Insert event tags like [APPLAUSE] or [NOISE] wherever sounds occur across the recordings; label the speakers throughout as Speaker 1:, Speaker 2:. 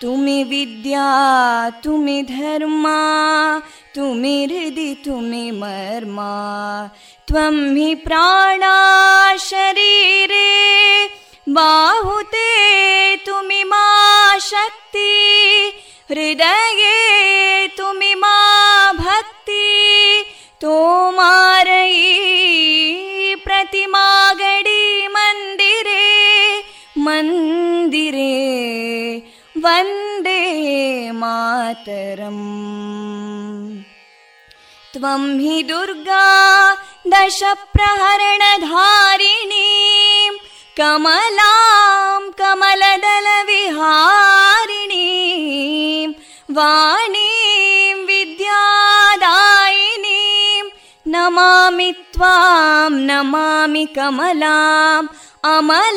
Speaker 1: तुमि विद्या तुमि धर्मा तुमि हृदि तुमि मर्मा त्वं हि प्राणा शरीरे वन्दे मातरम् त्वं हि दुर्गा दशप्रहरणधारिणीं कमलां कमलदलविहारिणीं वाणीं विद्यादायिनीं नमामि त्वां नमामि कमलाम् अमलामतुलां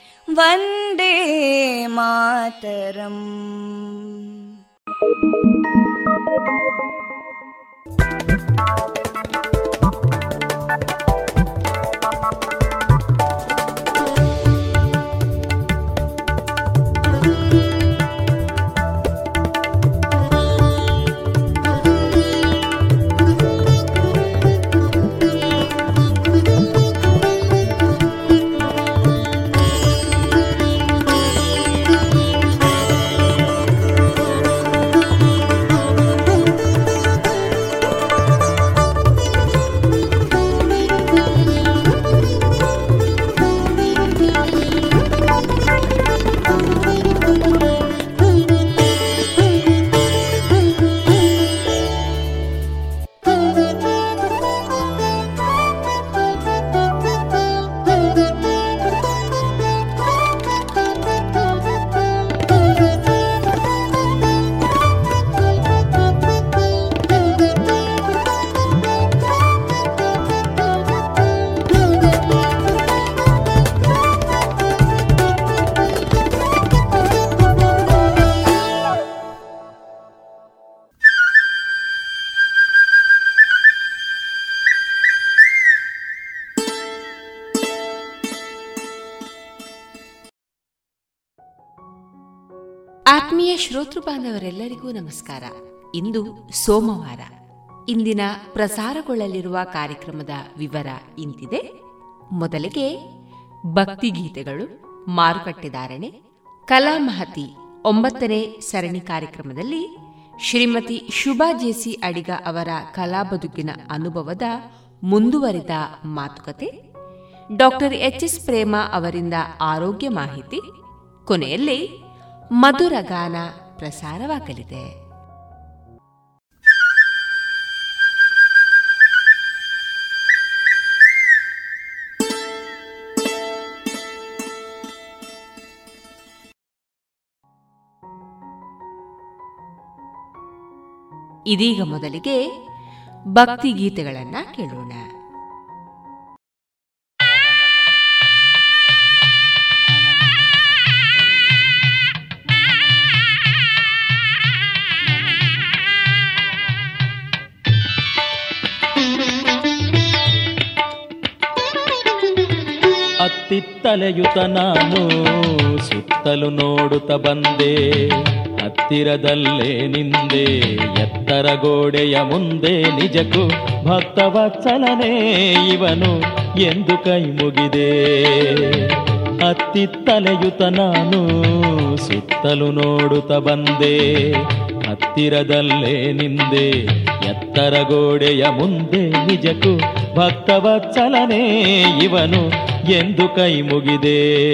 Speaker 1: वन्दे मातरम्
Speaker 2: ಶ್ರೋತೃ ಬಾಂಧವರೆಲ್ಲರಿಗೂ ನಮಸ್ಕಾರ. ಇಂದು ಸೋಮವಾರ. ಇಂದಿನ ಪ್ರಸಾರಗೊಳ್ಳಲಿರುವ ಕಾರ್ಯಕ್ರಮದ ವಿವರ ಇಂತಿದೆ. ಮೊದಲಿಗೆ ಭಕ್ತಿಗೀತೆಗಳು ಮಾರುಕಟ್ಟೆದಾರಣೆ ಕಲಾಮಹತಿ ಒಂಬತ್ತನೇ ಸರಣಿ ಕಾರ್ಯಕ್ರಮದಲ್ಲಿ ಶ್ರೀಮತಿ ಶುಭಾ ಜೇಸಿ ಅಡಿಗ ಅವರ ಕಲಾ ಬದುಕಿನ ಅನುಭವದ ಮುಂದುವರಿದ ಮಾತುಕತೆ, ಡಾಕ್ಟರ್ ಎಚ್ ಎಸ್ ಪ್ರೇಮ ಅವರಿಂದ ಆರೋಗ್ಯ ಮಾಹಿತಿ, ಕೊನೆಯಲ್ಲಿ ಮಧುರ ಗಾನ ಪ್ರಸಾರವಾಗಲಿದೆ. ಇದೀಗ ಮೊದಲಿಗೆ ಭಕ್ತಿ ಗೀತೆಗಳನ್ನ ಕೇಳೋಣ.
Speaker 3: ಅತ್ತಿತ್ತಲೆಯುತ ನಾನು ಸುತ್ತಲು ನೋಡುತ್ತ ಬಂದೆ ಹತ್ತಿರದಲ್ಲೇ ನಿಂದೆ ಎತ್ತರ ಗೋಡೆಯ ಮುಂದೆ ನಿಜಕ್ಕೂ ಭಕ್ತವತ್ಸಲನೇ ಇವನು ಎಂದು ಕೈ ಮುಗಿದೆ ಅತ್ತಿತ್ತಲೆಯುತ ನಾನು ಸುತ್ತಲು ನೋಡುತ್ತ ಬಂದೆ ಹತ್ತಿರದಲ್ಲೇ ನಿಂದೆ ಎತ್ತರ ಗೋಡೆಯ ಮುಂದೆ ನಿಜಕ್ಕೂ ಭಕ್ತವತ್ಸಲನೇ ಇವನು ಎಂದು ಕೈ ಮುಗಿದೆ.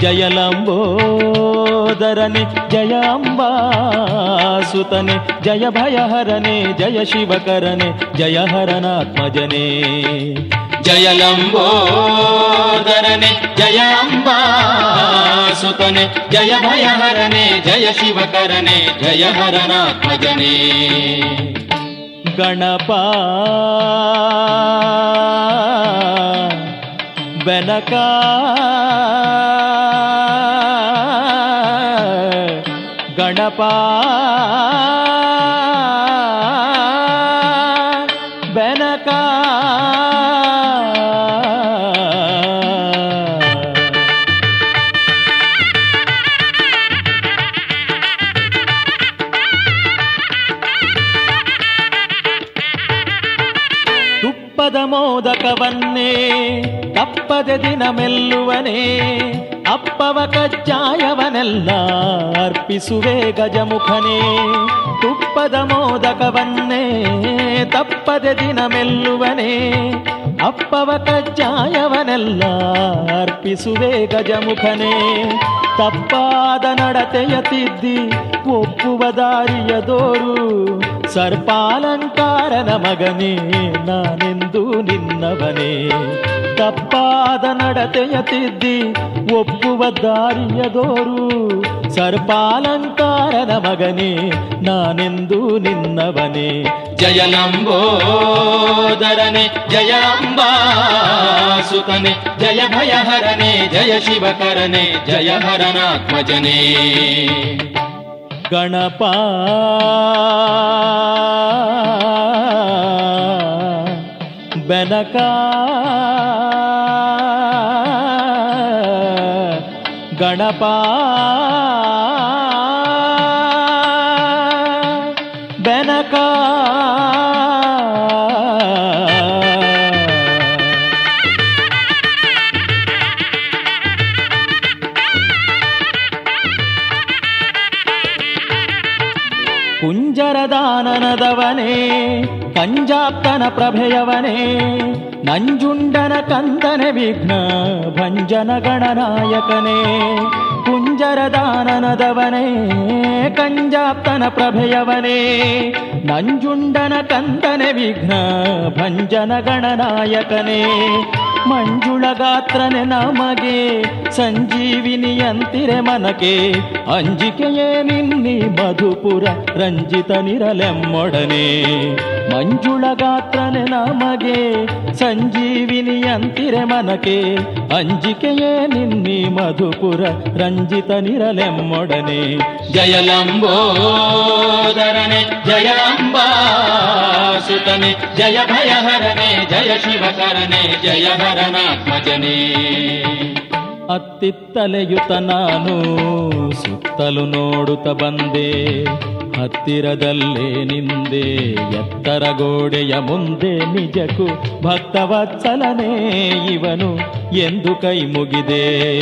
Speaker 3: ಜಯಲಂಬೋದರನೆ ಜಯ ಸುತನೆ ಜಯ ಭಯಹರನೆ, ಜಯ ಶಿವಕರನೆ, ಜಯ ಹರನಾತ್ಮಜನೆ. ಜಯಲಂಬೋದರನೆ ಜಯ ಸುತನೆ ಜಯ ಭಯಹರನೆ, ಜಯ ಶಿವಕರನೆ, ಜಯ ಹರನಾತ್ಮಜನೆ. ಗಣಪ ಬೆನಕ. ಗಣಪ. ಬೆನಕ. ತುಪ್ಪದ ಮೋದಕವನ್ನೇ ತಪ್ಪದೆ ದಿನ ಮೆಲ್ಲುವನೇ, ಅಪ್ಪವ ಕಜ್ಜಾಯವನೆಲ್ಲ ಅರ್ಪಿಸುವೆ ಗಜಮುಖನೇ. ತುಪ್ಪದ ಮೋದಕವನ್ನೇ ತಪ್ಪದೆ ದಿನ ಮೆಲ್ಲುವನೇ, ಅಪ್ಪವ ಕಜ್ಜಾಯವನೆಲ್ಲ ಅರ್ಪಿಸುವೆ ಗಜಮುಖನೇ. ತಪ್ಪಾದ ನಡತೆಯ ತಿದ್ದಿ ಒಪ್ಪುವ ದಾರಿಯ ದೋರು ಸರ್ಪಾಲಂಕಾರನ ಮಗನೇ ನಾನೆಂದು ನಿನ್ನವನೇ. ತಪ್ಪಾದ ನಡತೆಯ ತಿದ್ದಿ ಒಪ್ಪುವ ದಾರಿಯದೋರು ಸರ್ಪಾಲಂಕಾರನ ಮಗನೇ ನಾನೆಂದು ನಿನ್ನವನೇ. ಜಯಲಂಬೋದರನೆ ಜಯಾಂಬಾಸುತನೆ ಜಯ ಭಯಹರನೆ, ಜಯ ಶಿವಕರನೆ, ಜಯ ಹರನಾತ್ಮಜನೇ. ಗಣಪ. ಬೆನಕ. ಗಣಪ. ಕುಂಜರದಾನನದವನೇ ಕಂಜಾಪ್ತನ ಪ್ರಭೆಯವನೇ ನಂಜುಂಡನ ಕಂದನೆ ವಿಘ್ನ ಭಂಜನ ಗಣನಾಯಕನೇ ಕುಂಜರದಾನನದವನೇ ಕಂಜಾಪ್ತನ ಪ್ರಭೆಯವನೇ. ನಂಜುಂಡನ ಕಂದನೆ ವಿಘ್ನ ಭಂಜನ ಗಣನಾಯಕನೇ. ಮಂಜುಳ ಗಾತ್ರನೆ ನಮಗೆ ಸಂಜೀವಿನಿಯಂತಿರೆ ಮನಕೆ. ಅಂಜಿಕೆಯೇ ನಿನ್ನಿ ಮಧುಪುರ ರಂಜಿತನಿರಲೆಮ್ಮೊಡನೆ ಮಂಜುಳ ಗಾತ್ರನೆ ನಮಗೆ ಸಂಜೀವಿನಿಯಂತಿರೆ ಮನಕೆ ಅಂಜಿಕೆಯೇ ನಿನ್ನಿ ಮಧುಪುರ ರಂಜಿತನಿರಲೆಮ್ಮೊಡನೆ ಜಯಲಂಬೋದರನೆ ಜಯಾಂಬಾಸುತನೆ ಜಯ ಭಯಹರನೆ ಜಯ ಶಿವಕರನೆ ಜಯ ಹರನಾತ್ಮಜನೇ ಅತ್ತಿತ್ತಲೆಯುತ ನಾನು
Speaker 4: ಸುತ್ತಲೂ ನೋಡುತ್ತ ಬಂದೆ. ಹತ್ತಿರದಲ್ಲೇ ನಿಂದೆ ಎತ್ತರ ಗೋಡೆಯ ಮುಂದೆ ನಿಜಕ್ಕೂ ಭಕ್ತವತ್ಸಲನೇ ಇವನು ಎಂದು ಕೈ ಮುಗಿದೆ.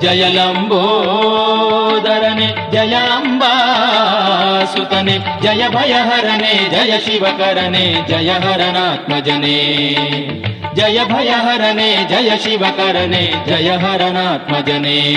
Speaker 4: ಜಯಲಂಬೋದರನೆ ಜಯಾಂಬಾ ಸುತನೆ ಜಯ ಭಯಹರನೆ, ಜಯ ಶಿವಕರನೆ, ಜಯ ಹರನಾತ್ಮಜನೇ. ಜಯ ಭಯಹರನೆ, ಜಯ ಶಿವಕರನೆ, ಜಯ ಹರನಾತ್ಮಜನೇ.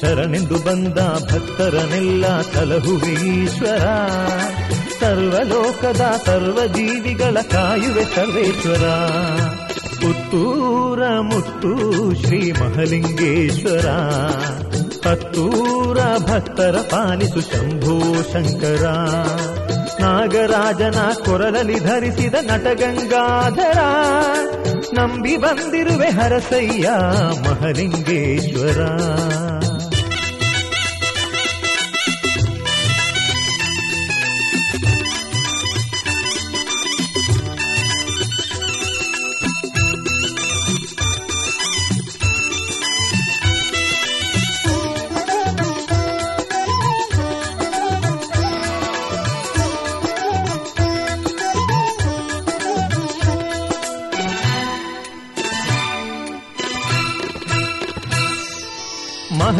Speaker 5: ಶರಣೆಂದು ಬಂದ ಭಕ್ತರನೆಲ್ಲ ಕಲಹುವೆ ಈಶ್ವರ. ಸರ್ವಲೋಕದ ಸರ್ವ ಜೀವಿಗಳ ಕಾಯುವೆ ಸರ್ವೇಶ್ವರ. ಪುತ್ತೂರ ಮುತ್ತು ಶ್ರೀ ಮಹಲಿಂಗೇಶ್ವರ. ಹತ್ತೂರ ಭಕ್ತರ ಪಾಲಿಸು ಶಂಭೋ ಶಂಕರ. ನಾಗರಾಜನ ಕೊರಲಲ್ಲಿ ಧರಿಸಿದ ನಟಗಂಗಾಧರ. ನಂಬಿ ಬಂದಿರುವೆ ಹರಸಯ್ಯ ಮಹಲಿಂಗೇಶ್ವರ.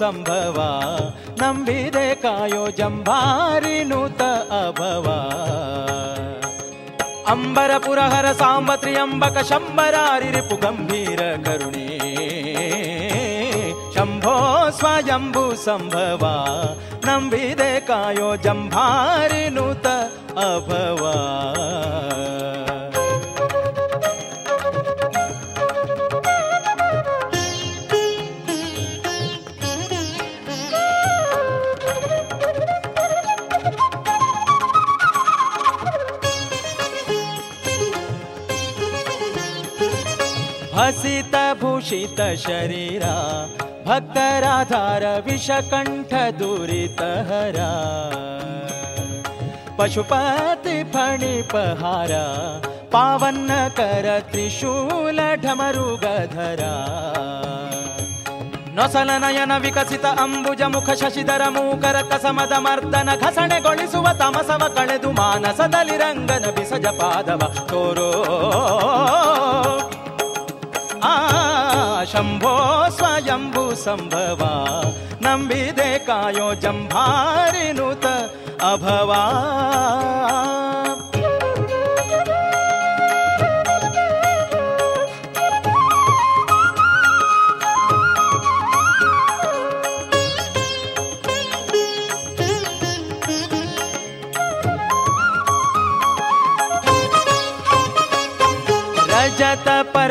Speaker 3: ಸಂಭವ ನಂಬಿದೆ ಕಾಯೋ ಜಂಭಾರಿ ನೂತ ಅಭವ ಅಂಬರ ಪುರಹರ ಸಾಂಬ ತ್ರಿಯಂಬಕ ಶಂಬರಾರಿ ರಿಪು ಗಂಭೀರ ಕರುಣೆ ಶಂಭೋ ಸ್ವಯಂಭೂ ಸಂಭವ ನಂಬಿದೆ ಕಾಯೋ ಜಂಭಾರಿ ನೂತ ಅಭವ ಹಸಿತ ಭೂಷಿತ ಶರೀರ ಭಕ್ತರಾಧಾರ ವಿಷಕಂಠ ದುರಿತಹರ ಪಶುಪತಿ ಫಣಿಪಹಾರ ಪಾವನ್ನ ಕರ ತ್ರಿಶೂಲ ಢಮರುಗಧರ ನೊಸಲ ನಯನ ವಿಕಸಿತ ಅಂಬುಜ ಮುಖ ಶಶಿಧರ ಮೂಕರ ಕಸಮದ ಮರ್ದನ ಘಸಣೆಗೊಳಿಸುವ ತಮಸವ ಕಳೆದು ಮಾನಸದಲ್ಲಿ ರಂಗನ ಬಿಸಜ ಪಾದವ ತೋರೋ ಆ ಶಂಭೋ ಸ್ವಯಂಭೂ ಸಂಭವ ನಂಬಿದೆ ಕಾಯೋ ಜಂಭಾರಿ ನೂತ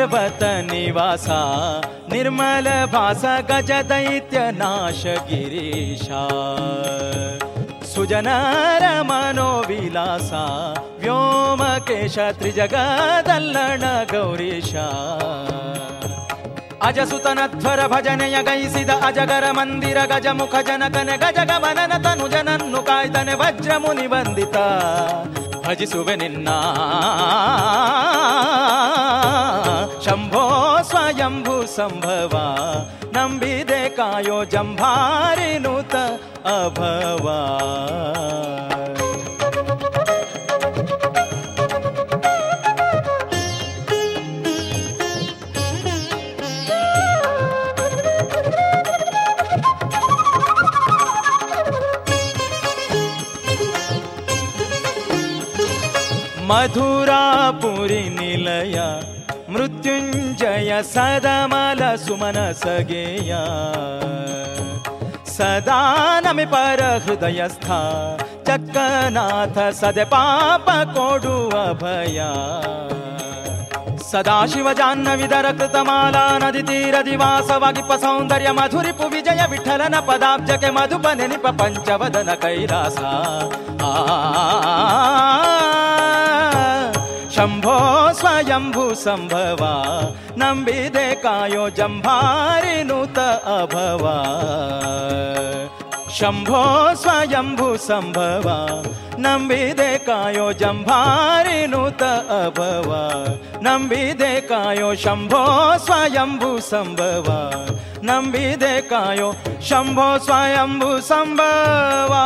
Speaker 3: ಅಭವ ರಜತ ಪರ್ವತ ನಿವಾಸ ನಿರ್ಮಲ ಭಾಸ ಗಜ ದೈತ್ಯ ನಾಶ ಗಿರೀಶ ಸುಜನರ ಮನೋವಿಲಾಸ ವ್ಯೋಮಕೇಶ ತ್ರಿಜಗದಲ್ಲಣ ಗೌರೀಶ ಅಜಸುತನಧ್ವರ ಭಜನೆಯ ಗೈಸಿದ ಅಜಗರ ಮಂದಿರ ಗಜಮುಖ ಜನಕನೆ ಗಜಗಮನನ ತನು ಜನನ್ನು ಕಾಯ್ತನೆ ವಜ್ರ ಮುನಿ ಬಂದಿತ ಭಜಿಸುವೆ ನಿನ್ನ ಸಂಭವ ನಂಬಿದೆ ಕಾಯೋ ಜಂಭಾರಿ ನೂತ ಅಭವ ಮಧುರಾಪುರಿ ನಿಲಯ मृत्युंजय सदमल सुमन सगेय सदा नमि परहृदयस्था चक्रनाथ नदी तीर सदाशिवजाह्नविदरकृतमाला नदीतीरदिवासवागिपसौन्दर्य मधुरिपु विजय विठलन पदाब्जके मधुपनिनिप पञ्चवदन कैलासा शंभो स्वयंभू संभवा नंबिदे कायो जंभारी नुत अभवा। शंभो स्वयंभू संभवा नंबिदे कायो जंभारी नुत अभवा। नंबिदे कायो शंभो स्वयंभू संभवा नंबी कायो शंभो स्वयंभू संभवा।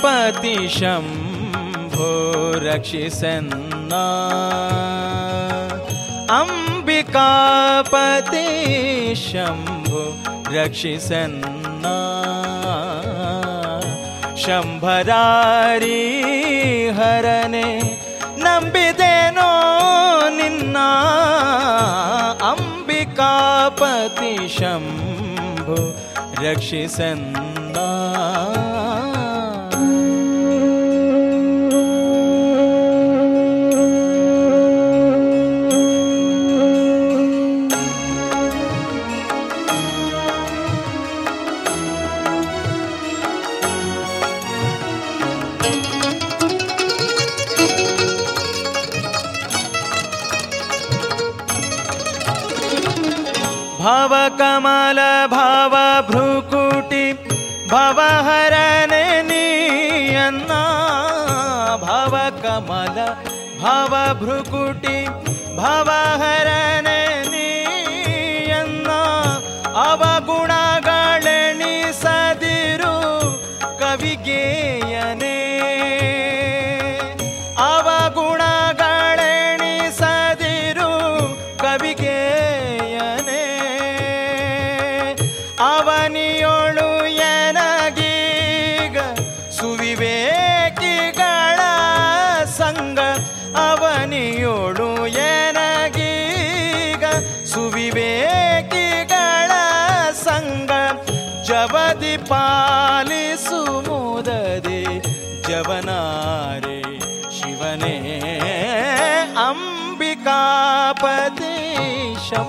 Speaker 3: पति शम्भो रक्षिसन्ना अम्बिकापति शम्भो रक्षिसन्ना शंभरारी हरने नो निन्ना। अंबिका पति शम्भो रक्षिसन्ना कमल भावभ्रुकुटी भवाहरनियन्ना भव कमल भव भावभ्रुकुटी भवाहरीय अवगुणा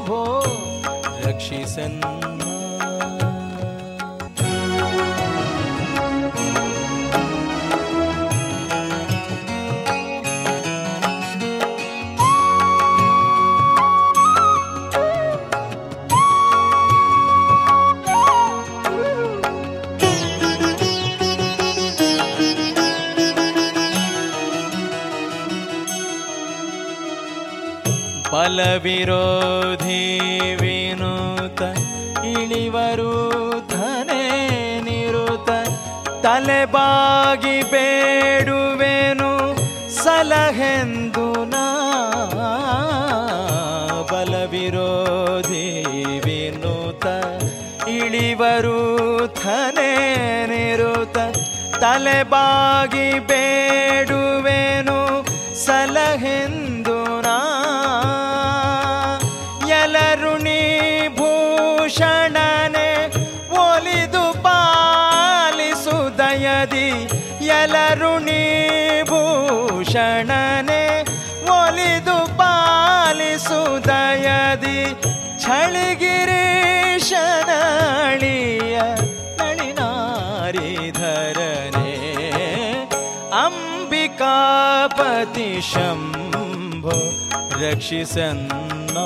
Speaker 3: ಶಂಭೋ ರಕ್ಷಿಸನ್ನ ಬಲವಿರೋಧಿ ತಲೆಬಾಗಿ ಬೇಡುವೆನು ಸಲಹೆಂದು ನಾ ಬಲವಿರೋಧಿ ವಿನೂತ ಇಳಿವರು ಥನೇ ನಿರುತ ತಲೆಬಾಗಿ ಬೇಡುವೆನು मे शम्भो रक्षिसन्ना।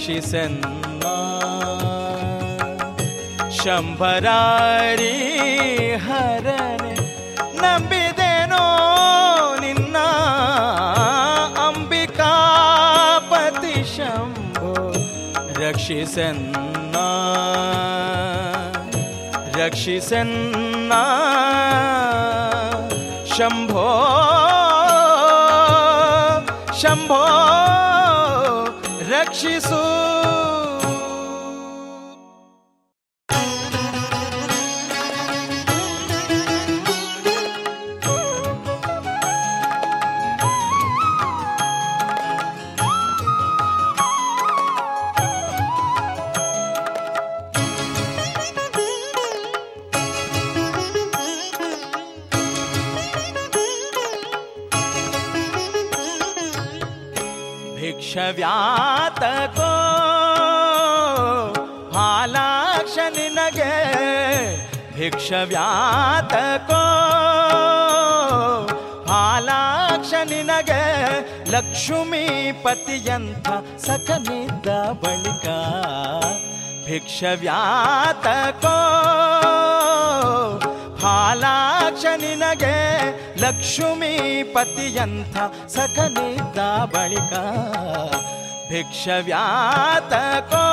Speaker 3: बक्षिसन्मा शम्भरारी हरने नम्बिदेनो निन्न। अम्बिकापति शंभो। रक्षिसन्न रक्षिसन्न शंभो। शंभो। ಭಿಕ್ಷವ್ಯಾತಕೋ. ಹಾಲಾಕ್ಷ ನಿನಗೆ ಲಕ್ಷ್ಮೀಪತಿಯಂಥ ಸಖನಿದ್ದ ಬಳಿಕ ಭಿಕ್ಷವ್ಯಾತಕೋ. ಹಾಲಾಕ್ಷ ನಿನಗೆ ಲಕ್ಷ್ಮೀಪತಿಯಂಥ ಸಖನಿದ್ದ ಬಳಿಕ ಭಿಕ್ಷವ್ಯಾತಕೋ.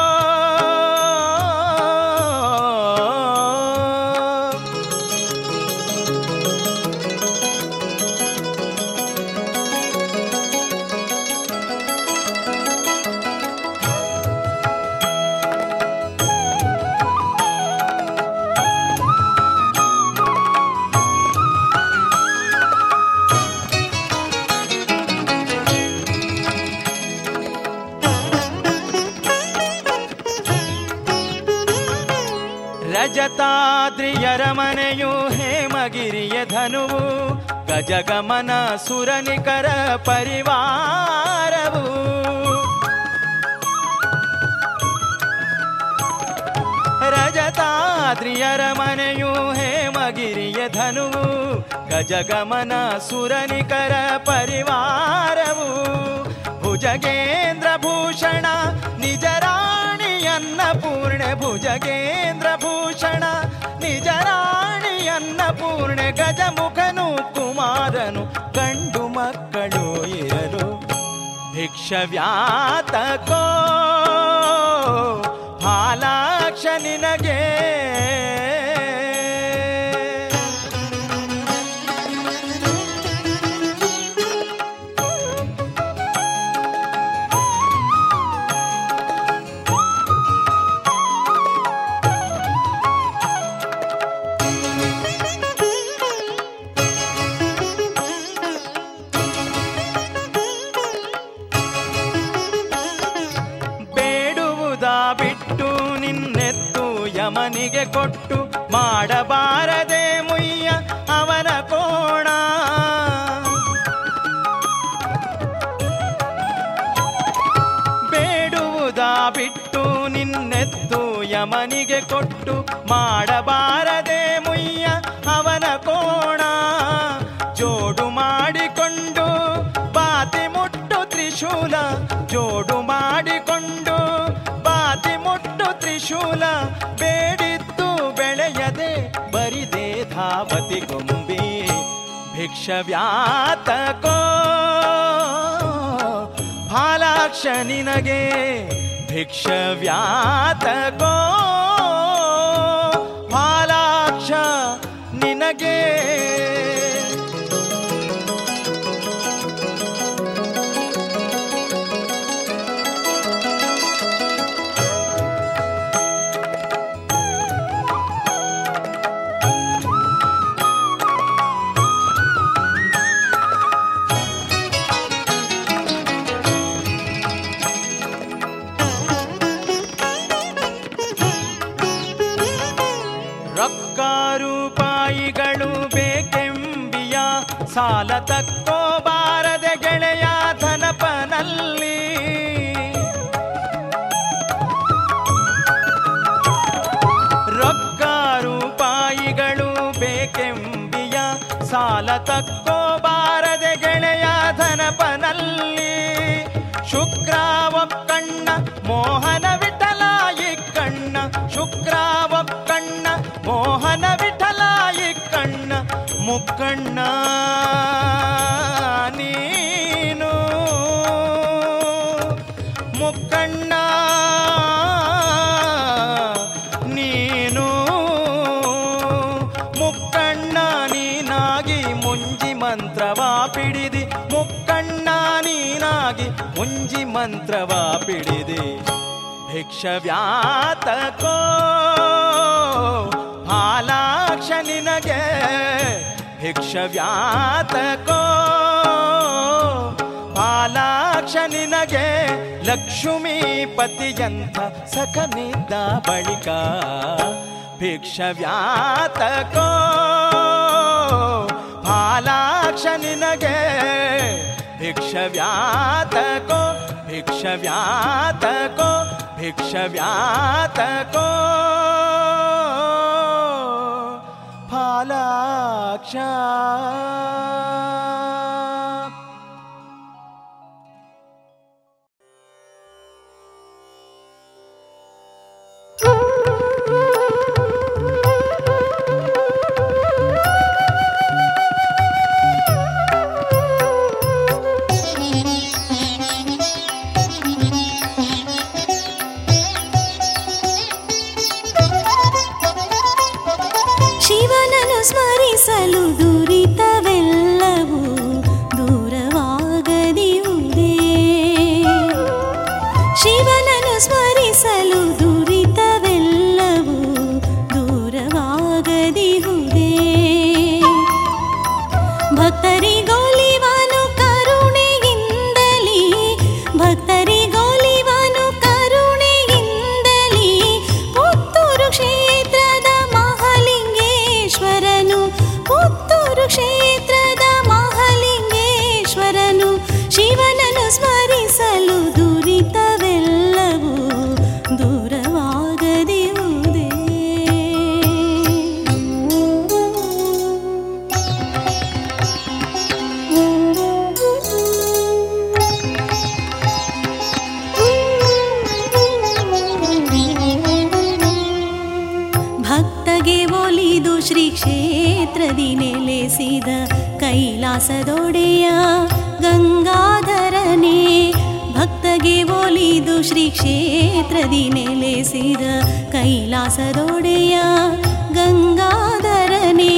Speaker 3: जगमन सुरनिकर परिवार रजताद्रियर मनयु गज धनुवु। गजगमन सुरनिकर परिवार भुजगेन्द्र भूषण निज राणी अन्नपूर्ण। भुजगेन्द्र भूषण निजरा ರಾಣಿಯನ್ನ ಗಜಮುಖನು ಕುಮಾರನು ಕಂಡು ಮಕ್ಕಳು ಇರಲು ಭಿಕ್ಷವ್ಯಾತಕೋ ಹಾಲಾಕ್ಷ ನಿನಗೆ ಕೊಟ್ಟು ಮಾಡಬಾರದೆ ಮುಯ್ಯ ಅವನ ಕೋಣ. ಜೋಡು ಮಾಡಿಕೊಂಡು ಬಾತಿ ಮುಟ್ಟು ತ್ರಿಶೂಲ. ಜೋಡು ಮಾಡಿಕೊಂಡು ಬಾತಿ ಮುಟ್ಟು ತ್ರಿಶೂಲ. ಬೇಡಿದ್ದು ಬೆಳೆಯದೆ ಬರಿದೆ ಧಾವತಿ ಗೊಂಬಿ. ಭಿಕ್ಷವ್ಯಾತಕೋ ಫಾಲಾಕ್ಷ ನಿನಗೆ ಭಿಕ್ಷವ್ಯಾತಕೋ ಭಿಕ್ಷವಾ ಪಿಡಿದೆ ಭಿಕ್ಷವ್ಯಾತಕೋ, ಫಾಲಾಕ್ಷ ನಿನಗೆ. ಭಿಕ್ಷವ್ಯಾತಕೋ, ಫಾಲಾಕ್ಷ ನಿನಗೆ. ಲಕ್ಷ್ಮೀಪತಿಯಂತ ಸಖನಿದ್ದ ಬಳಿಕ ಭಿಕ್ಷವ್ಯಾತಕೋ, ಫಾಲಾಕ್ಷ ನಿನಗೆ. ಭಿಕ್ಷವ್ಯಾತಕೋ
Speaker 6: भिक्षव्यातको भिक्षव्यातको। फालाक्षा ನೆಲೆಸಿದ ಕೈಲಾಸದೊಡೆಯ ಗಂಗಾಧರನೇ ಭಕ್ತಗೆ ಒಲಿದು ಶ್ರೀ ಕ್ಷೇತ್ರದಿ ನೆಲೆಸಿದ ಕೈಲಾಸದೊಡೆಯ ಗಂಗಾಧರನೇ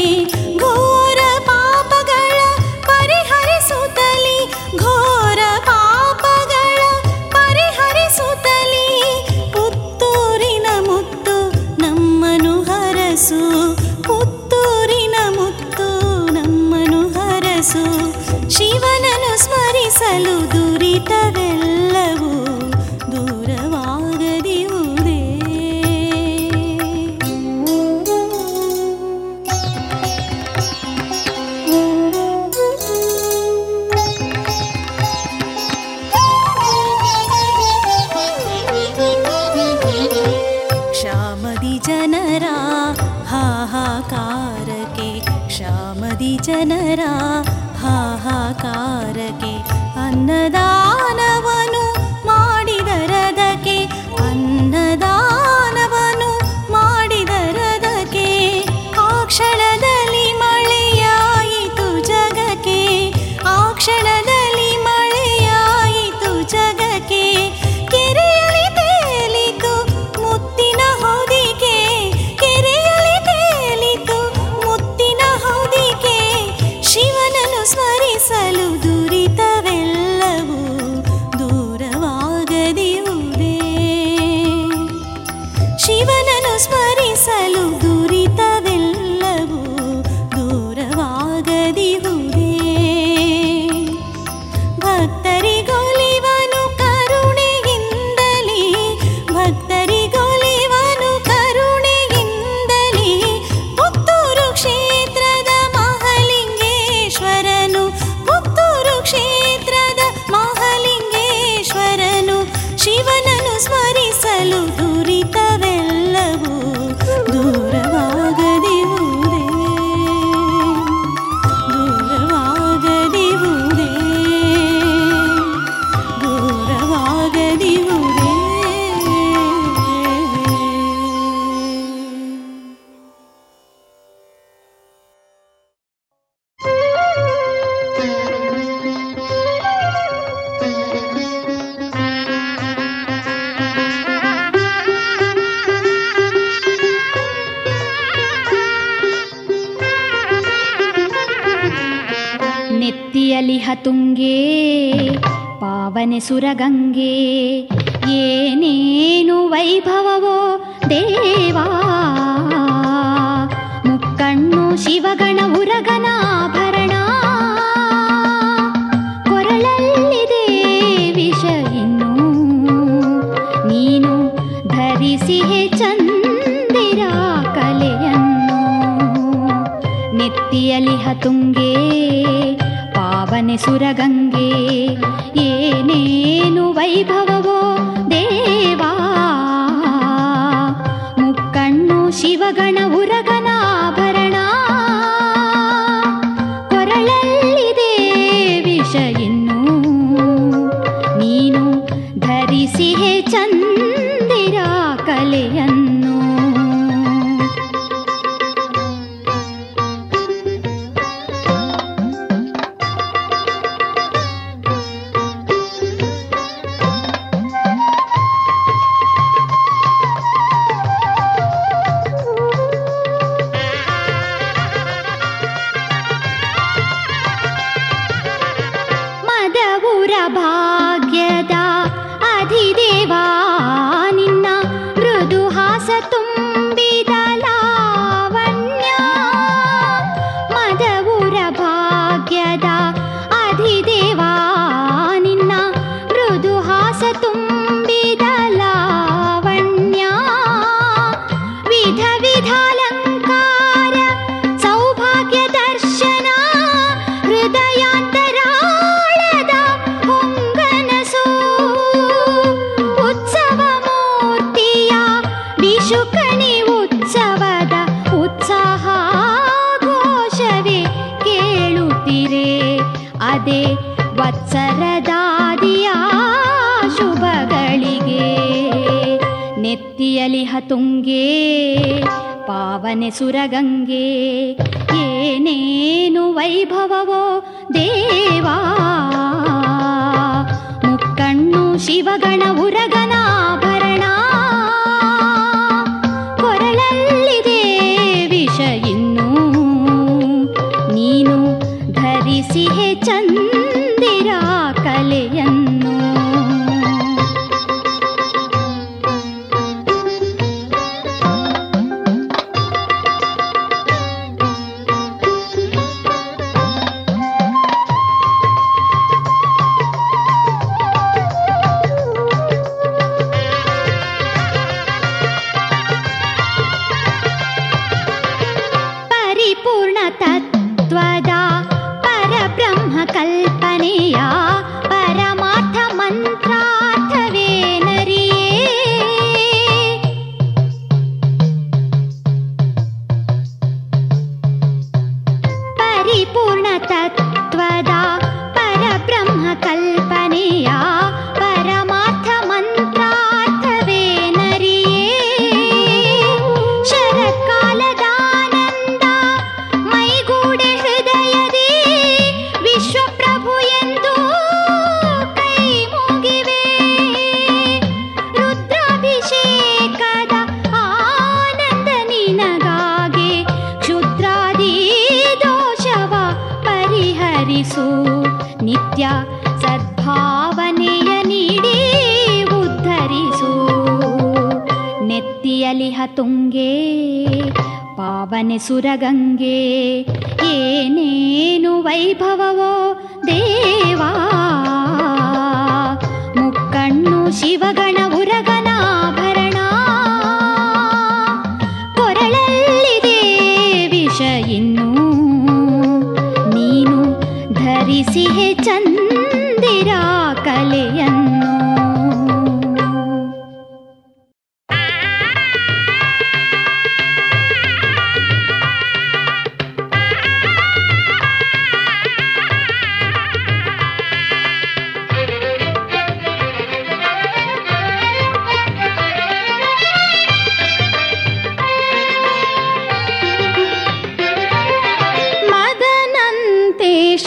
Speaker 7: ಪಾವನೆ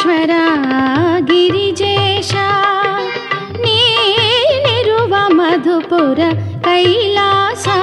Speaker 7: ईश्वरा गिरिजेशा नीनिरुव मधुपुर कैलासा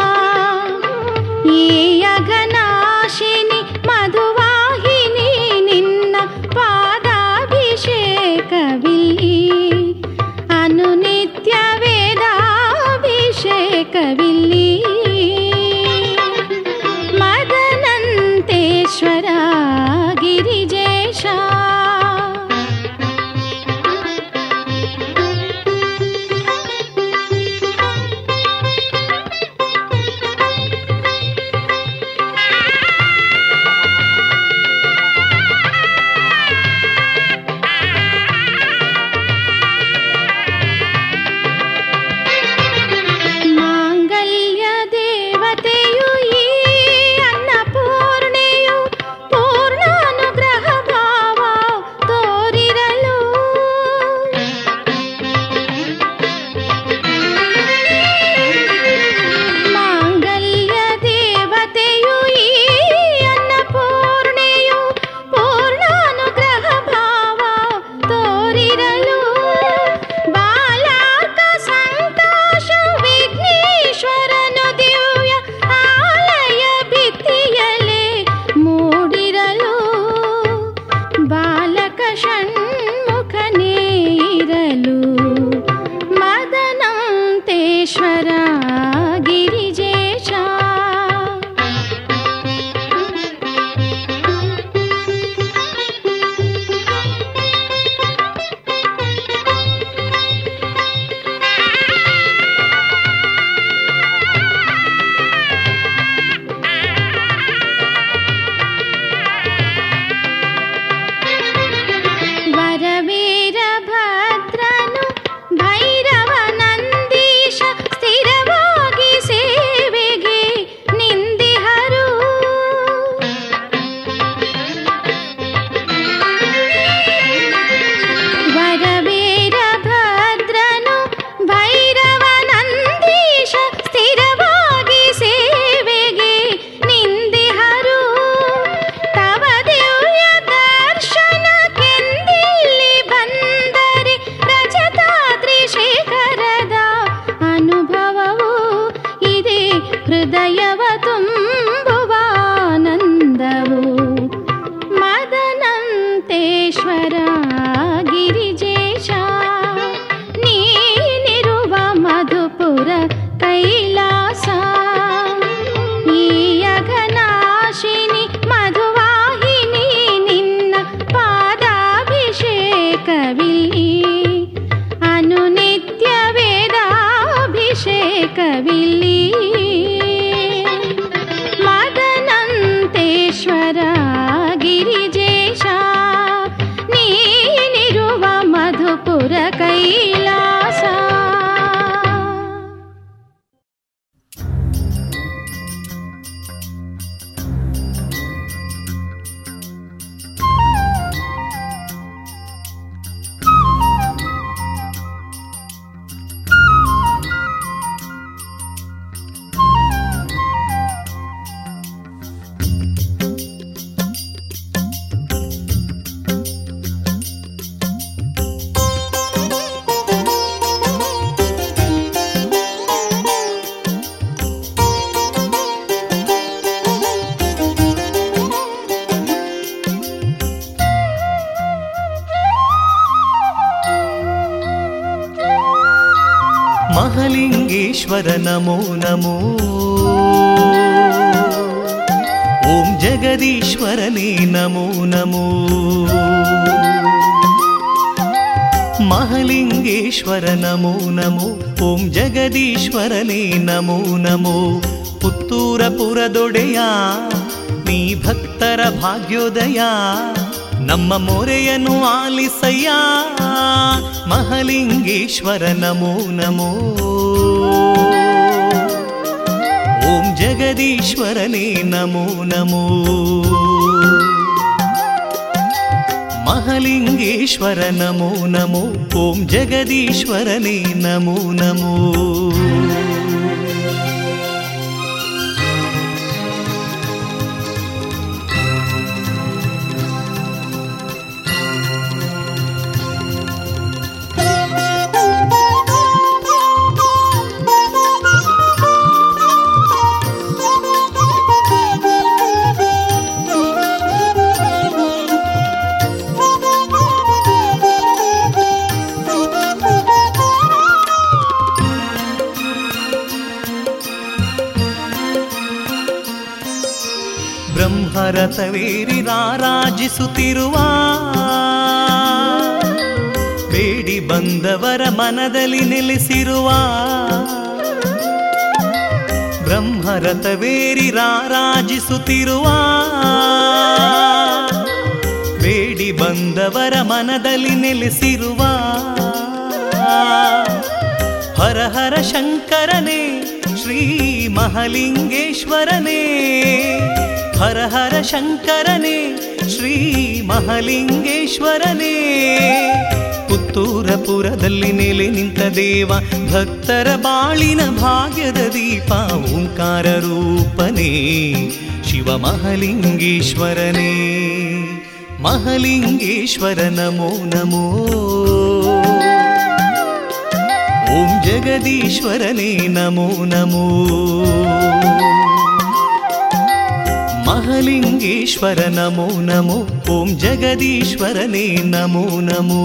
Speaker 5: ಮಹಲಿಂಗೇಶ್ವರ ನಮೋ ನಮೋ. ಓಂ ಜಗದೀಶ್ವರನೇ ನಮೋ ನಮೋ. ಮಹಲಿಂಗೇಶ್ವರ ನಮೋ ನಮೋ. ಓಂ ಜಗದೀಶ್ವರನೇ ನಮೋ ನಮೋ. ಪುತ್ತೂರ ಪುರದೊಡೆಯ, ನೀ ಭಕ್ತರ ಭಾಗ್ಯೋದಯ. ನಮ್ಮ ಮೊರೆಯನ್ನು ಆಲಿಸಯ್ಯ, ಮಹಲಿಂಗೇಶ್ವರ ನಮೋ ನಮೋ. ಜಗದೀಶ್ವರನೇ ನಮೋ ನಮೋ. ಮಹಲಿಂಗೇಶ್ವರ ನಮೋ ನಮೋ. ಓಂ ಜಗದೀಶ್ವರನೇ ನಮೋ ನಮೋ. ರಾರಾಜಿಸುತ್ತಿರುವ ಬೇಡಿ ಬಂದವರ ಮನದಲ್ಲಿ ನೆಲೆಸಿರುವ ಬ್ರಹ್ಮರಥವೇರಿ ರಾರಾಜಿಸುತ್ತಿರುವ ಬೇಡಿ ಬಂದವರ ಮನದಲ್ಲಿ ನೆಲೆಸಿರುವ ಹರ ಹರ ಶಂಕರನೇ, ಶ್ರೀ ಮಹಲಿಂಗೇಶ್ವರನೇ, ಹರ ಹರ ಶಂಕರನೇ ಶ್ರೀ ಮಹಲಿಂಗೇಶ್ವರನೇ. ಪುತ್ತೂರಪುರದಲ್ಲಿ ನೆಲೆ ನಿಂತ ದೇವ, ಭಕ್ತರ ಬಾಳಿನ ಭಾಗ್ಯದ ದೀಪ, ಓಂಕಾರ ರೂಪನೇ. ಶಿವ ಮಹಲಿಂಗೇಶ್ವರನೇ. ಮಹಲಿಂಗೇಶ್ವರ ನಮೋ ನಮೋ. ಓಂ ಜಗದೀಶ್ವರನೇ ನಮೋ ನಮೋ. ಮಹಲಿಂಗೇಶ್ವರ ನಮೋ ನಮೋ ಓಂ ಜಗದೀಶ್ವರನೇ ನಮೋ ನಮೋ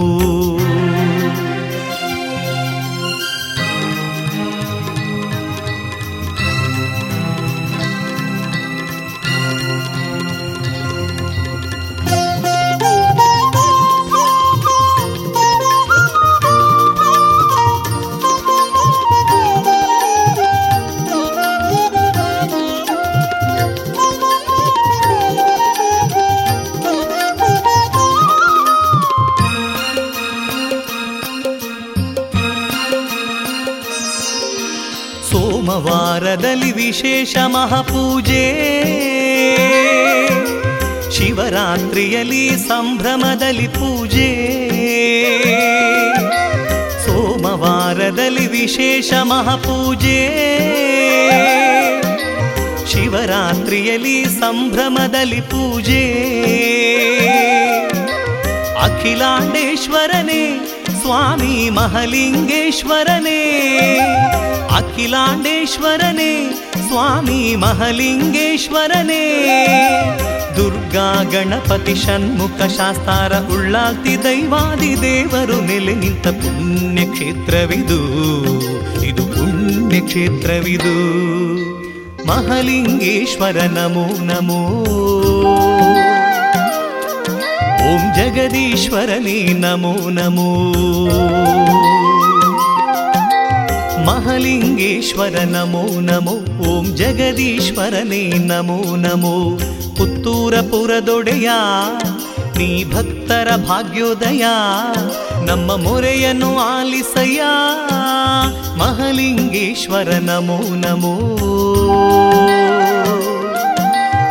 Speaker 5: ಸೋಮವಾರದಲ್ಲಿ ವಿಶೇಷ ಮಹಾಪೂಜೆ ಶಿವರಾತ್ರಿಯಲ್ಲಿ ಸಂಭ್ರಮದಲ್ಲಿ ಪೂಜೆ ಸೋಮವಾರದಲ್ಲಿ ವಿಶೇಷ ಮಹಾಪೂಜೆ ಶಿವರಾತ್ರಿಯಲ್ಲಿ ಸಂಭ್ರಮದಲ್ಲಿ ಪೂಜೆ ಅಖಿಲಾಂಡೇಶ್ವರನೇ ಸ್ವಾಮಿ ಮಹಲಿಂಗೇಶ್ವರನೇ ಅಖಿಲಾಂಡೇಶ್ವರನೇ ಸ್ವಾಮಿ ಮಹಲಿಂಗೇಶ್ವರನೇ. ದುರ್ಗಾ ಗಣಪತಿ ಷಣ್ಮುಖ ಶಾಸ್ತಾರ ಉಳ್ಳಾಲ್ತಿ ದೈವಾದಿ ದೇವರು ನೆಲೆ ನಿಂತ ಪುಣ್ಯ ಕ್ಷೇತ್ರವಿದು ಇದು ಪುಣ್ಯ ಕ್ಷೇತ್ರವಿದು ಮಹಲಿಂಗೇಶ್ವರ ನಮೋ ನಮೋ, ಓಂ ಜಗದೀಶ್ವರನೇ ನಮೋ ನಮೋ. ಪುತ್ತೂರ ಪುರದೊಡೆಯ ನೀ ಭಕ್ತರ ಭಾಗ್ಯೋದಯ, ನಮ್ಮ ಮೊರೆಯನು ಆಲಿಸಯ್ಯ. ಮಹಲಿಂಗೇಶ್ವರ ನಮೋ ನಮೋ.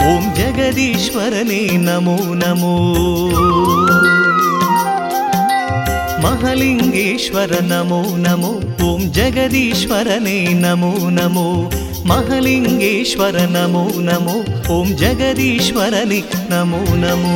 Speaker 5: ಓಂ ಜಗದೀಶ್ವರನೇ
Speaker 7: ನಮೋ ನಮೋ. మహలింగేశ్వర నమో నమో ఓం జగదీశ్వరనే నమో నమో. మహలింగేశ్వర నమో నమో ఓం జగదీశ్వరని నమో నమో.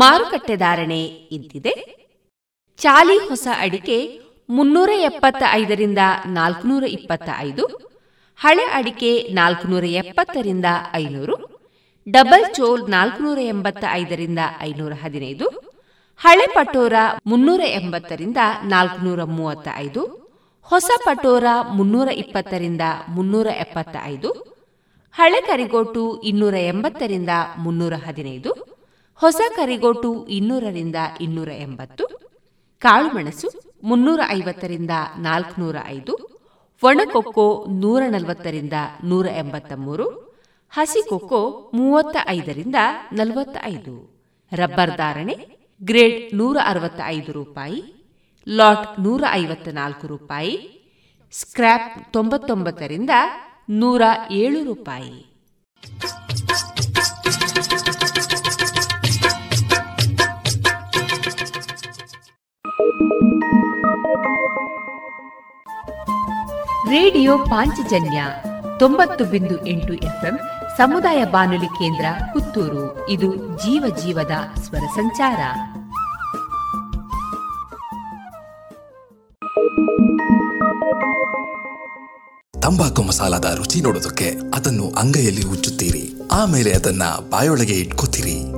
Speaker 2: ಮಾರುಕಟ್ಟೆ ಧಾರಣೆ ಇಂತಿದೆ. ಚಾಲಿ ಹೊಸ ಅಡಿಕೆ ಮುನ್ನೂರ ಎಪ್ಪತ್ತ ಐದರಿಂದ ನಾಲ್ಕುನೂರ ಇಪ್ಪತ್ತ ಐದು ಹಳೆ ಅಡಿಕೆ ನಾಲ್ಕುನೂರ ಎಪ್ಪತ್ತರಿಂದ ಐನೂರು, ಡಬಲ್ ಚೋಲ್ ನಾಲ್ಕುನೂರ ಎಂಬತ್ತ ಐದರಿಂದ ಐನೂರ ಹದಿನೈದು ಹಳೆ ಪಟೋರ ಮುನ್ನೂರ ಎಂಬತ್ತರಿಂದ ನಾಲ್ಕುನೂರ ಮೂವತ್ತ ಐದು ಹೊಸ ಪಟೋರ ಮುನ್ನೂರ ಇಪ್ಪತ್ತರಿಂದ ಮುನ್ನೂರ ಎಪ್ಪತ್ತ ಐದು ಹಳೆ ಕರಿಗೋಟು ಇನ್ನೂರ ಎಂಬತ್ತರಿಂದ ಮುನ್ನೂರ ಹದಿನೈದು ಹೊಸ ಕರಿಗೋಟು ಇನ್ನೂರರಿಂದ ಇನ್ನೂರ ಎಂಬತ್ತು ಕಾಳುಮೆಣಸು ಮುನ್ನೂರ ಐವತ್ತರಿಂದ ನಾಲ್ಕುನೂರ ಐದು, ಒಣಕೊಕ್ಕೋ ನೂರ ನಲವತ್ತರಿಂದ ನೂರ ಎಂಬತ್ತ ಮೂರು ಹಸಿ ಕೊಕ್ಕೋ ಮೂವತ್ತ ಐದರಿಂದ ನಲವತ್ತ ಐದು. ರಬ್ಬರ್ ಧಾರಣೆ ಗ್ರೇಡ್ ನೂರ ಅರವತ್ತ ಐದು ರೂಪಾಯಿ, ಲಾಟ್ ನೂರ ಐವತ್ತ ನಾಲ್ಕು ರೂಪಾಯಿ, ಸ್ಕ್ರ್ಯಾಪ್ ತೊಂಬತ್ತೊಂಬತ್ತರಿಂದ ನೂರ ಏಳು ರೂಪಾಯಿ. ರೇಡಿಯೋ ಪಾಂಚಜನ್ಯ ತೊಂಬತ್ತು ಬಿಂದು ಎಂಟು ಎಫ್ಎಂ ಸಮುದಾಯ ಬಾನುಲಿ ಕೇಂದ್ರ ಪುತ್ತೂರು. ಇದು ಜೀವ ಜೀವದ ಸ್ವರ ಸಂಚಾರ.
Speaker 8: ತಂಬಾಕು ಮಸಾಲದ ರುಚಿ ನೋಡೋದಕ್ಕೆ ಅದನ್ನು ಅಂಗೈಯಲ್ಲಿ ಉಚ್ಚುತ್ತೀರಿ ಆಮೇಲೆ ಅದನ್ನ ಬಾಯೊಳಗೆ ಇಟ್ಕೋತೀರಿ.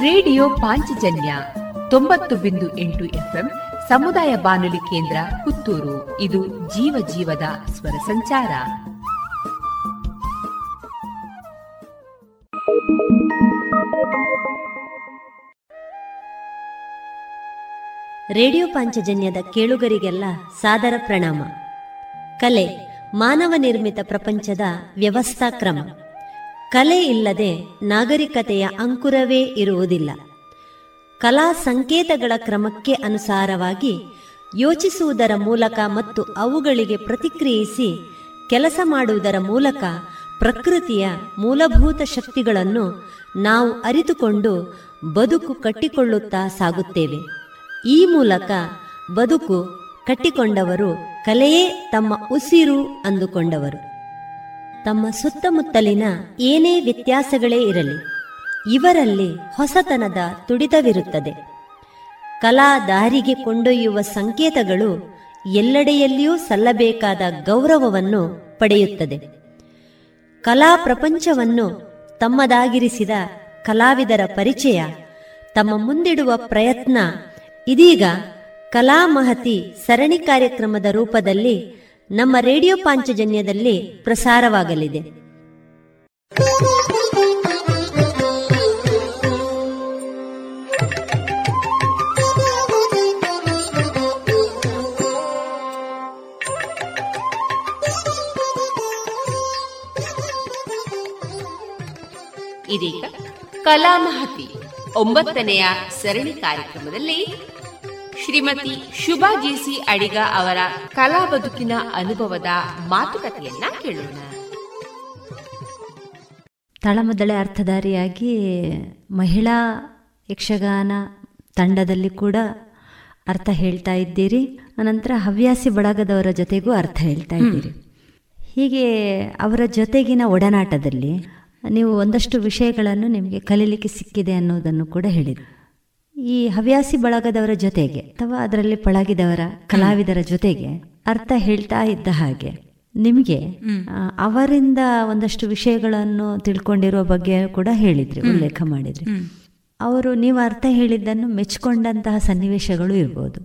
Speaker 2: ರೇಡಿಯೋ ಪಾಂಚಜನ್ಯ ತೊಂಬತ್ತು ಬಿಂದು ಎಂಟು ಎಫ್ಎಂ ಸಮುದಾಯ ಬಾನುಲಿ ಕೇಂದ್ರ ಪುತ್ತೂರು. ಇದು ಜೀವ ಜೀವದ ಸ್ವರ ಸಂಚಾರ.
Speaker 9: ರೇಡಿಯೋ ಪಾಂಚಜನ್ಯದ ಕೇಳುಗರಿಗೆಲ್ಲ ಸಾದರ ಪ್ರಣಾಮ. ಕಲೆ, ಮಾನವ ನಿರ್ಮಿತ ಪ್ರಪಂಚದ ವ್ಯವಸ್ಥಾ ಕ್ರಮ. ಕಲೆ ಇಲ್ಲದೆ ನಾಗರಿಕತೆಯ ಅಂಕುರವೇ ಇರುವುದಿಲ್ಲ. ಕಲಾ ಸಂಕೇತಗಳ ಕ್ರಮಕ್ಕೆ ಅನುಸಾರವಾಗಿ ಯೋಚಿಸುವುದರ ಮೂಲಕ ಮತ್ತು ಅವುಗಳಿಗೆ ಪ್ರತಿಕ್ರಿಯಿಸಿ ಕೆಲಸ ಮಾಡುವುದರ ಮೂಲಕ ಪ್ರಕೃತಿಯ ಮೂಲಭೂತ ಶಕ್ತಿಗಳನ್ನು ನಾವು ಅರಿತುಕೊಂಡು ಬದುಕು ಕಟ್ಟಿಕೊಳ್ಳುತ್ತಾ ಸಾಗುತ್ತೇವೆ. ಈ ಮೂಲಕ ಬದುಕು ಕಟ್ಟಿಕೊಂಡವರು ಕಲೆಯೇ ತಮ್ಮ ಉಸಿರು ಅಂದುಕೊಂಡವರು. ತಮ್ಮ ಸುತ್ತಮುತ್ತಲಿನ ಏನೇ ವ್ಯತ್ಯಾಸಗಳೇ ಇರಲಿ, ಇವರಲ್ಲಿ ಹೊಸತನದ ತುಡಿತವಿರುತ್ತದೆ. ಕಲಾ ದಾರಿಗೆ ಕೊಂಡೊಯ್ಯುವ ಸಂಕೇತಗಳು ಎಲ್ಲೆಡೆಯಲ್ಲಿಯೂ ಸಲ್ಲಬೇಕಾದ ಗೌರವವನ್ನು ಪಡೆಯುತ್ತದೆ. ಕಲಾ ಪ್ರಪಂಚವನ್ನು ತಮ್ಮದಾಗಿರಿಸಿದ ಕಲಾವಿದರ ಪರಿಚಯ, ತಮ್ಮ ಮುಂದಿಡುವ ಪ್ರಯತ್ನ ಇದೀಗ ಕಲಾ ಮಹತಿ ಸರಣಿ ಕಾರ್ಯಕ್ರಮದ ರೂಪದಲ್ಲಿ ನಮ್ಮ ರೇಡಿಯೋ ಪಾಂಚಜನ್ಯದಲ್ಲಿ ಪ್ರಸಾರವಾಗಲಿದೆ.
Speaker 2: ಇದೀಗ ಕಲಾಮಹತಿ ಒಂಬತ್ತನೆಯ ಸರಣಿ ಕಾರ್ಯಕ್ರಮದಲ್ಲಿ ಶ್ರೀಮತಿ ಶುಭಾ ಜೇಸಿ ಅಡಿಗ ಅವರ ಕಲಾ ಬದುಕಿನ ಅನುಭವದ ಮಾತುಕತೆಯನ್ನ ಕೇಳೋಣ.
Speaker 10: ತಳಮದಳೆ ಅರ್ಥಧಾರಿಯಾಗಿ ಮಹಿಳಾ ಯಕ್ಷಗಾನ ತಂಡದಲ್ಲಿ ಕೂಡ ಅರ್ಥ ಹೇಳ್ತಾ ಇದ್ದೀರಿ. ಅನಂತರ ಹವ್ಯಾಸಿ ಬಳಗದವರ ಜೊತೆಗೂ ಅರ್ಥ ಹೇಳ್ತಾ ಇದ್ದೀರಿ. ಹೀಗೆ ಅವರ ಜೊತೆಗಿನ ಒಡನಾಟದಲ್ಲಿ ನೀವು ಒಂದಷ್ಟು ವಿಷಯಗಳನ್ನು ನಿಮಗೆ ಕಲೀಲಿಕ್ಕೆ ಸಿಕ್ಕಿದೆ ಅನ್ನೋದನ್ನು ಕೂಡ ಹೇಳಿದ್ರಿ. ಈ ಹವ್ಯಾಸಿ ಬಳಗದವರ ಜೊತೆಗೆ ಅಥವಾ ಅದರಲ್ಲಿ ಪಳಗಿದವರ ಕಲಾವಿದರ ಜೊತೆಗೆ ಅರ್ಥ ಹೇಳ್ತಾ ಇದ್ದ ಹಾಗೆ ನಿಮಗೆ ಅವರಿಂದ ಒಂದಷ್ಟು ವಿಷಯಗಳನ್ನು ತಿಳ್ಕೊಂಡಿರೋ ಬಗ್ಗೆ ಕೂಡ ಹೇಳಿದ್ರಿ ಉಲ್ಲೇಖ ಮಾಡಿದ್ರಿ. ಅವರು ನೀವು ಅರ್ಥ ಹೇಳಿದ್ದನ್ನು ಮೆಚ್ಚಿಕೊಂಡಂತಹ ಸನ್ನಿವೇಶಗಳು ಇರ್ಬೋದು.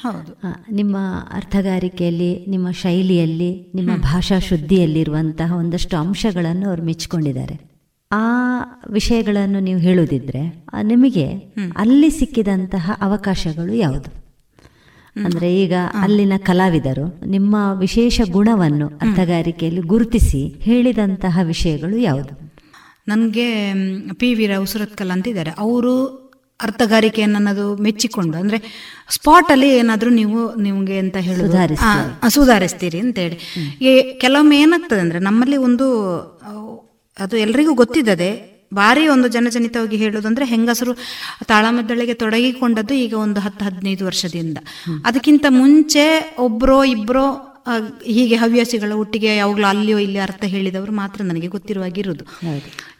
Speaker 11: ಹೌದು.
Speaker 10: ನಿಮ್ಮ ಅರ್ಥಗಾರಿಕೆಯಲ್ಲಿ ನಿಮ್ಮ ಶೈಲಿಯಲ್ಲಿ ನಿಮ್ಮ ಭಾಷಾ ಶುದ್ಧಿಯಲ್ಲಿರುವಂತಹ ಒಂದಷ್ಟು ಅಂಶಗಳನ್ನು ಅವರು ಮೆಚ್ಚಿಕೊಂಡಿದ್ದಾರೆ. ಆ ವಿಷಯಗಳನ್ನು ನೀವು ಹೇಳುದಿದ್ರೆ ನಿಮಗೆ ಅಲ್ಲಿ ಸಿಕ್ಕಿದಂತಹ ಅವಕಾಶಗಳು ಯಾವುದು? ಅಂದ್ರೆ ಈಗ ಅಲ್ಲಿನ ಕಲಾವಿದರು ನಿಮ್ಮ ವಿಶೇಷ ಗುಣವನ್ನು ಅರ್ಥಗಾರಿಕೆಯಲ್ಲಿ ಗುರುತಿಸಿ ಹೇಳಿದಂತಹ ವಿಷಯಗಳು ಯಾವುದು?
Speaker 11: ನನಗೆ ಪಿ ವಿ ರಾವ್ ಸುರತ್ಕಲ್ ಅಂತಿದ್ದಾರೆ. ಅವರು ಅರ್ಥಗಾರಿಕೆಯನ್ನು ಅನ್ನೋದು ಮೆಚ್ಚಿಕೊಂಡು ಅಂದರೆ ಸ್ಪಾಟಲ್ಲಿ ಏನಾದರೂ ನೀವು ನಿಮಗೆ ಅಂತ ಹೇಳಿ
Speaker 10: ಸುಧಾರಿಸ್ತೀರಿ.
Speaker 11: ಅಂತ ಹೇಳಿ ಅಂತೇಳಿ. ಕೆಲವೊಮ್ಮೆ ಏನಾಗ್ತದೆ ಅಂದರೆ ನಮ್ಮಲ್ಲಿ ಒಂದು ಅದು ಎಲ್ರಿಗೂ ಗೊತ್ತಿದ್ದದೆ. ಭಾರಿ ಒಂದು ಜನಜನಿತವಾಗಿ ಹೇಳೋದಂದ್ರೆ ಹೆಂಗಸರು ತಾಳಮದ್ದಳೆಗೆ ತೊಡಗಿಕೊಂಡದ್ದು ಈಗ ಒಂದು ಹತ್ತು ಹದಿನೈದು ವರ್ಷದಿಂದ. ಅದಕ್ಕಿಂತ ಮುಂಚೆ ಒಬ್ರೋ ಇಬ್ಬರೋ ಹೀಗೆ ಹವ್ಯಾಸಿಗಳ ಒಟ್ಟಿಗೆ ಯಾವಾಗಲೂ ಅಲ್ಲಿಯೋ ಇಲ್ಲಿ ಅರ್ಥ ಹೇಳಿದವರು ಮಾತ್ರ ನನಗೆ ಗೊತ್ತಿರುವಾಗಿರುವುದು.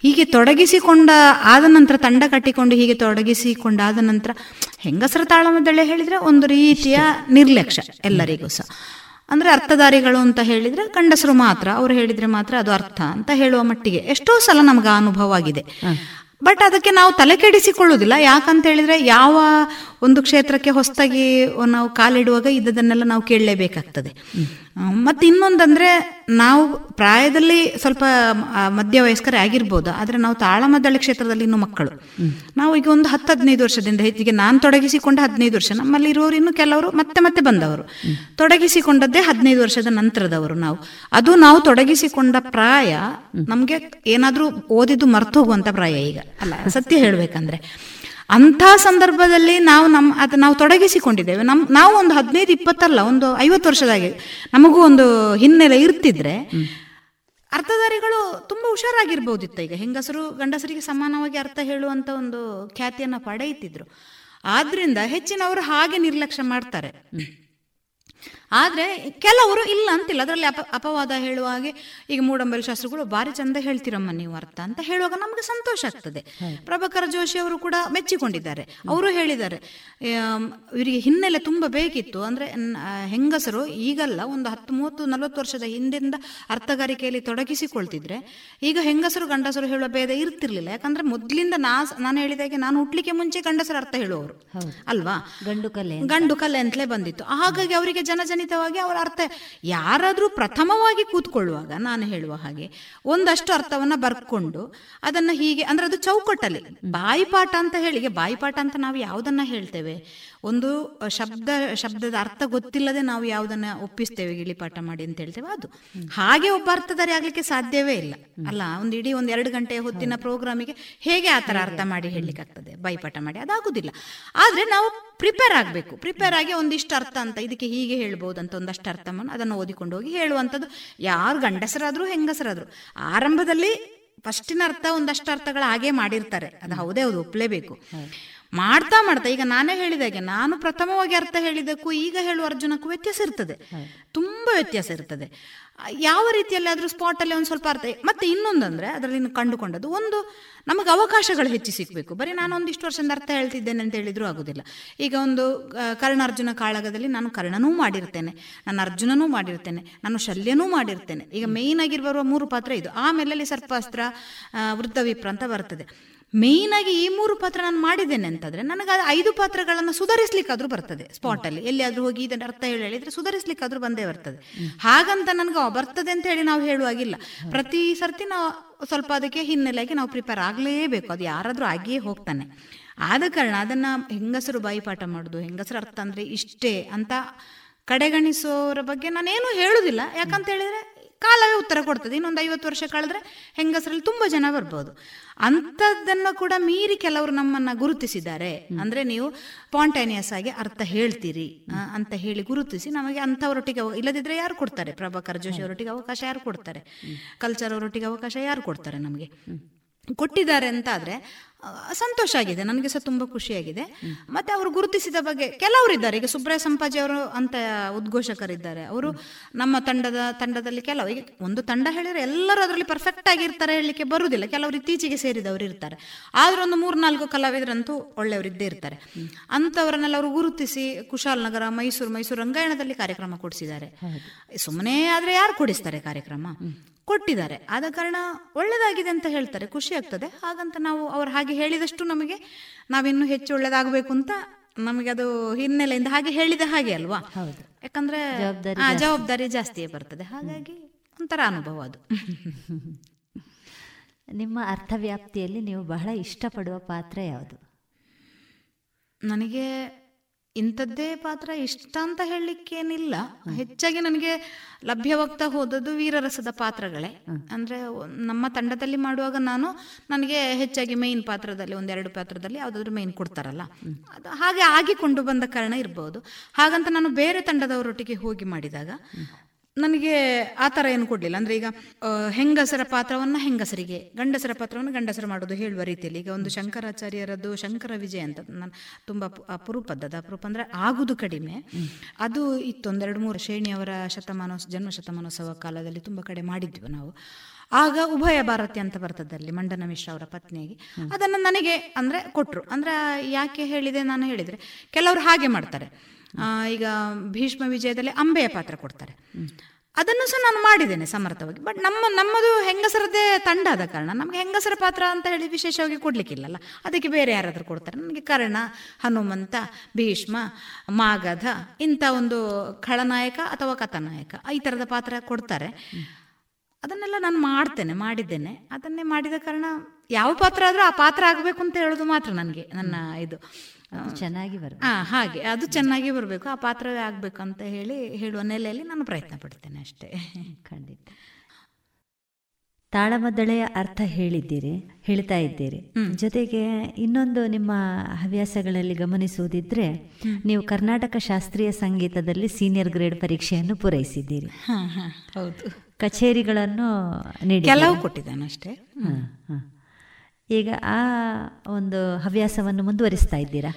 Speaker 11: ಹೀಗೆ ತೊಡಗಿಸಿಕೊಂಡ ಆದ ನಂತರ ತಂಡ ಕಟ್ಟಿಕೊಂಡು ಹೀಗೆ ತೊಡಗಿಸಿಕೊಂಡಾದ ನಂತರ ಹೆಂಗಸರ ತಾಳಮದ್ದಳೆ ಹೇಳಿದ್ರೆ ಒಂದು ರೀತಿಯ ನಿರ್ಲಕ್ಷ್ಯ ಎಲ್ಲರಿಗೂ ಸಹ. ಅಂದ್ರೆ ಅರ್ಥಧಾರಿಗಳು ಅಂತ ಹೇಳಿದ್ರೆ ಗಂಡಸರು ಮಾತ್ರ. ಅವರು ಹೇಳಿದ್ರೆ ಮಾತ್ರ ಅದು ಅರ್ಥ ಅಂತ ಹೇಳುವ ಮಟ್ಟಿಗೆ. ಎಷ್ಟೋ ಸಲ ನಮ್ಗೆ ಅನುಭವ ಆಗಿದೆ. ಬಟ್ ಅದಕ್ಕೆ ನಾವು ತಲೆ ಕೆಡಿಸಿಕೊಳ್ಳುವುದಿಲ್ಲ. ಯಾಕಂತ ಹೇಳಿದ್ರೆ ಯಾವ ಒಂದು ಕ್ಷೇತ್ರಕ್ಕೆ ಹೊಸದಾಗಿ ನಾವು ಕಾಲಿಡುವಾಗ ಇದ್ದದನ್ನೆಲ್ಲ ನಾವು ಕೇಳಲೇಬೇಕಾಗ್ತದೆ. ಮತ್ತೆ ಇನ್ನೊಂದಂದ್ರೆ ನಾವು ಪ್ರಾಯದಲ್ಲಿ ಸ್ವಲ್ಪ ಮಧ್ಯ ಮಧ್ಯವಯಸ್ಕರೇ ಆಗಿರ್ಬೋದು ಆದರೆ ನಾವು ತಾಳಮದ್ದಳೆ ಕ್ಷೇತ್ರದಲ್ಲಿ ಇನ್ನು ಮಕ್ಕಳು. ನಾವು ಈಗ ಒಂದು ಹತ್ತು ಹದಿನೈದು ವರ್ಷದಿಂದ ಹೆಚ್ಚಿಗೆ ನಾನು ತೊಡಗಿಸಿಕೊಂಡ ಹದಿನೈದು ವರ್ಷ ನಮ್ಮಲ್ಲಿ ಇರೋರು ಇನ್ನು ಕೆಲವರು ಮತ್ತೆ ಮತ್ತೆ ಬಂದವರು. ತೊಡಗಿಸಿಕೊಂಡದ್ದೇ ಹದಿನೈದು ವರ್ಷದ ನಂತರದವರು ನಾವು. ಅದು ನಾವು ತೊಡಗಿಸಿಕೊಂಡ ಪ್ರಾಯ ನಮಗೆ ಏನಾದ್ರೂ ಓದಿದ್ದು ಮರ್ತು ಹೋಗುವಂತ ಪ್ರಾಯ ಈಗ. ಅಲ್ಲ ಸತ್ಯ ಹೇಳ್ಬೇಕಂದ್ರೆ. ಅಂಥ ಸಂದರ್ಭದಲ್ಲಿ ನಾವು ನಮ್ಮ ಅದು ನಾವು ತೊಡಗಿಸಿಕೊಂಡಿದ್ದೇವೆ. ನಮ್ಮ ನಾವು ಒಂದು ಹದಿನೈದು ಇಪ್ಪತ್ತಲ್ಲ ಒಂದು ಐವತ್ತು ವರ್ಷದಾಗೆ ನಮಗೂ ಒಂದು ಹಿನ್ನೆಲೆ ಇರ್ತಿದ್ರೆ ಅರ್ಥಧಾರಿಗಳು ತುಂಬ ಹುಷಾರಾಗಿರ್ಬೋದಿತ್ತು ಈಗ. ಹೆಂಗಸರು ಗಂಡಸರಿಗೆ ಸಮಾನವಾಗಿ ಅರ್ಥ ಹೇಳುವಂತ ಒಂದು ಖ್ಯಾತಿಯನ್ನು ಪಡೆಯುತ್ತಿದ್ರು. ಆದ್ರಿಂದ ಹೆಚ್ಚಿನವರು ಹಾಗೆ ನಿರ್ಲಕ್ಷ್ಯ ಮಾಡ್ತಾರೆ. ಆದ್ರೆ ಕೆಲವರು ಇಲ್ಲ ಅಂತಿಲ್ಲ. ಅದರಲ್ಲಿ ಅಪ ಅಪವಾದ ಹೇಳುವ ಹಾಗೆ ಈಗ ಮೂಡಂಬರಿ ಶಾಸ್ತ್ರಗಳು ಭಾರಿ ಚಂದ ಹೇಳ್ತಿರಮ್ಮ ನೀವು ಅರ್ಥ ಅಂತ ಹೇಳುವಾಗ ನಮಗೆ ಸಂತೋಷ ಆಗ್ತದೆ. ಪ್ರಭಾಕರ ಜೋಶಿ ಅವರು ಕೂಡ ಮೆಚ್ಚಿಕೊಂಡಿದ್ದಾರೆ. ಅವರು ಹೇಳಿದ್ದಾರೆ ಇವರಿಗೆ ಹಿನ್ನೆಲೆ ತುಂಬಾ ಬೇಕಿತ್ತು. ಅಂದ್ರೆ ಹೆಂಗಸರು ಈಗಲ್ಲ ಒಂದು ಹತ್ತು ಮೂವತ್ತು ನಲವತ್ತು ವರ್ಷದ ಹಿಂದಿಂದ ಅರ್ಥಗಾರಿಕೆಯಲ್ಲಿ ತೊಡಗಿಸಿಕೊಳ್ತಿದ್ರೆ ಈಗ ಹೆಂಗಸರು ಗಂಡಸರು ಹೇಳುವ ಭೇದ ಇರ್ತಿರ್ಲಿಲ್ಲ. ಯಾಕಂದ್ರೆ ಮೊದಲಿಂದ ನಾ ನಾನು ಹೇಳಿದಾಗೆ ನಾನು ಹುಟ್ಲಿಕ್ಕೆ ಮುಂಚೆ ಗಂಡಸರು ಅರ್ಥ ಹೇಳುವವರು. ಅಲ್ವಾ?
Speaker 10: ಗಂಡು ಕಲೆ
Speaker 11: ಗಂಡು ಕಲೆ ಅಂತಲೇ ಬಂದಿತ್ತು. ಹಾಗಾಗಿ ಅವರಿಗೆ ಜನಜನಿತವಾಗಿ ಅವರ ಅರ್ಥ. ಯಾರಾದರೂ ಪ್ರಥಮವಾಗಿ ಕೂತ್ಕೊಳ್ಳುವಾಗ ನಾನು ಹೇಳುವ ಹಾಗೆ ಒಂದಷ್ಟು ಅರ್ಥವನ್ನ ಬರ್ಕೊಂಡು ಅದನ್ನ ಹೀಗೆ ಅಂದ್ರೆ ಅದು ಚೌಕಟ್ಟಲ್ಲಿ. ಬಾಯಿಪಾಠ ಅಂತ ಹೇಳಿ ಬಾಯಿಪಾಠ ಅಂತ ನಾವು ಯಾವುದನ್ನ ಹೇಳ್ತೇವೆ? ಒಂದು ಶಬ್ದ ಶಬ್ದದ ಅರ್ಥ ಗೊತ್ತಿಲ್ಲದೆ ನಾವು ಯಾವುದನ್ನ ಒಪ್ಪಿಸ್ತೇವೆ ಗಿಳಿಪಾಠ ಮಾಡಿ ಅಂತ ಹೇಳ್ತೇವೆ ಅದು. ಹಾಗೆ ಒಬ್ಬ ಅರ್ಥದಾರಿ ಆಗ್ಲಿಕ್ಕೆ ಸಾಧ್ಯವೇ ಇಲ್ಲ. ಅಲ್ಲ ಒಂದು ಇಡೀ ಒಂದು ಎರಡು ಗಂಟೆಯ ಹೊತ್ತಿನ ಪ್ರೋಗ್ರಾಮಿಗೆ ಹೇಗೆ ಆ ಥರ ಅರ್ಥ ಮಾಡಿ ಹೇಳಲಿಕ್ಕೆ ಆಗ್ತದೆ ಬೈಪಾಠ ಮಾಡಿ ಅದಾಗುದಿಲ್ಲ. ಆದ್ರೆ ನಾವು ಪ್ರಿಪೇರ್ ಆಗಬೇಕು. ಪ್ರಿಪೇರ್ ಆಗಿ ಒಂದಿಷ್ಟು ಅರ್ಥ ಅಂತ ಇದಕ್ಕೆ ಹೀಗೆ ಹೇಳ್ಬೋದು ಅಂತ ಒಂದಷ್ಟು ಅರ್ಥವನ್ನು ಅದನ್ನು ಓದಿಕೊಂಡು ಹೋಗಿ ಹೇಳುವಂಥದ್ದು. ಯಾರು ಗಂಡಸರಾದರೂ ಹೆಂಗಸರಾದರೂ ಆರಂಭದಲ್ಲಿ ಫಸ್ಟಿನ ಅರ್ಥ ಒಂದಷ್ಟು ಅರ್ಥಗಳು ಹಾಗೆ ಮಾಡಿರ್ತಾರೆ. ಅದು ಹೌದೇ ಹೌದು ಒಪ್ಲೇಬೇಕು. ಮಾಡ್ತಾ ಮಾಡ್ತಾ, ಈಗ ನಾನೇ ಹೇಳಿದಾಗೆ ನಾನು ಪ್ರಥಮವಾಗಿ ಅರ್ಥ ಹೇಳಿದ್ದಕ್ಕೂ ಈಗ ಹೇಳುವ ಅರ್ಜುನಕ್ಕೂ ವ್ಯತ್ಯಾಸ ಇರ್ತದೆ. ತುಂಬಾ ವ್ಯತ್ಯಾಸ ಇರ್ತದೆ. ಯಾವ ರೀತಿಯಲ್ಲಿ ಆದ್ರೂ ಸ್ಪಾಟ್ ಅಲ್ಲಿ ಒಂದು ಸ್ವಲ್ಪ ಅರ್ಥ, ಮತ್ತೆ ಇನ್ನೊಂದಂದ್ರೆ ಅದರಲ್ಲಿ ಕಂಡುಕೊಂಡದ್ದು, ಒಂದು ನಮಗೆ ಅವಕಾಶಗಳು ಹೆಚ್ಚು ಸಿಗಬೇಕು. ಬರೀ ನಾನು ಒಂದಿಷ್ಟು ವರ್ಷದಿಂದ ಅರ್ಥ ಹೇಳ್ತಿದ್ದೇನೆ ಅಂತ ಹೇಳಿದ್ರು ಆಗುದಿಲ್ಲ. ಈಗ ಒಂದು ಕರ್ಣ ಕರ್ಣಾರ್ಜುನ ಕಾಳಗದಲ್ಲಿ ನಾನು ಕರ್ಣನೂ ಮಾಡಿರ್ತೇನೆ, ನಾನು ಅರ್ಜುನನೂ ಮಾಡಿರ್ತೇನೆ, ನಾನು ಶಲ್ಯನೂ ಮಾಡಿರ್ತೇನೆ. ಈಗ ಮೇಯ್ನ್ ಆಗಿ ಬರುವ ಮೂರು ಪಾತ್ರ ಇದು. ಆಮೇಲೆ ಸರ್ಪಾಸ್ತ್ರ ವೃದ್ಧವಿಪ್ರ ಬರ್ತದೆ. ಮೇಯ್ನ್ ಆಗಿ ಈ ಮೂರು ಪಾತ್ರ ನಾನು ಮಾಡಿದ್ದೇನೆ ಅಂತಂದ್ರೆ ನನಗೆ ಅದು ಐದು ಪಾತ್ರಗಳನ್ನು ಸುಧಾರಿಸ್ಲಿಕ್ಕಾದ್ರೂ ಬರ್ತದೆ ಸ್ಪಾಟ್ ಅಲ್ಲಿ. ಎಲ್ಲಿಯಾದ್ರೂ ಹೋಗಿ ಇದನ್ನು ಅರ್ಥ ಹೇಳಿ ಹೇಳಿದ್ರೆ ಸುಧಾರಿಸ್ಲಿಕ್ಕಾದ್ರೂ ಬಂದೇ ಬರ್ತದೆ. ಹಾಗಂತ ನನಗೆ ಬರ್ತದೆ ಅಂತ ಹೇಳಿ ನಾವು ಹೇಳುವಾಗಿಲ್ಲ. ಪ್ರತಿ ಸರ್ತಿ ನಾವು ಸ್ವಲ್ಪ ಅದಕ್ಕೆ ಹಿನ್ನೆಲೆಗೆ ನಾವು ಪ್ರಿಪೇರ್ ಆಗಲೇಬೇಕು. ಅದು ಯಾರಾದರೂ ಆಗಿಯೇ ಹೋಗ್ತಾನೆ. ಆದ ಕಾರಣ ಅದನ್ನ ಹೆಂಗಸರು ಬಾಯಿಪಾಠ ಮಾಡೋದು, ಹೆಂಗಸರು ಅರ್ಥ ಅಂದ್ರೆ ಇಷ್ಟೇ ಅಂತ ಕಡೆಗಣಿಸೋರ ಬಗ್ಗೆ ನಾನೇನು ಹೇಳುದಿಲ್ಲ. ಯಾಕಂತ ಹೇಳಿದ್ರೆ ಕಾಲವೇ ಉತ್ತರ ಕೊಡ್ತದೆ. ಇನ್ನೊಂದು ಐವತ್ತು ವರ್ಷ ಕಳೆದ್ರೆ ಹೆಂಗಸರಲ್ಲಿ ತುಂಬಾ ಜನ ಬರ್ಬೋದು. ಅಂಥದ್ದನ್ನು ಕೂಡ ಮೀರಿ ಕೆಲವರು ನಮ್ಮನ್ನ ಗುರುತಿಸಿದ್ದಾರೆ. ಅಂದ್ರೆ ನೀವು ಸ್ಪಾಂಟೇನಿಯಸ್ ಆಗಿ ಅರ್ಥ ಹೇಳ್ತೀರಿ ಅಂತ ಹೇಳಿ ಗುರುತಿಸಿ ನಮಗೆ ಅಂಥವರೊಟ್ಟಿಗೆ ಇಲ್ಲದಿದ್ರೆ ಯಾರು ಕೊಡ್ತಾರೆ? ಪ್ರಭಾಕರ್ ಜೋಶಿ ಅವರೊಟ್ಟಿಗೆ ಅವಕಾಶ ಯಾರು ಕೊಡ್ತಾರೆ? ಕಲ್ಚರ್ ಅವರೊಟ್ಟಿಗೆ ಅವಕಾಶ ಯಾರು ಕೊಡ್ತಾರೆ ನಮಗೆ? ಕೊಟ್ಟಿದ್ದಾರೆ ಅಂತ ಆದ್ರೆ ಆ, ಸಂತೋಷ ಆಗಿದೆ. ನನಗೆ ಸಹ ತುಂಬಾ ಖುಷಿಯಾಗಿದೆ. ಮತ್ತೆ ಅವರು ಗುರುತಿಸಿದ ಬಗ್ಗೆ ಕೆಲವರು ಇದ್ದಾರೆ ಈಗ ಸುಬ್ರಾಯ ಸಂಪಾಜಿ ಅವರು ಅಂತ ಉದ್ಘೋಷಕರಿದ್ದಾರೆ. ಅವರು ನಮ್ಮ ತಂಡದ ತಂಡದಲ್ಲಿ ಕೆಲವು ಈಗ ಒಂದು ತಂಡ ಹೇಳಿದ್ರೆ ಎಲ್ಲರೂ ಅದರಲ್ಲಿ ಪರ್ಫೆಕ್ಟ್ ಆಗಿರ್ತಾರೆ ಹೇಳಲಿಕ್ಕೆ ಬರುವುದಿಲ್ಲ. ಕೆಲವರು ಇತ್ತೀಚೆಗೆ ಸೇರಿದವರು ಇರ್ತಾರೆ. ಆದ್ರೆ ಒಂದು ಮೂರ್ನಾಲ್ಕು ಕಲಾವಿದರಂತೂ ಒಳ್ಳೆಯವರು ಇದ್ದೇ ಇರ್ತಾರೆ. ಅಂಥವರನ್ನೆಲ್ಲ ಅವರು ಗುರುತಿಸಿ ಕುಶಾಲನಗರ ಮೈಸೂರು ಮೈಸೂರು ರಂಗಾಯಣದಲ್ಲಿ ಕಾರ್ಯಕ್ರಮ ಕೊಡಿಸಿದ್ದಾರೆ. ಸುಮ್ಮನೆ ಆದ್ರೆ ಯಾರು ಕೊಡಿಸ್ತಾರೆ ಕಾರ್ಯಕ್ರಮ? ಕೊಟ್ಟಿದ್ದಾರೆ. ಆದ ಕಾರಣ ಒಳ್ಳೇದಾಗಿದೆ ಅಂತ ಹೇಳ್ತಾರೆ. ಖುಷಿ ಆಗ್ತದೆ. ಹಾಗಂತ ನಾವು ಅವ್ರು ಹಾಗೆ ಹೇಳಿದಷ್ಟು ನಮಗೆ ನಾವಿನ್ನೂ ಹೆಚ್ಚು ಒಳ್ಳೇದಾಗಬೇಕು ಅಂತ ನಮಗೆ ಅದು ಹಿನ್ನೆಲೆಯಿಂದ ಹಾಗೆ ಹೇಳಿದ ಹಾಗೆ ಅಲ್ವಾ? ಯಾಕಂದ್ರೆ
Speaker 10: ಜವಾಬ್ದಾರಿ
Speaker 11: ಜಾಸ್ತಿಯೇ ಬರ್ತದೆ. ಹಾಗಾಗಿ ಒಂಥರ ಅನುಭವ ಅದು. [LAUGHS]
Speaker 10: ನಿಮ್ಮ ಅರ್ಥವ್ಯಾಪ್ತಿಯಲ್ಲಿ ನೀವು ಬಹಳ ಇಷ್ಟಪಡುವ ಪಾತ್ರ ಯಾವುದು?
Speaker 11: ನನಗೆ ಇಂಥದ್ದೇ ಪಾತ್ರ ಇಷ್ಟ ಅಂತ ಹೇಳಲಿಕ್ಕೇನಿಲ್ಲ. ಹೆಚ್ಚಾಗಿ ನನಗೆ ಲಭ್ಯವಾಗ್ತಾ ಹೋದದ್ದು ವೀರರಸದ ಪಾತ್ರಗಳೇ. ಅಂದ್ರೆ ನಮ್ಮ ತಂಡದಲ್ಲಿ ಮಾಡುವಾಗ ನಾನು ನನಗೆ ಹೆಚ್ಚಾಗಿ ಮೈನ್ ಪಾತ್ರದಲ್ಲಿ ಒಂದೆರಡು ಪಾತ್ರದಲ್ಲಿ ಯಾವುದಾದ್ರೂ ಮೇಯ್ನ್ ಕೊಡ್ತಾರಲ್ಲ. ಅದು ಹಾಗೆ ಆಗಿಕೊಂಡು ಬಂದ ಕಾರಣ ಇರ್ಬೋದು. ಹಾಗಂತ ನಾನು ಬೇರೆ ತಂಡದವರೊಟ್ಟಿಗೆ ಹೋಗಿ ಮಾಡಿದಾಗ ನನಗೆ ಆ ಥರ ಏನು ಕೊಡಲಿಲ್ಲ. ಅಂದರೆ ಈಗ ಹೆಂಗಸರ ಪಾತ್ರವನ್ನು ಹೆಂಗಸರಿಗೆ, ಗಂಡಸರ ಪಾತ್ರವನ್ನು ಗಂಡಸರು ಮಾಡೋದು ಹೇಳುವ ರೀತಿಯಲ್ಲಿ. ಈಗ ಒಂದು ಶಂಕರಾಚಾರ್ಯರದ್ದು ಶಂಕರ ವಿಜಯ ಅಂತ ನಾನು ತುಂಬ ಅಪರೂಪದ್ದು ಅಪರೂಪ ಅಂದರೆ ಆಗುದು ಕಡಿಮೆ. ಅದು ಇತ್ತು ಒಂದೆರಡು ಮೂರು ಶ್ರೇಣಿಯವರ ಶತಮಾನೋತ್ಸವ ಜನ್ಮ ಶತಮಾನೋತ್ಸವ ಕಾಲದಲ್ಲಿ ತುಂಬ ಕಡೆ ಮಾಡಿದ್ವಿ ನಾವು. ಆಗ ಉಭಯ ಭಾರತಿ ಅಂತ ಬರ್ತದಲ್ಲಿ ಮಂಡನ ಮಿಶ್ರ ಅವರ ಪತ್ನಿಯಾಗಿ. ಅದನ್ನು ನನಗೆ ಅಂದರೆ ಕೊಟ್ಟರು ಅಂದರೆ ಯಾಕೆ ಹೇಳಿದೆ ನಾನು ಹೇಳಿದರೆ, ಕೆಲವರು ಹಾಗೆ ಮಾಡ್ತಾರೆ. ಈಗ ಭೀಷ್ಮ ವಿಜಯದಲ್ಲಿ ಅಂಬೆಯ ಪಾತ್ರ ಕೊಡ್ತಾರೆ. ಅದನ್ನು ಸಹ ನಾನು ಮಾಡಿದ್ದೇನೆ ಸಮರ್ಥವಾಗಿ. ಬಟ್ ನಮ್ಮ, ನಮ್ಮದು ಹೆಂಗಸರದ್ದೇ ತಂಡ ಆದ ಕಾರಣ ನಮಗೆ ಹೆಂಗಸರ ಪಾತ್ರ ಅಂತ ಹೇಳಿ ವಿಶೇಷವಾಗಿ ಕೊಡ್ಲಿಕ್ಕಿಲ್ಲಲ್ಲ. ಅದಕ್ಕೆ ಬೇರೆ ಯಾರಾದರೂ ಕೊಡ್ತಾರೆ. ನನಗೆ ಕರ್ಣ, ಹನುಮಂತ, ಭೀಷ್ಮ, ಮಾಗಧ ಇಂಥ ಒಂದು ಖಳನಾಯಕ ಅಥವಾ ಕಥಾನಾಯಕ ಈ ಥರದ ಪಾತ್ರ ಕೊಡ್ತಾರೆ. ಅದನ್ನೆಲ್ಲ ನಾನು ಮಾಡ್ತೇನೆ, ಮಾಡಿದ್ದೇನೆ. ಅದನ್ನೇ ಮಾಡಿದ ಕಾರಣ ಯಾವ ಪಾತ್ರ ಆದರೂ ಆ ಪಾತ್ರ ಆಗಬೇಕು ಅಂತ ಹೇಳೋದು ಮಾತ್ರ ನನಗೆ, ನನ್ನ ಇದು.
Speaker 10: ಚೆನ್ನಾಗಿ ಬರಬೇಕು.
Speaker 11: ಹಾ ಹಾಗೆ. ಅದು ಚೆನ್ನಾಗಿ ಬರಬೇಕು. ಆ ಪಾತ್ರವೇ ಆಗಬೇಕು ಅಂತ ಹೇಳಿ ಹೇಳುವ ನೆಲೆಯಲ್ಲಿ ನಾನು ಪ್ರಯತ್ನ ಪಡ್ತೇನೆ ಅಷ್ಟೇ.
Speaker 10: ಖಂಡಿತ. ತಾಳಮದ್ದಳೆಯ ಅರ್ಥ ಹೇಳಿದ್ದೀರಿ ಹೇಳ್ತಾ ಇದ್ದೀರಿ. ಜೊತೆಗೆ ಇನ್ನೊಂದು ನಿಮ್ಮ ಹವ್ಯಾಸಗಳಲ್ಲಿ ಗಮನಿಸುವುದಿದ್ರೆ ನೀವು ಕರ್ನಾಟಕ ಶಾಸ್ತ್ರೀಯ ಸಂಗೀತದಲ್ಲಿ ಸೀನಿಯರ್ ಗ್ರೇಡ್ ಪರೀಕ್ಷೆಯನ್ನು ಪೂರೈಸಿದ್ದೀರಿ.
Speaker 11: ಹೌದು.
Speaker 10: ಕಚೇರಿಗಳನ್ನು ನೀಡಿ
Speaker 11: ಕೆಲವು ಕೊಟ್ಟಿದ್ದಾನೆ ಅಷ್ಟೇ.
Speaker 10: ಈಗ ಆ ಒಂದು ಹವ್ಯಾಸವನ್ನು ಮುಂದುವರಿಸ್ತಾ ಇದ್ದೀರಾ?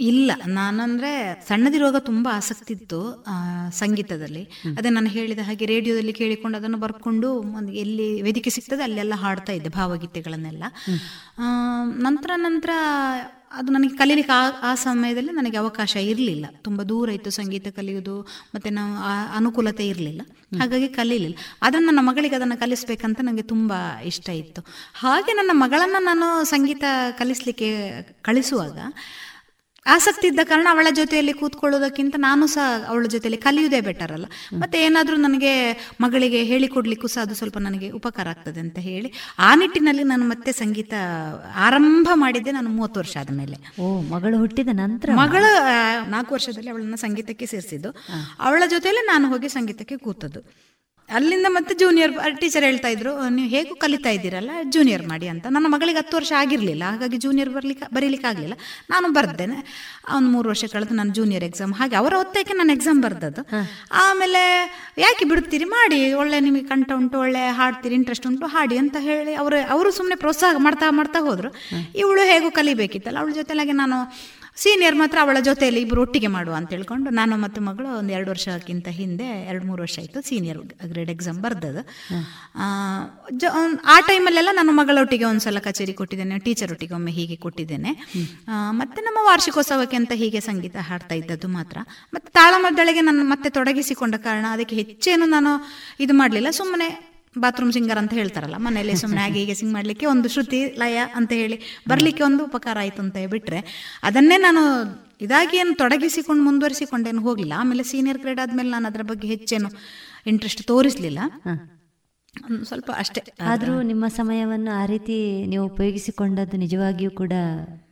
Speaker 11: ಇಲ್ಲ ನಾನಂದ್ರೆ ಸಣ್ಣದಿರುವಾಗ ತುಂಬಾ ಆಸಕ್ತಿ ಇತ್ತು ಸಂಗೀತದಲ್ಲಿ. ಅದೇ ನಾನು ಹೇಳಿದ ಹಾಗೆ ರೇಡಿಯೋದಲ್ಲಿ ಕೇಳಿಕೊಂಡು ಅದನ್ನು ಬರ್ಕೊಂಡು ಒಂದು ಎಲ್ಲಿ ವೇದಿಕೆ ಸಿಗ್ತದೆ ಅಲ್ಲೆಲ್ಲ ಹಾಡ್ತಾ ಇದ್ದೆ ಭಾವಗೀತೆಗಳನ್ನೆಲ್ಲ. ನಂತರ ನಂತರ ಅದು ನನಗೆ ಕಲೀಲಿಕ್ಕೆ ಆ ಆ ಸಮಯದಲ್ಲಿ ನನಗೆ ಅವಕಾಶ ಇರಲಿಲ್ಲ. ತುಂಬ ದೂರ ಇತ್ತು ಸಂಗೀತ ಕಲಿಯೋದು ಮತ್ತು ನಾವು ಆ ಅನುಕೂಲತೆ ಇರಲಿಲ್ಲ. ಹಾಗಾಗಿ ಕಲೀಲಿಲ್ಲ. ಆದರೆ ನನ್ನ ಮಗಳಿಗೆ ಅದನ್ನು ಕಲಿಸ್ಬೇಕಂತ ನನಗೆ ತುಂಬ ಇಷ್ಟ ಇತ್ತು. ಹಾಗೆ ನನ್ನ ಮಗಳನ್ನು ನಾನು ಸಂಗೀತ ಕಲಿಸಲಿಕ್ಕೆ ಕಳಿಸುವಾಗ ಆಸಕ್ತಿ ಇದ್ದ ಕಾರಣ ಅವಳ ಜೊತೆಯಲ್ಲಿ ಕೂತ್ಕೊಳ್ಳೋದಕ್ಕಿಂತ ನಾನು ಸಹ ಅವಳ ಜೊತೆಯಲ್ಲಿ ಕಲಿಯುವುದೇ ಬೆಟರ್ ಅಲ್ಲ. ಮತ್ತೆ ಏನಾದರೂ ನನಗೆ ಮಗಳಿಗೆ ಹೇಳಿಕೊಡ್ಲಿಕ್ಕೂ ಸಹ ಅದು ಸ್ವಲ್ಪ ನನಗೆ ಉಪಕಾರ ಆಗ್ತದೆ ಅಂತ ಹೇಳಿ ಆ ನಿಟ್ಟಿನಲ್ಲಿ ನಾನು ಮತ್ತೆ ಸಂಗೀತ ಆರಂಭ ಮಾಡಿದ್ದೆ ನಾನು ಮೂವತ್ತು ವರ್ಷ ಆದಮೇಲೆ.
Speaker 10: ಓ ಮಗಳು ಹುಟ್ಟಿದ ನಂತರ?
Speaker 11: ಮಗಳು ನಾಲ್ಕು ವರ್ಷದಲ್ಲಿ ಅವಳನ್ನ ಸಂಗೀತಕ್ಕೆ ಸೇರಿಸಿದ್ದು. ಅವಳ ಜೊತೆಯಲ್ಲಿ ನಾನು ಹೋಗಿ ಸಂಗೀತಕ್ಕೆ ಕೂತದ್ದು. ಅಲ್ಲಿಂದ ಮತ್ತೆ ಜೂನಿಯರ್ ಟೀಚರ್ ಹೇಳ್ತಾ ಇದ್ರು ನೀವು ಹೇಗೂ ಕಲಿತಾ ಇದ್ದೀರಲ್ಲ ಜೂನಿಯರ್ ಮಾಡಿ ಅಂತ. ನನ್ನ ಮಗಳಿಗೆ ಹತ್ತು ವರ್ಷ ಆಗಿರಲಿಲ್ಲ ಹಾಗಾಗಿ ಜೂನಿಯರ್ ಬರ್ಲಿಕ್ಕೆ ಬರೀಲಿಕ್ಕೆ ಆಗಲಿಲ್ಲ. ನಾನು ಬರ್ದೇನೆ. ಒಂದು ಮೂರು ವರ್ಷ ಕಳೆದು ನಾನು ಜೂನಿಯರ್ ಎಕ್ಸಾಮ್ ಹಾಗೆ ಅವರ ಒತ್ತಾಯಕ್ಕೆ ನಾನು ಎಕ್ಸಾಮ್ ಬರ್ದದ್ದು. ಆಮೇಲೆ ಯಾಕೆ ಬಿಡ್ತೀರಿ ಮಾಡಿ. ಒಳ್ಳೆ ನಿಮಗೆ ಕಂಠ ಉಂಟು ಒಳ್ಳೆ ಹಾಡ್ತೀರಿ ಇಂಟ್ರೆಸ್ಟ್ ಉಂಟು ಹಾಡಿ ಅಂತ ಹೇಳಿ ಅವರು ಅವರು ಸುಮ್ಮನೆ ಪ್ರೋತ್ಸಾಹ ಮಾಡ್ತಾ ಮಾಡ್ತಾ ಹೋದರು. ಇವಳು ಹೇಗೂ ಕಲಿಬೇಕಿತ್ತಲ್ಲ ಅವಳ ಜೊತೆಲಾಗೆ ನಾನು ಸೀನಿಯರ್ ಮಾತ್ರ ಅವಳ ಜೊತೆಯಲ್ಲಿ ಇಬ್ಬರು ಒಟ್ಟಿಗೆ ಮಾಡುವ ಅಂತ ಹೇಳ್ಕೊಂಡು ನಾನು ಮತ್ತು ಮಗಳು ಒಂದು ಎರಡು ವರ್ಷಕ್ಕಿಂತ ಹಿಂದೆ ಎರಡು ಮೂರು ವರ್ಷ ಆಯಿತು ಸೀನಿಯರ್ ಗ್ರೇಡ್ ಎಕ್ಸಾಮ್ ಬರ್ದದು ಆ, ಜ ಒಂದ್- ಆ ಟೈಮಲ್ಲೆಲ್ಲ ನಾನು ಮಗಳೊಟ್ಟಿಗೆ ಒಂದ್ಸಲ ಕಚೇರಿ ಕೊಟ್ಟಿದ್ದೇನೆ ಟೀಚರ್ ಒಟ್ಟಿಗೆ ಒಮ್ಮೆ ಹೀಗೆ ಕೊಟ್ಟಿದ್ದೇನೆ. ಮತ್ತು ಮತ್ತೆ ನಮ್ಮ ವಾರ್ಷಿಕೋತ್ಸವಕ್ಕೆ ಅಂತ ಹೀಗೆ ಸಂಗೀತ ಹಾಡ್ತಾ ಇದ್ದದ್ದು ಮಾತ್ರ. ಮತ್ತೆ ತಾಳಮದ್ದಳೆಗೆ ನಾನು ಮತ್ತೆ ತೊಡಗಿಸಿಕೊಂಡ ಕಾರಣ ಅದಕ್ಕೆ ಹೆಚ್ಚೇನು ನಾನು ಇದು ಮಾಡಲಿಲ್ಲ. ಸುಮ್ಮನೆ ಬಾತ್ರೂಮ್ ಸಿಂಗರ್ ಅಂತ ಹೇಳ್ತಾರಲ್ಲ ಮನೆಯಲ್ಲಿ ಸುಮ್ಮನೆ ಹಾಗೆ ಹೀಗೆ ಸಿಂಗ್ ಮಾಡಲಿಕ್ಕೆ ಒಂದು ಶ್ರುತಿ ಲಯ ಅಂತ ಹೇಳಿ ಬರಲಿಕ್ಕೆ ಒಂದು ಉಪಕಾರ ಆಯಿತು ಅಂತ ಬಿಟ್ಟರೆ ಅದನ್ನೇ ನಾನು ಇದಾಗಿ ಏನು ತೊಡಗಿಸಿಕೊಂಡು ಮುಂದುವರಿಸಿಕೊಂಡೇನು ಹೋಗಲಿಲ್ಲ. ಆಮೇಲೆ ಸೀನಿಯರ್ ಗ್ರೇಡ್ ಆದಮೇಲೆ ನಾನು ಅದರ ಬಗ್ಗೆ ಹೆಚ್ಚೇನು ಇಂಟ್ರೆಸ್ಟ್ ತೋರಿಸಲಿಲ್ಲ. ಸ್ವಲ್ಪ ಅಷ್ಟೇ.
Speaker 10: ಆದರೂ ನಿಮ್ಮ ಸಮಯವನ್ನು ಆ ರೀತಿ ನೀವು ಉಪಯೋಗಿಸಿಕೊಂಡದ್ದು ನಿಜವಾಗಿಯೂ ಕೂಡ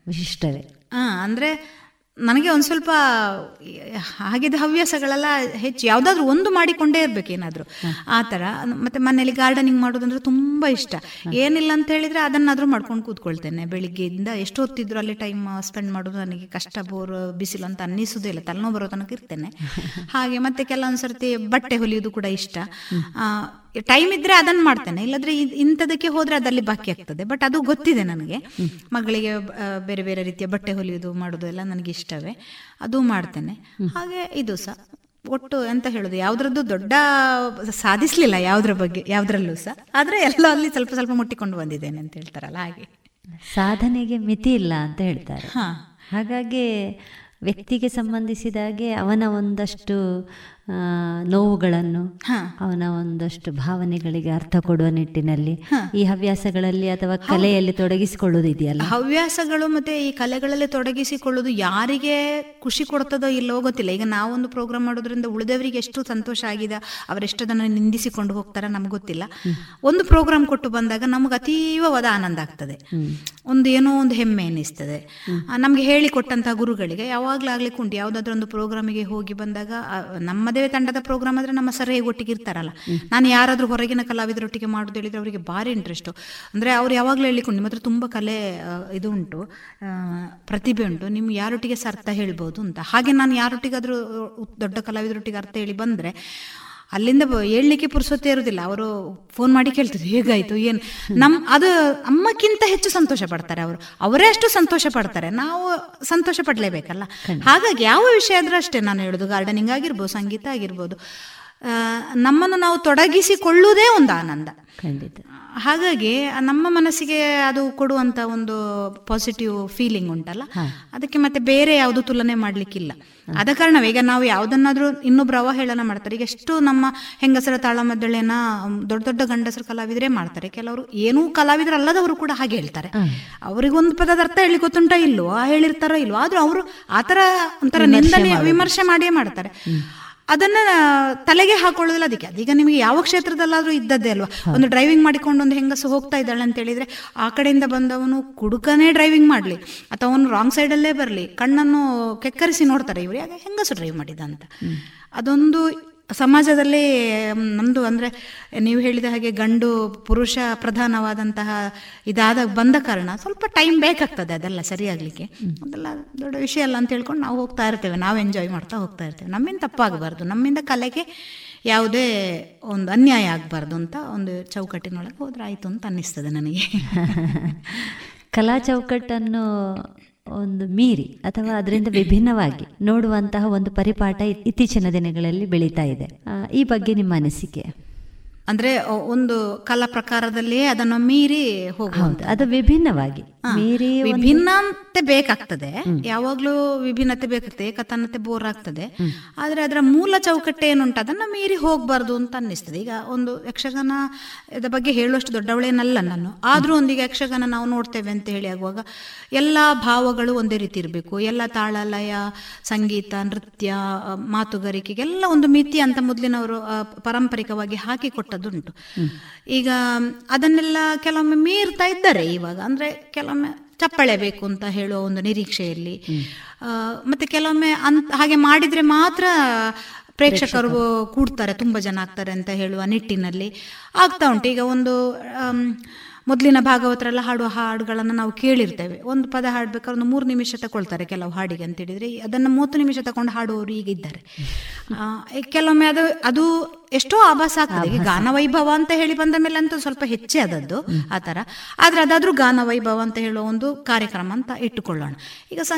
Speaker 10: ವಿಶಿಷ್ಟವೇ.
Speaker 11: ಹಾ ಅಂದ್ರೆ ನನಗೆ ಒಂದು ಸ್ವಲ್ಪ, ಹಾಗಿದ್ದ ಹವ್ಯಾಸಗಳೆಲ್ಲ ಹೆಚ್ಚು, ಯಾವುದಾದ್ರೂ ಒಂದು ಮಾಡಿಕೊಂಡೇ ಇರಬೇಕು ಏನಾದರೂ. ಆ ಥರ, ಮತ್ತು ಮನೇಲಿ ಗಾರ್ಡನಿಂಗ್ ಮಾಡೋದಂದ್ರೆ ತುಂಬ ಇಷ್ಟ. ಏನಿಲ್ಲ ಅಂತ ಹೇಳಿದರೆ ಅದನ್ನಾದರೂ ಮಾಡ್ಕೊಂಡು ಕೂತ್ಕೊಳ್ತೇನೆ. ಬೆಳಿಗ್ಗೆಯಿಂದ ಎಷ್ಟು ಹೊತ್ತಿದ್ರು ಅಲ್ಲಿ ಟೈಮ್ ಸ್ಪೆಂಡ್ ಮಾಡೋದು ನನಗೆ ಕಷ್ಟ ಬೋರ್ ಬಿಸಿಲು ಅಂತ ಅನ್ನಿಸೋದೇ ಇಲ್ಲ. ತಲೆನೋವು ಬರೋ ತನಕ ಇರ್ತೇನೆ. ಹಾಗೆ ಮತ್ತೆ ಕೆಲವೊಂದು ಸರ್ತಿ ಬಟ್ಟೆ ಹೊಲಿಯೋದು ಕೂಡ ಇಷ್ಟ. ಟೈಮ್ ಇದ್ರೆ ಅದನ್ನ ಮಾಡ್ತೇನೆ. ಇಲ್ಲದ್ರೆ ಇಂಥದಕ್ಕೆ ಹೋದ್ರೆ ಅದರಲ್ಲಿ ಬಾಕಿ ಆಗ್ತದೆ. ಬಟ್ ಅದು ಗೊತ್ತಿದೆ ನನಗೆ. ಮಗಳಿಗೆ ಬೇರೆ ಬೇರೆ ರೀತಿಯ ಬಟ್ಟೆ ಹೊಲಿಯೋದು ಮಾಡೋದು ಎಲ್ಲ ನನಗೆ ಇಷ್ಟವೇ. ಅದು ಮಾಡ್ತೇನೆ. ಹಾಗೆ ಇದು ಸಹ ಒಟ್ಟು ಎಂತ ಹೇಳುದು ಯಾವ್ದ್ರದ್ದು ದೊಡ್ಡ ಸಾಧಿಸ್ಲಿಲ್ಲ ಯಾವ್ದ್ರ ಬಗ್ಗೆ ಯಾವ್ದ್ರಲ್ಲೂ ಸಹ ಆದ್ರೆ ಎಲ್ಲ ಅಲ್ಲಿ ಸ್ವಲ್ಪ ಸ್ವಲ್ಪ ಮುಟ್ಟಿಕೊಂಡು ಬಂದಿದ್ದೇನೆ ಅಂತ ಹೇಳ್ತಾರಲ್ಲ ಹಾಗೆ.
Speaker 10: ಸಾಧನೆಗೆ ಮಿತಿ ಇಲ್ಲ ಅಂತ ಹೇಳ್ತಾರೆ. ಹಾಗಾಗಿ ವ್ಯಕ್ತಿಗೆ ಸಂಬಂಧಿಸಿದ ಹಾಗೆ ಅವನ ಒಂದಷ್ಟು ನೋವುಗಳನ್ನು ಅವನ ಒಂದಷ್ಟು ಭಾವನೆಗಳಿಗೆ ಅರ್ಥ ಕೊಡುವ ನಿಟ್ಟಿನಲ್ಲಿ ಈ ಹವ್ಯಾಸಗಳಲ್ಲಿ ಅಥವಾ ಕಲೆಯಲ್ಲಿ ತೊಡಗಿಸಿಕೊಳ್ಳುವುದು ಇದೆಯಲ್ಲ
Speaker 11: ಹವ್ಯಾಸಗಳು ಮತ್ತೆ ಈ ಕಲೆಗಳಲ್ಲಿ ತೊಡಗಿಸಿಕೊಳ್ಳುವುದು ಯಾರಿಗೆ ಖುಷಿ ಕೊಡ್ತದೋ ಇಲ್ಲೋ ಗೊತ್ತಿಲ್ಲ. ಈಗ ನಾವೊಂದು ಪ್ರೋಗ್ರಾಮ್ ಮಾಡೋದ್ರಿಂದ ಉಳಿದವರಿಗೆ ಎಷ್ಟು ಸಂತೋಷ ಆಗಿದೆ ಅವರೆಷ್ಟು ಅದನ್ನು ನಿಂದಿಸಿಕೊಂಡು ಹೋಗ್ತಾರ ನಮ್ಗೆ ಗೊತ್ತಿಲ್ಲ. ಒಂದು ಪ್ರೋಗ್ರಾಮ್ ಕೊಟ್ಟು ಬಂದಾಗ ನಮ್ಗೆ ಅತೀವವಾದ ಆನಂದ ಆಗ್ತದೆ. ಒಂದು ಏನೋ ಒಂದು ಹೆಮ್ಮೆ ಅನ್ನಿಸ್ತದೆ ಆ, ನಮ್ಗೆ ಹೇಳಿಕೊಟ್ಟಂತಹ ಗುರುಗಳಿಗೆ ಯಾವಾಗ್ಲಾಗ್ಲಿ ಆಗ್ಲಿಕ್ಕೆ ಉಂಟು ಒಂದು ಪ್ರೋಗ್ರಾಮಿಗೆ ಹೋಗಿ ಬಂದಾಗ ಆ, ನಮ್ಮದೇ ತಂಡದ ಪ್ರೋಗ್ರಾಮ್ ಆದ್ರೆ ನಮ್ಮ ಸರ್ ಒಟ್ಟಿಗೆ ಇರ್ತಾರಲ್ಲ. ನಾನು ಯಾರಾದರೂ ಹೊರಗಿನ ಕಲಾವಿದರೊಟ್ಟಿಗೆ ಮಾಡೋದು ಹೇಳಿದ್ರೆ ಅವರಿಗೆ ಭಾರಿ ಇಂಟ್ರೆಸ್ಟು ಅಂದ್ರೆ ಅವ್ರು ಯಾವಾಗಲೂ ಹೇಳಿಕೊಂಡು ನಿಮ್ಮ ಹತ್ರ ತುಂಬ ಕಲೆ ಇದು ಉಂಟು ಪ್ರತಿಭೆ ಉಂಟು. ನಿಮ್ಗೆ ಯಾರೊಟ್ಟಿಗೆ ಸಹ ಅರ್ಥ ಹೇಳ್ಬೋದು ಅಂತ. ಹಾಗೆ ನಾನು ಯಾರೊಟ್ಟಿಗಾದ್ರೂ ದೊಡ್ಡ ಕಲಾವಿದರೊಟ್ಟಿಗೆ ಅರ್ಥ ಹೇಳಿ ಬಂದ್ರೆ ಅಲ್ಲಿಂದ ಹೇಳಲಿಕ್ಕೆ ಪುರ್ಸೊತ್ತೇ ಇರುವುದಿಲ್ಲ ಅವರು ಫೋನ್ ಮಾಡಿ ಕೇಳ್ತಿದ್ರು ಹೇಗಾಯ್ತು? ಏನು? ನಮ್ಮ ಅದು ಅಮ್ಮಕ್ಕಿಂತ ಹೆಚ್ಚು ಸಂತೋಷ ಪಡ್ತಾರೆ ಅವರು. ಅವರೇ ಅಷ್ಟು ಸಂತೋಷ ಪಡ್ತಾರೆ. ನಾವು ಸಂತೋಷ ಪಡಲೇಬೇಕಲ್ಲ? ಹಾಗಾಗಿ ಯಾವ ವಿಷಯ ಆದರೂ ಅಷ್ಟೇ ನಾನು ಹೇಳೋದು. ಗಾರ್ಡನಿಂಗ್ ಆಗಿರ್ಬೋದು ಸಂಗೀತ ಆಗಿರ್ಬೋದು. ನಮ್ಮನ್ನು ನಾವು ತೊಡಗಿಸಿಕೊಳ್ಳುವುದೇ ಒಂದು ಆನಂದ.
Speaker 10: ಖಂಡಿತ.
Speaker 11: ಹಾಗಾಗಿ ನಮ್ಮ ಮನಸ್ಸಿಗೆ ಅದು ಕೊಡುವಂತ ಒಂದು ಪಾಸಿಟಿವ್ ಫೀಲಿಂಗ್ ಉಂಟಲ್ಲ? ಅದಕ್ಕೆ ಮತ್ತೆ ಬೇರೆ ಯಾವುದು ತುಲನೆ ಮಾಡ್ಲಿಕ್ಕಿಲ್ಲ. ಆದ ಕಾರಣವೇ ಈಗ ನಾವು ಯಾವ್ದನ್ನಾದ್ರೂ ಇನ್ನೊಬ್ರು ಅವಹೇಳನ ಮಾಡ್ತಾರೆ. ಈಗ ಎಷ್ಟು ನಮ್ಮ ಹೆಂಗಸರ ತಾಳಮದ್ದಳೆನ ದೊಡ್ಡ ದೊಡ್ಡ ಗಂಡಸರ ಕಲಾವಿದರೇ ಮಾಡ್ತಾರೆ. ಕೆಲವರು ಏನೂ ಕಲಾವಿದರಲ್ಲದವರು ಕೂಡ ಹಾಗೆ ಹೇಳ್ತಾರೆ. ಅವರಿಗೊಂದು ಪದದ ಅರ್ಥ ಹೇಳಿ ಗೊತ್ತುಂಟ ಇಲ್ವೋ? ಹೇಳಿರ್ತಾರೋ ಇಲ್ವೋ? ಆದ್ರೂ ಅವರು ಆತರ ಒಂಥರ ನಿಂದನೆ ವಿಮರ್ಶೆ ಮಾಡಿಯೇ ಮಾಡ್ತಾರೆ. ಅದನ್ನ ತಲೆಗೆ ಹಾಕೊಳ್ಳೋದಿಲ್ಲ ಅದಕ್ಕೆ. ಅದೀಗ ನಿಮಗೆ ಯಾವ ಕ್ಷೇತ್ರದಲ್ಲಾದ್ರೂ ಇದ್ದದ್ದೇ ಅಲ್ವಾ? ಒಂದು ಡ್ರೈವಿಂಗ್ ಮಾಡಿಕೊಂಡು ಒಂದು ಹೆಂಗಸು ಹೋಗ್ತಾ ಇದ್ದಾಳೆ ಅಂತ ಹೇಳಿದ್ರೆ ಆ ಕಡೆಯಿಂದ ಬಂದವನು ಕುಡುಕನೇ ಡ್ರೈವಿಂಗ್ ಮಾಡಲಿ. ಅಥವಾ ಅವನು ರಾಂಗ್ ಸೈಡಲ್ಲೇ ಬರಲಿ. ಕಣ್ಣನ್ನು ಕೆಕ್ಕರಿಸಿ ನೋಡ್ತಾರೆ ಇವ್ರು. ಯಾಕೆ? ಹೆಂಗಸು ಡ್ರೈವ್ ಮಾಡಿದ ಅಂತ. ಅದೊಂದು ಸಮಾಜದಲ್ಲಿ ನಮ್ಮದು ಅಂದರೆ ನೀವು ಹೇಳಿದ ಹಾಗೆ ಗಂಡು ಪುರುಷ ಪ್ರಧಾನವಾದಂತಹ ಇದಾದ ಬಂದ ಕಾರಣ ಸ್ವಲ್ಪ ಟೈಮ್ ಬೇಕಾಗ್ತದೆ ಅದೆಲ್ಲ ಸರಿಯಾಗಲಿಕ್ಕೆ. ಅದೆಲ್ಲ ದೊಡ್ಡ ವಿಷಯ ಅಲ್ಲ ಅಂತ ಹೇಳ್ಕೊಂಡು ನಾವು ಹೋಗ್ತಾ ಇರ್ತೇವೆ. ನಾವು ಎಂಜಾಯ್ ಮಾಡ್ತಾ ಹೋಗ್ತಾ ಇರ್ತೇವೆ. ನಮ್ಮಿಂದ ತಪ್ಪಾಗಬಾರ್ದು. ನಮ್ಮಿಂದ ಕಲೆಗೆ ಯಾವುದೇ ಒಂದು ಅನ್ಯಾಯ ಆಗಬಾರ್ದು ಅಂತ ಒಂದು ಚೌಕಟ್ಟಿನೊಳಗೆ ಹೋದ್ರೆ ಆಯಿತು ಅಂತ ಅನ್ನಿಸ್ತದೆ ನನಗೆ. [LAUGHS]
Speaker 10: ಕಲಾ ಚೌಕಟ್ಟನ್ನು ಒಂದು ಮೀರಿ ಅಥವಾ ಅದರಿಂದ ವಿಭಿನ್ನವಾಗಿ ನೋಡುವಂತಹ ಒಂದು ಪರಿಪಾಠ ಇತ್- ಇತ್ತೀಚಿನ ದಿನಗಳಲ್ಲಿ ಬೆಳೀತಾ ಇದೆ. ಈ ಬಗ್ಗೆ ನಿಮ್ಮ ಅನಿಸಿಕೆ?
Speaker 11: ಅಂದ್ರೆ ಒಂದು ಕಲಾ ಪ್ರಕಾರದಲ್ಲಿಯೇ ಅದನ್ನು ಮೀರಿ ಹೋಗುವಂತ
Speaker 10: ಅದು ವಿಭಿನ್ನವಾಗಿ. ಮೀರಿ ವಿಭಿನ್ನ
Speaker 11: ವಿಭಿನ್ನತೆ ಬೇಕಾಗ್ತದೆ. ಯಾವಾಗ್ಲೂ ವಿಭಿನ್ನತೆ ಬೇಕಾಗ್ತದೆ ಏಕತನತೆ ಬೋರ್ ಆಗ್ತದೆ. ಆದ್ರೆ ಅದರ ಮೂಲ ಚೌಕಟ್ಟೆ ಏನುಂಟು ಅದನ್ನ ಮೀರಿ ಹೋಗ್ಬಾರ್ದು ಅಂತ ಅನ್ನಿಸ್ತದೆ. ಈಗ ಒಂದು ಯಕ್ಷಗಾನ ಇದ ಬಗ್ಗೆ ಹೇಳುವಷ್ಟು ದೊಡ್ಡವಳೇನಲ್ಲ ನಾನು. ಆದ್ರೂ ಒಂದೀಗ ಯಕ್ಷಗಾನ ನಾವು ನೋಡ್ತೇವೆ ಅಂತ ಹೇಳಿ ಆಗುವಾಗ ಎಲ್ಲಾ ಭಾವಗಳು ಒಂದೇ ರೀತಿ ಇರಬೇಕು. ಎಲ್ಲ ತಾಳಲಯ ಸಂಗೀತ ನೃತ್ಯ ಮಾತುಗಾರಿಕೆಗೆಲ್ಲ ಒಂದು ಮಿತಿ ಅಂತ ಮೊದಲಿನವರು ಪಾರಂಪರಿಕವಾಗಿ ಹಾಕಿ ಕೊಟ್ಟದ್ದುಂಟು ಈಗ ಅದನ್ನೆಲ್ಲ ಕೆಲವೊಮ್ಮೆ ಮೀರ್ತಾ ಇದ್ದಾರೆ ಇವಾಗ ಅಂದ್ರೆ ಕೆಲವೊಮ್ಮೆ ಚಪ್ಪಳೆ ಬೇಕು ಅಂತ ಹೇಳುವ ಒಂದು ನಿರೀಕ್ಷೆಯಲ್ಲಿ ಮತ್ತೆ ಕೆಲವೊಮ್ಮೆ ಅಂತ ಹಾಗೆ ಮಾಡಿದ್ರೆ ಮಾತ್ರ ಪ್ರೇಕ್ಷಕರು ಕೂಡ್ತಾರೆ ತುಂಬಾ ಜನ ಆಗ್ತಾರೆ ಅಂತ ಹೇಳುವ ನಿಟ್ಟಿನಲ್ಲಿ ಆಗ್ತಾ ಉಂಟು. ಈಗ ಒಂದು ಮೊದಲಿನ ಭಾಗವತರೆಲ್ಲ ಹಾಡುವ ಹಾಡುಗಳನ್ನು ನಾವು ಕೇಳಿರ್ತೇವೆ. ಒಂದು ಪದ ಹಾಡಬೇಕಾದ್ರೆ ಒಂದು ಮೂರು ನಿಮಿಷ ತಗೊಳ್ತಾರೆ ಕೆಲವು ಹಾಡಿಗೆ ಅಂತ ಹೇಳಿದ್ರೆ. ಅದನ್ನು ಮೂವತ್ತು ನಿಮಿಷ ತಗೊಂಡು ಹಾಡುವವರು ಈಗ ಇದ್ದಾರೆ. ಆ, ಕೆಲವೊಮ್ಮೆ ಅದು ಅದು ಎಷ್ಟೋ ಆಭಾಸ ಆಗ್ತದೆ. ಈಗ ಗಾನ ವೈಭವ ಅಂತ ಹೇಳಿ ಬಂದ ಮೇಲೆ ಅಂತ ಸ್ವಲ್ಪ ಹೆಚ್ಚೆ ಅದದ್ದು ಆ ಥರ. ಆದ್ರೆ ಅದಾದರೂ ಗಾನ ವೈಭವ ಅಂತ ಹೇಳೋ ಒಂದು ಕಾರ್ಯಕ್ರಮ ಅಂತ ಇಟ್ಟುಕೊಳ್ಳೋಣ. ಈಗ ಸ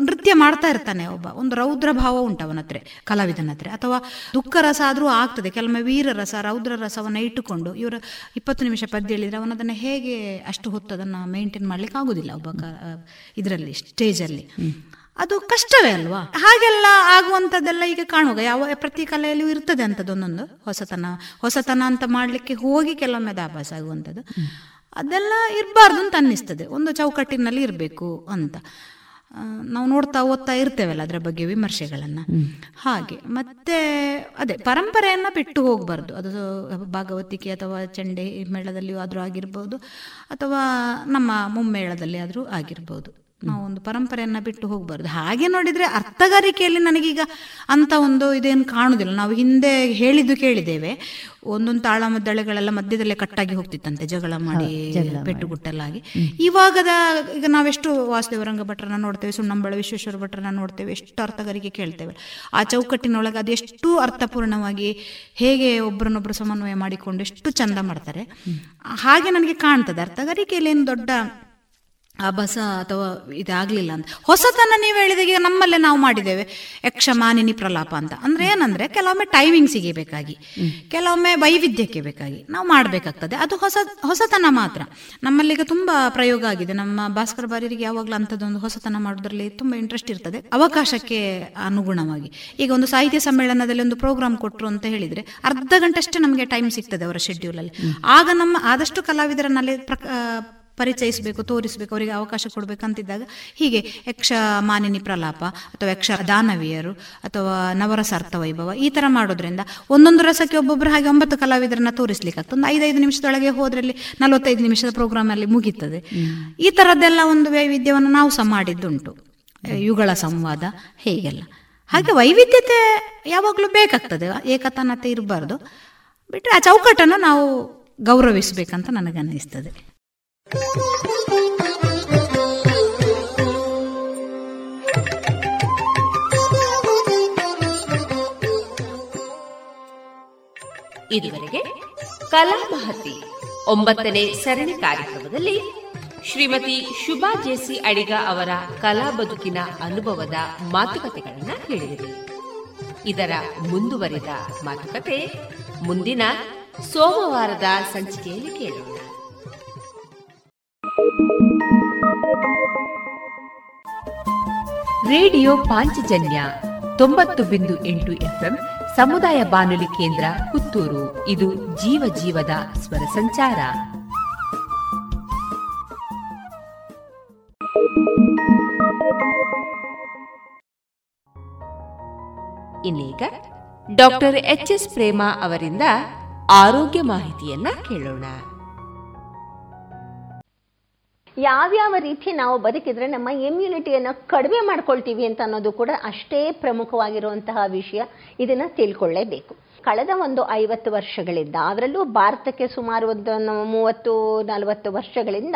Speaker 11: ನೃತ್ಯ ಮಾಡ್ತಾ ಇರ್ತಾನೆ ಒಬ್ಬ. ಒಂದು ರೌದ್ರ ಭಾವ ಉಂಟು ಅವನ ಹತ್ರ ಕಲಾವಿದನ ಹತ್ರ. ಅಥವಾ ದುಃಖ ರಸ ಆದ್ರೂ ಆಗ್ತದೆ. ಕೆಲವೊಮ್ಮೆ ವೀರ ರಸ ರೌದ್ರ ರಸವನ್ನ ಇಟ್ಟುಕೊಂಡು ಇವರ ಇಪ್ಪತ್ತು ನಿಮಿಷ ಪದ್ಯ ಹೇಳಿದ್ರೆ ಅವನದನ್ನು ಹೇಗೆ ಅಷ್ಟು ಹೊತ್ತು ಅದನ್ನು ಮೇಂಟೈನ್ ಮಾಡ್ಲಿಕ್ಕೆ ಆಗೋದಿಲ್ಲ ಒಬ್ಬ ಇದರಲ್ಲಿ ಸ್ಟೇಜಲ್ಲಿ ಅದು ಕಷ್ಟವೇ ಅಲ್ವಾ? ಹಾಗೆಲ್ಲ ಆಗುವಂಥದ್ದೆಲ್ಲ ಈಗ ಕಾಣುವಾಗ ಯಾವ, ಪ್ರತಿ ಕಲೆಯಲ್ಲೂ ಇರ್ತದೆ ಅಂಥದ್ದೊಂದೊಂದು ಹೊಸತನ ಹೊಸತನ ಅಂತ ಮಾಡಲಿಕ್ಕೆ ಹೋಗಿ ಕೆಲವೊಮ್ಮೆ ದಾಭಾಸ ಆಗುವಂಥದ್ದು. ಅದೆಲ್ಲ ಇರಬಾರ್ದು ಅಂತ ಅನ್ನಿಸ್ತದೆ. ಒಂದು ಚೌಕಟ್ಟಿನಲ್ಲಿ ಇರಬೇಕು ಅಂತ. ನಾವು ನೋಡ್ತಾ ಓದ್ತಾ ಇರ್ತೇವಲ್ಲ ಅದರ ಬಗ್ಗೆ ವಿಮರ್ಶೆಗಳನ್ನು. ಹಾಗೆ ಮತ್ತೆ ಅದೇ ಪರಂಪರೆಯನ್ನು ಬಿಟ್ಟು ಹೋಗಬಾರ್ದು. ಅದು ಭಾಗವತಿಕೆ ಅಥವಾ ಚಂಡೆ ಮೇಳದಲ್ಲಿಯೂ ಆದರೂ ಆಗಿರ್ಬೋದು ಅಥವಾ ನಮ್ಮ ಮುಮ್ಮೇಳದಲ್ಲಿ ಆದರೂ ಆಗಿರ್ಬೋದು. ನಾವು ಒಂದು ಪರಂಪರೆಯನ್ನ ಬಿಟ್ಟು ಹೋಗ್ಬಾರ್ದು. ಹಾಗೆ ನೋಡಿದ್ರೆ ಅರ್ಥಗಾರಿಕೆಯಲ್ಲಿ ನನಗೀಗ ಅಂತ ಒಂದು ಇದೇನು ಕಾಣುದಿಲ್ಲ. ನಾವು ಹಿಂದೆ ಹೇಳಿದ್ದು ಕೇಳಿದ್ದೇವೆ. ಒಂದೊಂದು ತಾಳಮದ್ದಳೆಗಳೆಲ್ಲ ಮಧ್ಯದಲ್ಲೇ ಕಟ್ಟಾಗಿ ಹೋಗ್ತಿತ್ತಂತೆ ಜಗಳ ಮಾಡಿ ಪೆಟ್ಟುಗುಟ್ಟಲಾಗಿ. ಇವಾಗದ ಈಗ ನಾವೆಷ್ಟು ವಾಸುದೇವರಂಗ ಭಟ್ರನ್ನ ನೋಡ್ತೇವೆ ಸುಣ್ಣಂಬಳ ವಿಶ್ವೇಶ್ವರ ಭಟ್ರನ್ನ ನೋಡ್ತೇವೆ ಎಷ್ಟು ಅರ್ಥಗಾರಿಕೆ ಕೇಳ್ತೇವೆ. ಆ ಚೌಕಟ್ಟಿನೊಳಗೆ ಅದೆಷ್ಟು ಅರ್ಥಪೂರ್ಣವಾಗಿ ಹೇಗೆ ಒಬ್ಬರನ್ನೊಬ್ಬರು ಸಮನ್ವಯ ಮಾಡಿಕೊಂಡು ಎಷ್ಟು ಚಂದ ಮಾಡ್ತಾರೆ. ಹಾಗೆ ನನಗೆ ಕಾಣ್ತದೆ. ಅರ್ಥಗಾರಿಕೆಯಲ್ಲಿ ಏನು ದೊಡ್ಡ ಆಭಾಸ ಅಥವಾ ಇದಾಗ್ಲಿಲ್ಲ ಅಂತ. ಹೊಸತನ ನೀವು ಹೇಳಿದಾಗ ಈಗ ನಮ್ಮಲ್ಲೇ ನಾವು ಮಾಡಿದ್ದೇವೆ. ಯಕ್ಷಮಾನಿನಿ ಪ್ರಲಾಪ ಅಂತ. ಅಂದ್ರೆ ಏನಂದ್ರೆ ಕೆಲವೊಮ್ಮೆ ಟೈಮಿಂಗ್ ಬೇಕಾಗಿ ಕೆಲವೊಮ್ಮೆ ವೈವಿಧ್ಯಕ್ಕೆ ಬೇಕಾಗಿ ನಾವು ಮಾಡಬೇಕಾಗ್ತದೆ. ಅದು ಹೊಸ ಹೊಸತನ ಮಾತ್ರ. ನಮ್ಮಲ್ಲಿ ಈಗ ತುಂಬಾ ಪ್ರಯೋಗ ಆಗಿದೆ. ನಮ್ಮ ಭಾಸ್ಕರ ಬಾರಿಯರಿಗೆ ಯಾವಾಗಲೂ ಅಂಥದ್ದೊಂದು ಹೊಸತನ ಮಾಡೋದ್ರಲ್ಲಿ ತುಂಬಾ ಇಂಟ್ರೆಸ್ಟ್ ಇರ್ತದೆ. ಅವಕಾಶಕ್ಕೆ ಅನುಗುಣವಾಗಿ. ಈಗ ಒಂದು ಸಾಹಿತ್ಯ ಸಮ್ಮೇಳನದಲ್ಲಿ ಒಂದು ಪ್ರೋಗ್ರಾಮ್ ಕೊಟ್ಟರು ಅಂತ ಹೇಳಿದ್ರೆ ಅರ್ಧ ಗಂಟೆ ಅಷ್ಟೇ ನಮಗೆ ಟೈಮ್ ಸಿಗ್ತದೆ ಅವರ ಶೆಡ್ಯೂಲಲ್ಲಿ ಆಗ ನಮ್ಮ ಆದಷ್ಟು ಕಲಾವಿದರನ್ನಲ್ಲಿ ಪ್ರಕ ಪರಿಚಯಿಸಬೇಕು, ತೋರಿಸಬೇಕು, ಅವರಿಗೆ ಅವಕಾಶ ಕೊಡಬೇಕಂತಿದ್ದಾಗ ಹೀಗೆ ಯಕ್ಷ ಮಾನಿನಿ ಪ್ರಲಾಪ ಅಥವಾ ಯಕ್ಷ ದಾನವೀಯರು ಅಥವಾ ನವರಸ ಅರ್ಥವೈಭವ ಈ ತರ ಮಾಡೋದ್ರಿಂದ ಒಂದೊಂದು ರಸಕ್ಕೆ ಒಬ್ಬೊಬ್ಬರು ಹಾಗೆ ಒಂಬತ್ತು ಕಲಾವಿದರನ್ನ ತೋರಿಸ್ಲಿಕ್ಕೆ ಆಗ್ತದೆ ಒಂದು ಐದೈದು ನಿಮಿಷದೊಳಗೆ ಹೋದ್ರಲ್ಲಿ ನಲವತ್ತೈದು ನಿಮಿಷದ ಪ್ರೋಗ್ರಾಮ್ ಅಲ್ಲಿ ಮುಗೀತದೆ. ಈ ಥರದ್ದೆಲ್ಲ ಒಂದು ವೈವಿಧ್ಯವನ್ನು ನಾವು ಸಹ ಮಾಡಿದ್ದುಂಟು. ಯುಗಳ ಸಂವಾದ ಹೇಗೆಲ್ಲ? ಹಾಗೆ ವೈವಿಧ್ಯತೆ ಯಾವಾಗಲೂ ಬೇಕಾಗ್ತದೆ. ಏಕತಾನತೆ ಇರಬಾರ್ದು. ಬಿಟ್ಟರೆ ಆ ಚೌಕಟ್ಟನ್ನು ನಾವು ಗೌರವಿಸಬೇಕಂತ ನನಗೆ ಅನ್ನಿಸ್ತದೆ
Speaker 2: ಇದುವರೆಗೆ ಕಲಾ ಮಹತಿ ಒಂಬತ್ತನೇ ಸರಣಿ ಕಾರ್ಯಕ್ರಮದಲ್ಲಿ ಶ್ರೀಮತಿ ಶುಭಾ ಜೇಸಿ ಅಡಿಗ ಅವರ ಕಲಾ ಬದುಕಿನ ಅನುಭವದ ಮಾತುಕತೆಗಳನ್ನು ಕೇಳಿದಿರಿ ಇದರ ಮುಂದುವರಿದ ಮಾತುಕತೆ ಮುಂದಿನ ಸೋಮವಾರದ ಸಂಚಿಕೆಯಲ್ಲಿ ಕೇಳೋಣ. ರೇಡಿಯೋ ಪಾಂಚಜನ್ಯ ತೊಂಬತ್ತು ಬಿಂದು ಎಂಟು ಎಫ್ಎಂ ಸಮುದಾಯ ಬಾನುಲಿ ಕೇಂದ್ರ ಪುತ್ತೂರು. ಇದು ಜೀವ ಜೀವದ ಸ್ವರ ಸಂಚಾರ. ಇನ್ನೀಗ ಡಾಕ್ಟರ್ ಎಚ್ ಎಸ್ ಪ್ರೇಮ ಅವರಿಂದ ಆರೋಗ್ಯ ಮಾಹಿತಿಯನ್ನ ಕೇಳೋಣ.
Speaker 12: ಯಾವ್ಯಾವ ರೀತಿ ನಾವು ಬದುಕಿದ್ರೆ ನಮ್ಮ ಇಮ್ಯುನಿಟಿಯನ್ನು ಕಡಿಮೆ ಮಾಡ್ಕೊಳ್ತೀವಿ ಅಂತ ಅನ್ನೋದು ಕೂಡ ಅಷ್ಟೇ ಪ್ರಮುಖವಾಗಿರುವಂತಹ ವಿಷಯ. ಇದನ್ನ ತಿಳ್ಕೊಳ್ಳೇಬೇಕು. ಕಳೆದ ಒಂದು ಐವತ್ತು ವರ್ಷಗಳಿಂದ ಅದರಲ್ಲೂ ಭಾರತಕ್ಕೆ ಸುಮಾರು ಒಂದು ಮೂವತ್ತು, ನಲವತ್ತು ವರ್ಷಗಳಿಂದ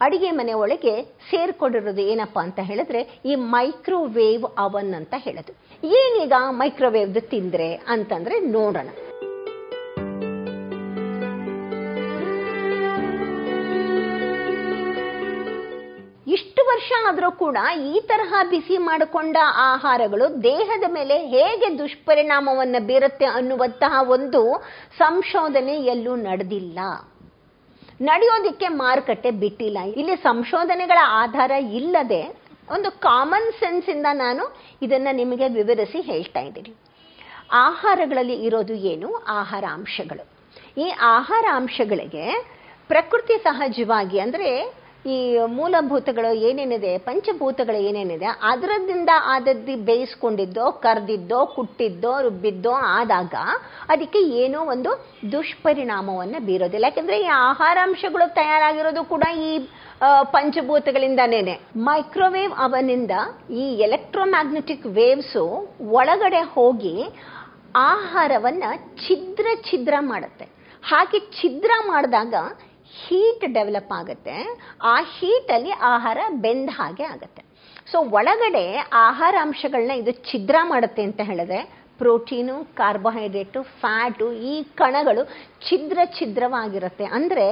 Speaker 12: ಅಡಿಗೆ ಮನೆ ಒಳಗೆ ಸೇರ್ಕೊಂಡಿರೋದು ಏನಪ್ಪಾ ಅಂತ ಹೇಳಿದ್ರೆ ಈ ಮೈಕ್ರೋವೇವ್ ಅವನ್ ಅಂತ ಹೇಳೋದು. ಏನೀಗ ಮೈಕ್ರೋವೇವ್ದು ತಿಂದ್ರೆ ಅಂತಂದ್ರೆ ನೋಡೋಣ. ಇಷ್ಟು ವರ್ಷ ಆದರೂ ಕೂಡ ಈ ತರಹ ಬಿಸಿ ಮಾಡಿಕೊಂಡ ಆಹಾರಗಳು ದೇಹದ ಮೇಲೆ ಹೇಗೆ ದುಷ್ಪರಿಣಾಮವನ್ನು ಬೀರುತ್ತೆ ಅನ್ನುವಂತಹ ಒಂದು ಸಂಶೋಧನೆ ಎಲ್ಲೂ ನಡೆದಿಲ್ಲ. ನಡೆಯೋದಿಕ್ಕೆ ಮಾರುಕಟ್ಟೆ ಬಿಟ್ಟಿಲ್ಲ. ಇಲ್ಲಿ ಸಂಶೋಧನೆಗಳ ಆಧಾರ ಇಲ್ಲದೆ ಒಂದು ಕಾಮನ್ ಸೆನ್ಸ್ ಇಂದ ನಾನು ಇದನ್ನ ನಿಮಗೆ ವಿವರಿಸಿ ಹೇಳ್ತಾ ಇದ್ದೀನಿ. ಆಹಾರಗಳಲ್ಲಿ ಇರೋದು ಏನು? ಆಹಾರ ಅಂಶಗಳು ಈ ಆಹಾರ ಅಂಶಗಳಿಗೆ ಪ್ರಕೃತಿ ಸಹಜವಾಗಿ ಅಂದ್ರೆ ಈ ಮೂಲಭೂತಗಳು ಏನೇನಿದೆ, ಪಂಚಭೂತಗಳು ಏನೇನಿದೆ ಅದರದಿಂದ ಆದದ್ದು ಬೇಯಿಸ್ಕೊಂಡಿದ್ದೋ, ಕರ್ದಿದ್ದೋ, ಕುಟ್ಟಿದ್ದೋ, ರುಬ್ಬಿದ್ದೋ ಆದಾಗ ಅದಕ್ಕೆ ಏನೋ ಒಂದು ದುಷ್ಪರಿಣಾಮವನ್ನು ಬೀರೋದಿಲ್ಲ. ಯಾಕಂದ್ರೆ ಈ ಆಹಾರಾಂಶಗಳು ತಯಾರಾಗಿರೋದು ಕೂಡ ಈ ಪಂಚಭೂತಗಳಿಂದಾನೇನೆ. ಮೈಕ್ರೋವೇವ್ ಅವನಿಂದ ಈ ಎಲೆಕ್ಟ್ರೋಮ್ಯಾಗ್ನೆಟಿಕ್ ವೇವ್ಸು ಒಳಗಡೆ ಹೋಗಿ ಆಹಾರವನ್ನ ಛಿದ್ರ ಛಿದ್ರ ಮಾಡುತ್ತೆ. ಹಾಗೆ ಛಿದ್ರ ಮಾಡಿದಾಗ ಹೀಟ್ ಡೆವಲಪ್ ಆಗುತ್ತೆ. ಆ ಹೀಟಲ್ಲಿ ಆಹಾರ ಬೆಂದ ಹಾಗೆ ಆಗುತ್ತೆ. ಸೊ ಒಳಗಡೆ ಆಹಾರ ಅಂಶಗಳನ್ನ ಇದು ಛಿದ್ರ ಮಾಡುತ್ತೆ ಅಂತ ಹೇಳಿದ್ರೆ ಪ್ರೋಟೀನು ಕಾರ್ಬೋಹೈಡ್ರೇಟು ಫ್ಯಾಟು ಈ ಕಣಗಳು ಛಿದ್ರ ಛಿದ್ರವಾಗಿರುತ್ತೆ. ಅಂದರೆ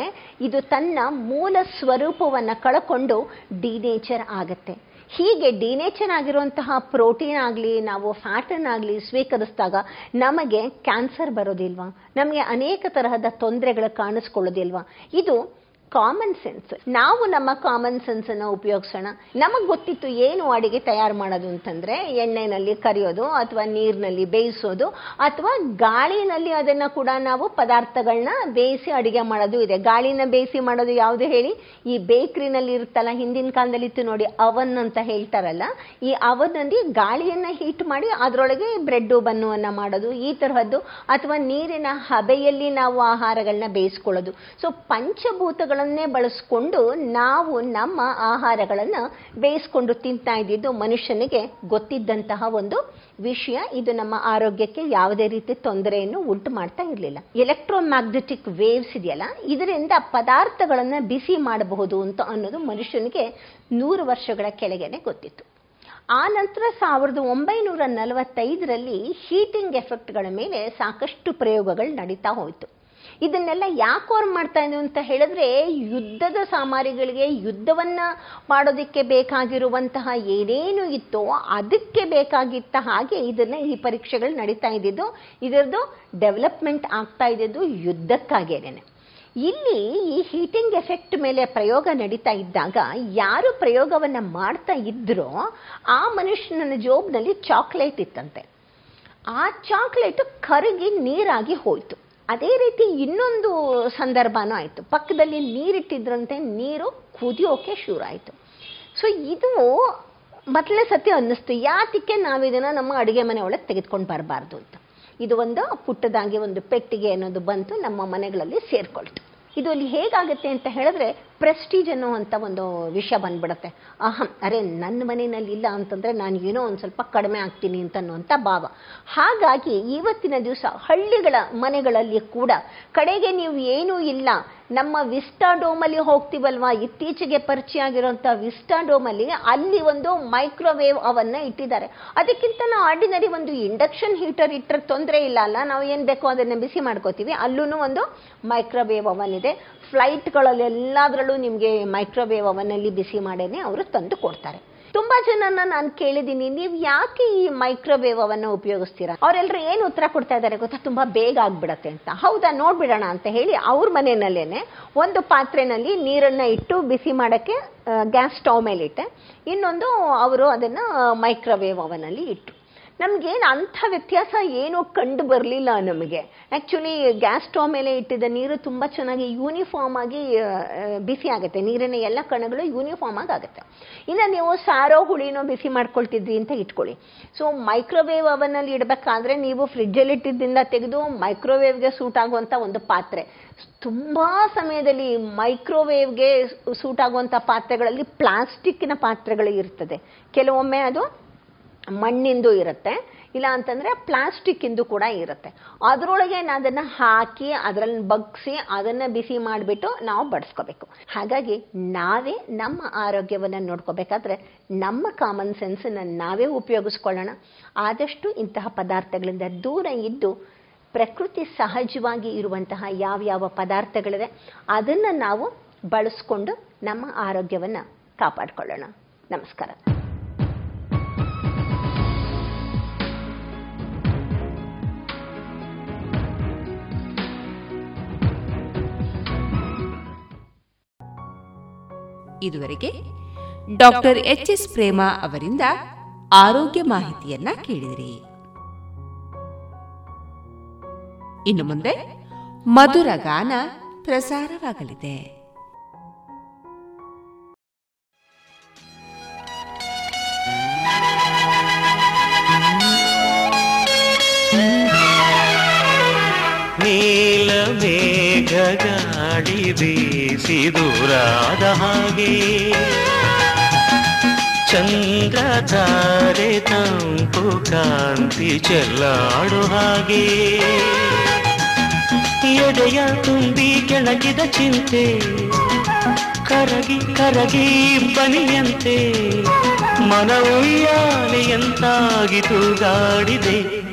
Speaker 12: ಇದು ತನ್ನ ಮೂಲ ಸ್ವರೂಪವನ್ನು ಕಳ್ಕೊಂಡು ಡಿನೇಚರ್ ಆಗುತ್ತೆ. ಹೀಗೆ ಡಿನೇಚರ್ ಆಗಿರುವಂತಹ ಪ್ರೋಟೀನ್ ಆಗಲಿ, ನಾವು ಫ್ಯಾಟನ್ನಾಗಲಿ ಸ್ವೀಕರಿಸಿದಾಗ ನಮಗೆ ಕ್ಯಾನ್ಸರ್ ಬರೋದಿಲ್ವಾ? ನಮಗೆ ಅನೇಕ ತರಹದ ತೊಂದರೆಗಳು ಕಾಣಿಸ್ಕೊಳ್ಳೋದಿಲ್ವಾ? ಇದು ಕಾಮನ್ ಸೆನ್ಸ್ ನಾವು ನಮ್ಮ ಕಾಮನ್ ಸೆನ್ಸ್ ಅನ್ನು ಉಪಯೋಗಿಸೋಣ. ನಮಗೆ ಗೊತ್ತಿತ್ತು ಏನು ಅಡಿಗೆ ತಯಾರು ಮಾಡೋದು ಅಂತಂದ್ರೆ ಎಣ್ಣೆನಲ್ಲಿ ಕರಿಯೋದು ಅಥವಾ ನೀರಿನಲ್ಲಿ ಬೇಯಿಸೋದು ಅಥವಾ ಗಾಳಿನಲ್ಲಿ ಅದನ್ನ ಕೂಡ ನಾವು ಪದಾರ್ಥಗಳನ್ನ ಬೇಯಿಸಿ ಅಡಿಗೆ ಮಾಡೋದು ಇದೆ. ಗಾಳಿನ ಬೇಯಿಸಿ ಮಾಡೋದು ಯಾವುದು ಹೇಳಿ? ಈ ಬೇಕ್ರಿನಲ್ಲಿ ಇರುತ್ತಲ್ಲ, ಹಿಂದಿನ ಕಾಲದಲ್ಲಿ ಇತ್ತು ನೋಡಿ, ಅವನ್ ಅಂತ ಹೇಳ್ತಾರಲ್ಲ. ಈ ಅವನಲ್ಲಿ ಗಾಳಿಯನ್ನ ಹೀಟ್ ಮಾಡಿ ಅದರೊಳಗೆ ಬ್ರೆಡ್ಡು ಬನ್ನುವನ್ನ ಮಾಡೋದು, ಈ ತರಹದ್ದು. ಅಥವಾ ನೀರಿನ ಹಬೆಯಲ್ಲಿ ನಾವು ಆಹಾರಗಳನ್ನ ಬೇಯಿಸ್ಕೊಳ್ಳೋದು. ಸೊ ಪಂಚಭೂತಗಳು ಪದಾರ್ಥಗಳನ್ನೇ ಬಳಸ್ಕೊಂಡು ನಾವು ನಮ್ಮ ಆಹಾರಗಳನ್ನು ಬೇಯಿಸ್ಕೊಂಡು ತಿಂತಾ ಇದ್ದಿದ್ದು ಮನುಷ್ಯನಿಗೆ ಗೊತ್ತಿದ್ದಂತಹ ಒಂದು ವಿಷಯ. ಇದು ನಮ್ಮ ಆರೋಗ್ಯಕ್ಕೆ ಯಾವುದೇ ರೀತಿ ತೊಂದರೆಯನ್ನು ಉಂಟು ಮಾಡ್ತಾ ಇರಲಿಲ್ಲ. ಎಲೆಕ್ಟ್ರೋಮ್ಯಾಗ್ನೆಟಿಕ್ ವೇವ್ಸ್ ಇದೆಯಲ್ಲ, ಇದರಿಂದ ಪದಾರ್ಥಗಳನ್ನು ಬಿಸಿ ಮಾಡಬಹುದು ಅಂತ ಅನ್ನೋದು ಮನುಷ್ಯನಿಗೆ ನೂರು ವರ್ಷಗಳ ಕೆಳಗೆನೆ ಗೊತ್ತಿತ್ತು. ಆ ನಂತರ ಸಾವಿರದ ಒಂಬೈನೂರ ನಲವತ್ತೈದರಲ್ಲಿ ಹೀಟಿಂಗ್ ಎಫೆಕ್ಟ್ಗಳ ಮೇಲೆ ಸಾಕಷ್ಟು ಪ್ರಯೋಗಗಳು ನಡೀತಾ ಹೋಯಿತು. ಇದನ್ನೆಲ್ಲ ಯಾಕೆ ಅವ್ರು ಮಾಡ್ತಾ ಇದ್ರು ಅಂತ ಹೇಳಿದ್ರೆ ಯುದ್ಧದ ಸಾಮಾರಿಗಳಿಗೆ ಯುದ್ಧವನ್ನ ಮಾಡೋದಕ್ಕೆ ಬೇಕಾಗಿರುವಂತಹ ಏನೇನು ಇತ್ತೋ ಅದಕ್ಕೆ ಬೇಕಾಗಿತ್ತ ಹಾಗೆ ಇದನ್ನ ಈ ಪರೀಕ್ಷೆಗಳು ನಡೀತಾ ಇದ್ದಿದ್ದು, ಇದರದ್ದು ಡೆವಲಪ್ಮೆಂಟ್ ಆಗ್ತಾ ಇದ್ದಿದ್ದು ಯುದ್ಧಕ್ಕಾಗೇನೆ ಇಲ್ಲಿ ಈ ಹೀಟಿಂಗ್ ಎಫೆಕ್ಟ್ ಮೇಲೆ ಪ್ರಯೋಗ ನಡೀತಾ ಇದ್ದಾಗ ಯಾರು ಪ್ರಯೋಗವನ್ನ ಮಾಡ್ತಾ ಇದ್ರೋ ಆ ಮನುಷ್ಯನ ಜೋಬ್ನಲ್ಲಿ ಚಾಕ್ಲೇಟ್ ಇತ್ತಂತೆ. ಆ ಚಾಕ್ಲೇಟ್ ಕರಗಿ ನೀರಾಗಿ ಹೋಯ್ತು. ಅದೇ ರೀತಿ ಇನ್ನೊಂದು ಸಂದರ್ಭನೂ ಆಯಿತು. ಪಕ್ಕದಲ್ಲಿ ನೀರಿಟ್ಟಿದ್ರಂತೆ, ನೀರು ಕುದಿಯೋಕೆ ಶುರು ಆಯಿತು ಸೊ ಇದು ಮೊದಲನೇ ಸತಿ ಅನ್ನಿಸ್ತು. ಯಾತಕ್ಕೆ ನಾವು ಇದನ್ನು ನಮ್ಮ ಅಡುಗೆ ಮನೆ ಒಳಗೆ ತೆಗೆದುಕೊಂಡು ಬರಬಾರ್ದು ಅಂತ. ಇದು ಒಂದು ಪುಟ್ಟದಾಗಿ ಒಂದು ಪೆಟ್ಟಿಗೆ ಅನ್ನೋದು ಬಂತು, ನಮ್ಮ ಮನೆಗಳಲ್ಲಿ ಸೇರ್ಕೊಳ್ತು. ಇದು ಅಲ್ಲಿ ಹೇಗಾಗುತ್ತೆ ಅಂತ ಹೇಳಿದ್ರೆ ಪ್ರೆಸ್ಟೀಜ್ ಅನ್ನುವಂಥ ಒಂದು ವಿಷಯ ಬಂದ್ಬಿಡುತ್ತೆ. ಅಹಂ, ಅರೆ, ನನ್ನ ಮನೆಯಲ್ಲಿ ಇಲ್ಲ ಅಂತಂದರೆ ನಾನು ಏನೋ ಒಂದು ಸ್ವಲ್ಪ ಕಡಿಮೆ ಆಗ್ತೀನಿ ಅಂತ ಅನ್ನುವಂಥ ಭಾವ. ಹಾಗಾಗಿ ಇವತ್ತಿನ ದಿವಸ ಹಳ್ಳಿಗಳ ಮನೆಗಳಲ್ಲಿ ಕೂಡ ಕಡೆಗೆ ನೀವು ಏನೂ ಇಲ್ಲ. ನಮ್ಮ ವಿಸ್ಟಾಡೋಮಲ್ಲಿ ಹೋಗ್ತೀವಲ್ವಾ? ಇತ್ತೀಚೆಗೆ ಪರಿಚಯ ಆಗಿರುವಂಥ ವಿಸ್ಟಾಡೋಮಲ್ಲಿ ಅಲ್ಲಿ ಒಂದು ಮೈಕ್ರೋವೇವ್ ಅವನ್ನ ಇಟ್ಟಿದ್ದಾರೆ. ಅದಕ್ಕಿಂತ ನಾವು ಆರ್ಡಿನರಿ ಒಂದು ಇಂಡಕ್ಷನ್ ಹೀಟರ್ ಇಟ್ಟರೆ ತೊಂದರೆ ಇಲ್ಲ ಅಲ್ಲ? ನಾವು ಏನು ಬೇಕೋ ಅದನ್ನು ಬಿಸಿ ಮಾಡ್ಕೋತೀವಿ. ಅಲ್ಲೂ ಒಂದು ಮೈಕ್ರೋವೇವ್ ಅವನ್ ಇದೆ. ಫ್ಲೈಟ್ಗಳಲ್ಲಿ ಎಲ್ಲದರಲ್ಲೂ ನಿಮಗೆ ಮೈಕ್ರೋವೇವ್ ಅವನಲ್ಲಿ ಬಿಸಿ ಮಾಡೇನೆ ಅವರು ತಂದು ಕೊಡ್ತಾರೆ. ತುಂಬ ಜನನ ನಾನು ಕೇಳಿದ್ದೀನಿ ನೀವು ಯಾಕೆ ಈ ಮೈಕ್ರೋವೇವ್ ಅವನ್ನು ಉಪಯೋಗಿಸ್ತೀರಾ? ಅವರೆಲ್ಲರೂ ಏನು ಉತ್ತರ ಕೊಡ್ತಾ ಇದ್ದಾರೆ ಗೊತ್ತಾ? ತುಂಬ ಬೇಗ ಆಗ್ಬಿಡತ್ತೆ ಅಂತ. ಹೌದಾ, ನೋಡ್ಬಿಡೋಣ ಅಂತ ಹೇಳಿ ಅವ್ರ ಮನೆಯಲ್ಲೇನೆ ಒಂದು ಪಾತ್ರೆನಲ್ಲಿ ನೀರನ್ನ ಇಟ್ಟು ಬಿಸಿ ಮಾಡೋಕ್ಕೆ ಗ್ಯಾಸ್ ಸ್ಟವ್ ಮೇಲೆ ಇಟ್ಟೆ ಇನ್ನೊಂದು ಅವರು ಅದನ್ನು ಮೈಕ್ರೋವೇವ್ ಅವನಲ್ಲಿ ಇಟ್ಟು. ನಮಗೇನು ಅಂಥ ವ್ಯತ್ಯಾಸ ಏನೂ ಕಂಡು ಬರಲಿಲ್ಲ ನಮಗೆ. ಆ್ಯಕ್ಚುಲಿ ಗ್ಯಾಸ್ ಸ್ಟವ್ ಮೇಲೆ ಇಟ್ಟಿದ್ದ ನೀರು ತುಂಬ ಚೆನ್ನಾಗಿ ಯೂನಿಫಾರ್ಮ್ ಆಗಿ ಬಿಸಿ ಆಗುತ್ತೆ. ನೀರಿನ ಎಲ್ಲ ಕಣಗಳು ಯೂನಿಫಾರ್ಮ್ ಆಗಿ ಆಗುತ್ತೆ. ಇನ್ನು ನೀವು ಸಾರೋ ಹುಳಿನೋ ಬಿಸಿ ಮಾಡ್ಕೊಳ್ತಿದ್ರಿ ಅಂತ ಇಟ್ಕೊಳ್ಳಿ. ಸೊ ಮೈಕ್ರೋವೇವ್ ಅವನಲ್ಲಿ ಇಡಬೇಕಾದ್ರೆ ನೀವು ಫ್ರಿಡ್ಜಲ್ಲಿ ಇಟ್ಟಿದ್ದಿಂದ ತೆಗೆದು ಮೈಕ್ರೋವೇವ್ಗೆ ಸೂಟ್ ಆಗುವಂಥ ಒಂದು ಪಾತ್ರೆ. ತುಂಬ ಸಮಯದಲ್ಲಿ ಮೈಕ್ರೋವೇವ್ಗೆ ಸೂಟ್ ಆಗುವಂಥ ಪಾತ್ರೆಗಳಲ್ಲಿ ಪ್ಲಾಸ್ಟಿಕ್ಕಿನ ಪಾತ್ರೆಗಳು ಇರ್ತದೆ. ಕೆಲವೊಮ್ಮೆ ಅದು ಮಣ್ಣಿಂದು ಇರುತ್ತೆ, ಇಲ್ಲ ಪ್ಲಾಸ್ಟಿಕ್ ಇಂದು ಕೂಡ ಇರುತ್ತೆ. ಅದರೊಳಗೆ ಅದನ್ನ ಹಾಕಿ ಅದರಲ್ಲಿ ಬಗ್ಸಿ, ಅದನ್ನ ಬಿಸಿ ಮಾಡಿಬಿಟ್ಟು ನಾವು ಬಡಿಸ್ಕೋಬೇಕು. ಹಾಗಾಗಿ ನಾವೇ ನಮ್ಮ ಆರೋಗ್ಯವನ್ನು ನೋಡ್ಕೋಬೇಕಾದ್ರೆ ನಮ್ಮ ಕಾಮನ್ ಸೆನ್ಸನ್ನು ನಾವೇ ಉಪಯೋಗಿಸ್ಕೊಳ್ಳೋಣ. ಆದಷ್ಟು ಇಂತಹ ಪದಾರ್ಥಗಳಿಂದ ದೂರ ಇದ್ದು ಪ್ರಕೃತಿ ಸಹಜವಾಗಿ ಇರುವಂತಹ ಯಾವ್ಯಾವ ಪದಾರ್ಥಗಳಿದೆ ಅದನ್ನು ನಾವು ಬಳಸ್ಕೊಂಡು ನಮ್ಮ ಆರೋಗ್ಯವನ್ನು ಕಾಪಾಡಿಕೊಳ್ಳೋಣ. ನಮಸ್ಕಾರ.
Speaker 2: ಇದುವರೆಗೆ ಡಾಕ್ಟರ್ ಎಚ್ ಎಸ್ ಪ್ರೇಮ ಅವರಿಂದ ಆರೋಗ್ಯ ಮಾಹಿತಿಯನ್ನ ಕೇಳಿದಿರಿ. ಇನ್ನು ಮುಂದೆ ಮಧುರ ಗಾನ ಪ್ರಸಾರವಾಗಲಿದೆ.
Speaker 5: ಮೇಘಗಾಡಿ ಬೀಸಿ ದೂರಾದ ಹಾಗೆ. ಚಂದ್ರ ತಾರೆ ತಂಪು ಕಾಂತಿ ಚೆಲ್ಲಾಡು ಹಾಗೆ. ಎಡೆಯ ತುಂಬಿ ಕೆಳಗಿದ ಚಿಂತೆ, ಕರಗಿ ಕರಗಿ ಬನಿಯಂತೆ ಮನವೊಯ್ಯಾಲೆಯಂತಾಗಿತು ತೂಗಾಡಿದೆ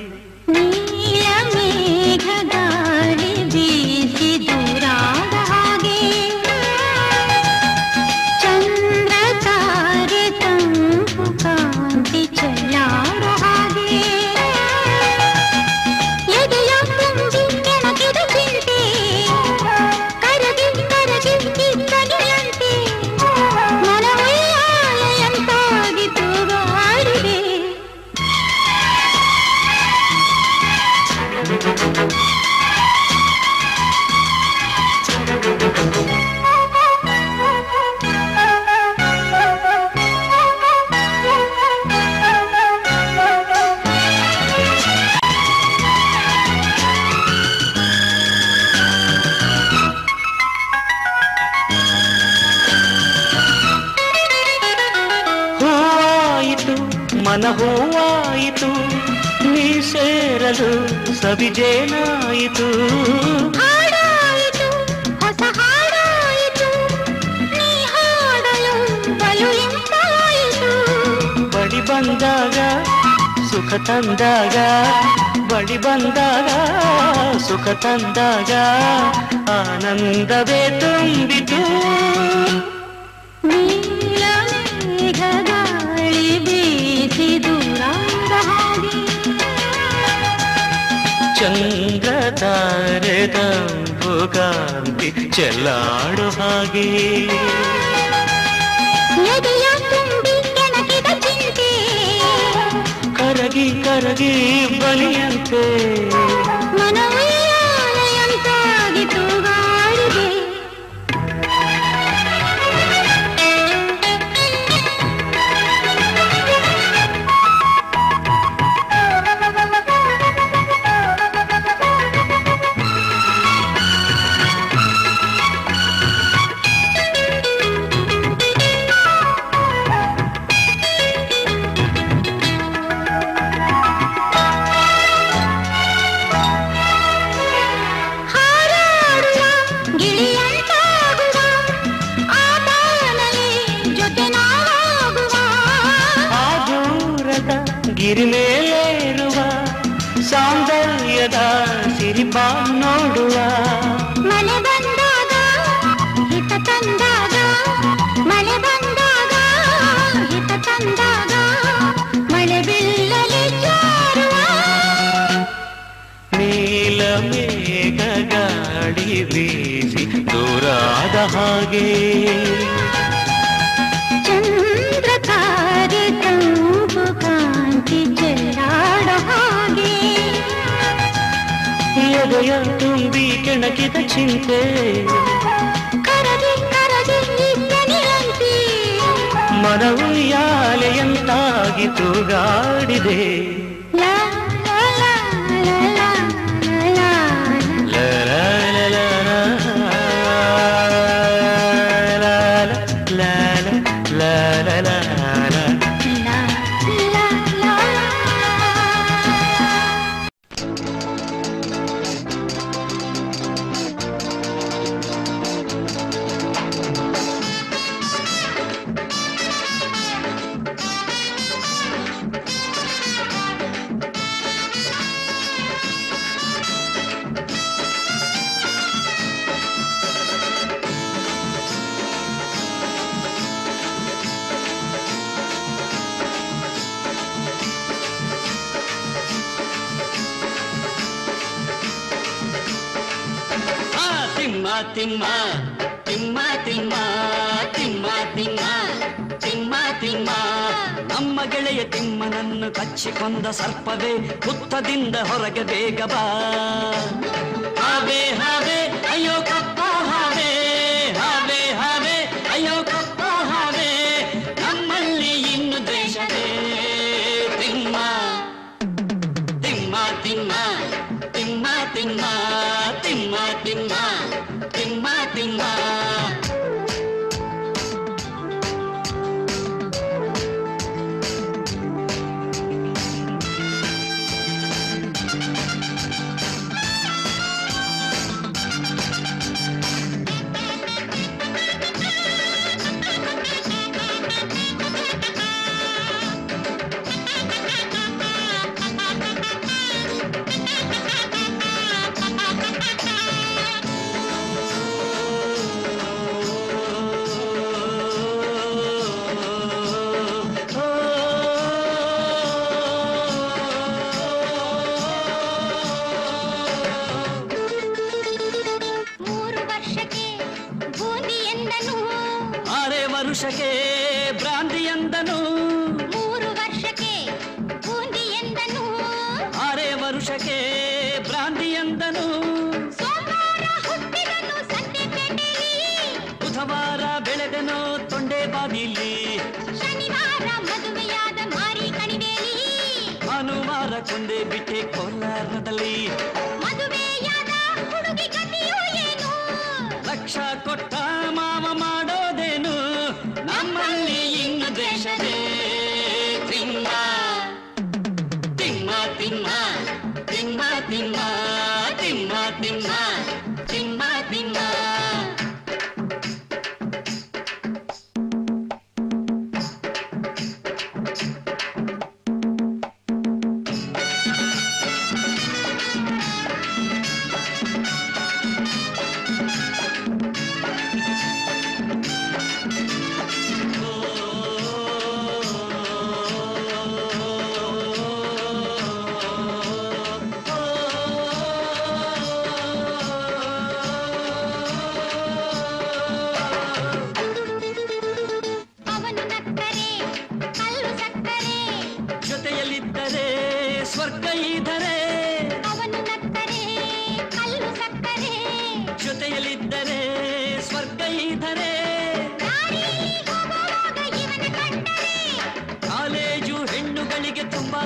Speaker 4: ತಂದಾಗ ಆನಂದವೇ ತುಂಬಿತು.
Speaker 13: ಗಾಳಿ ಬೀಸಿದೂರ
Speaker 4: ಚಂದ್ರ ತಾರದ ಚೆಲ್ಲಾಡು ಹಾಗೆ. ಕರಗಿ ಕರಗಿ ಬಲಿಯಂತೆ.
Speaker 14: ಹಾಡಿದೆ ಸರ್ಪವೇ ಹುತ್ತದಿಂದ ಹೊರಗೆ ಬೇಗ ಬಾ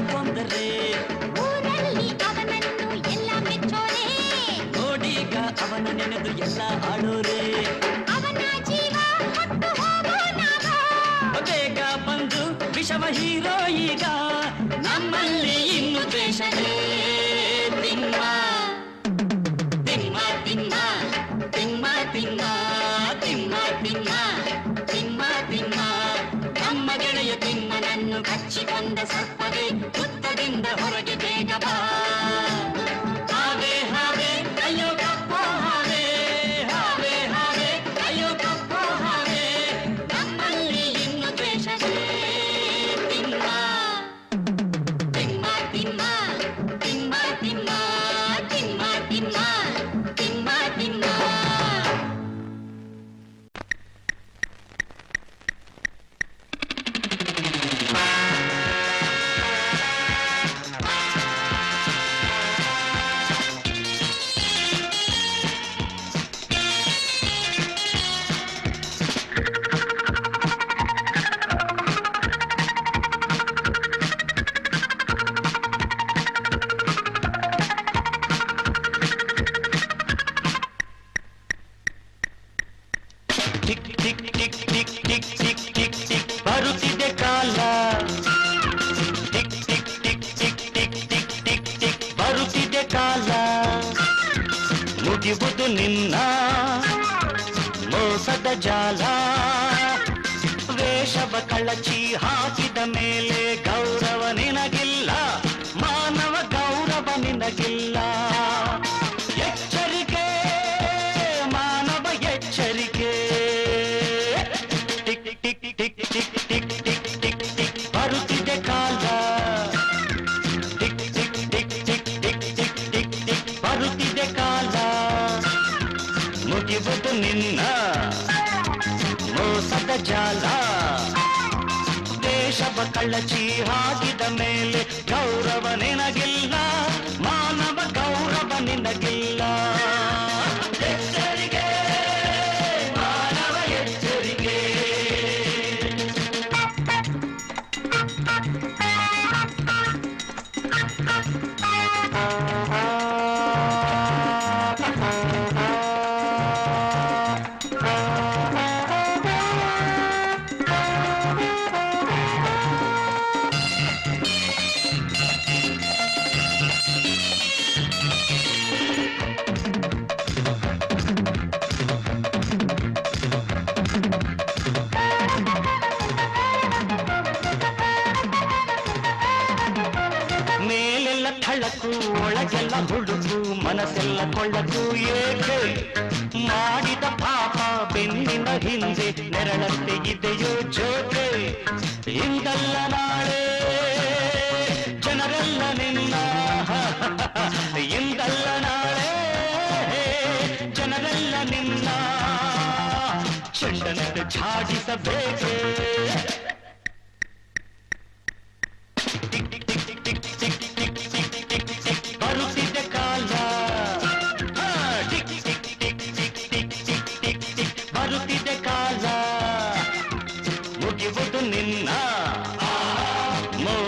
Speaker 14: ಕೊಂದರೆ
Speaker 6: ಊರಲ್ಲಿ ಅವನನ್ನು ಎಲ್ಲ
Speaker 14: ನೋಡೀಗ ಅವನು ನೆನೆದು ಎಲ್ಲ ಆಡೋರೆ.
Speaker 6: ಅವನ ಜೀವ
Speaker 14: ಬೇಗ ಬಂದು ವಿಷಮ ಹೀರೋ ಈಗ ನಮ್ಮಲ್ಲಿ ಇನ್ನು ದೇಶವೇ городе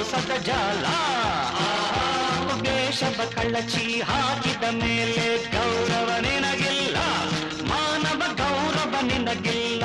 Speaker 14: ಹೊಸದ ಜಾಲ. ಮುಗೇಶದ ಕಳ್ಳಚಿ ಹಾಕಿದ ಮೇಲೆ ಗೌರವ ನಿನಗಿಲ್ಲ ಮಾನವ ಗೌರವ ನಿನಗಿಲ್ಲ.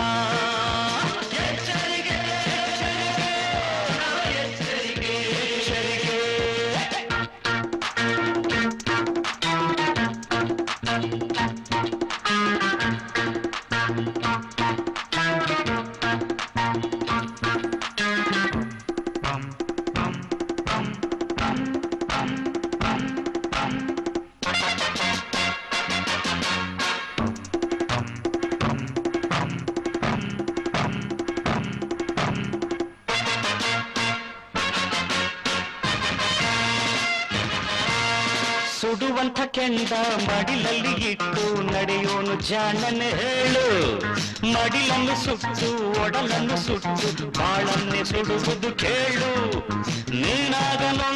Speaker 14: ಜಾಣನೆ ಹೇಳು ಮಡಿಲನ್ನು ಸುಟ್ಟು ಒಡಲನ್ನು ಸುಟ್ಟು ಬಾಳನ್ನೇ ಸುಡುವುದು ಕೇಳು. ನೀನಾಗಲೋ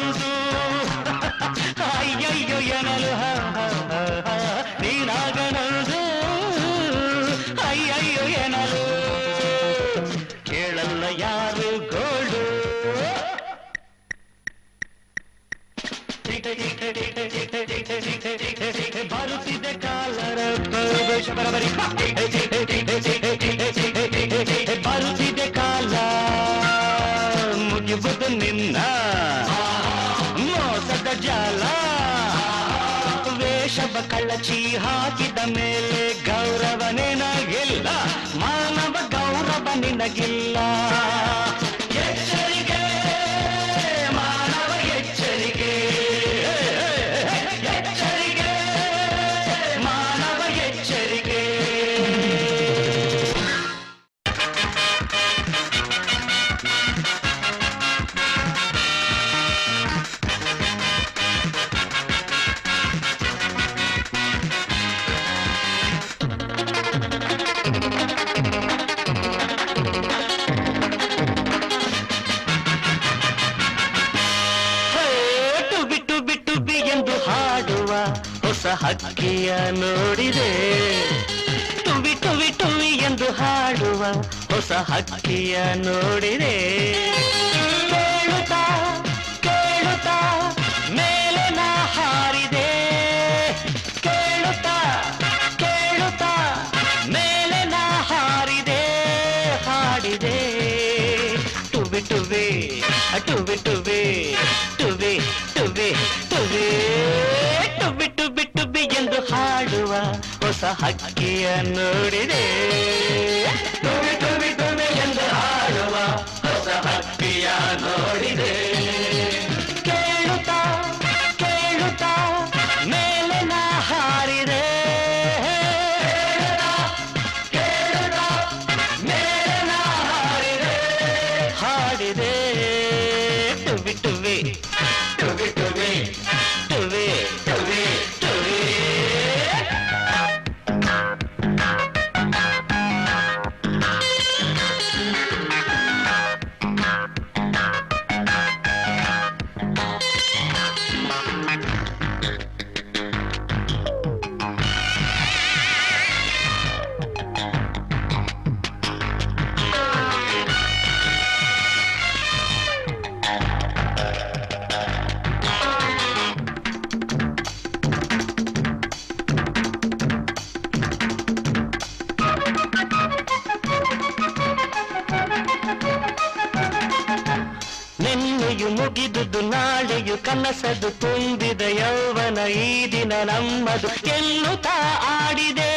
Speaker 14: ಕನಸದು ತುಂಬಿದ ಯೌವನ ಈ ದಿನ ನಮ್ಮದು. ಎನ್ನುತ್ತಾ ಆಡಿದೆ,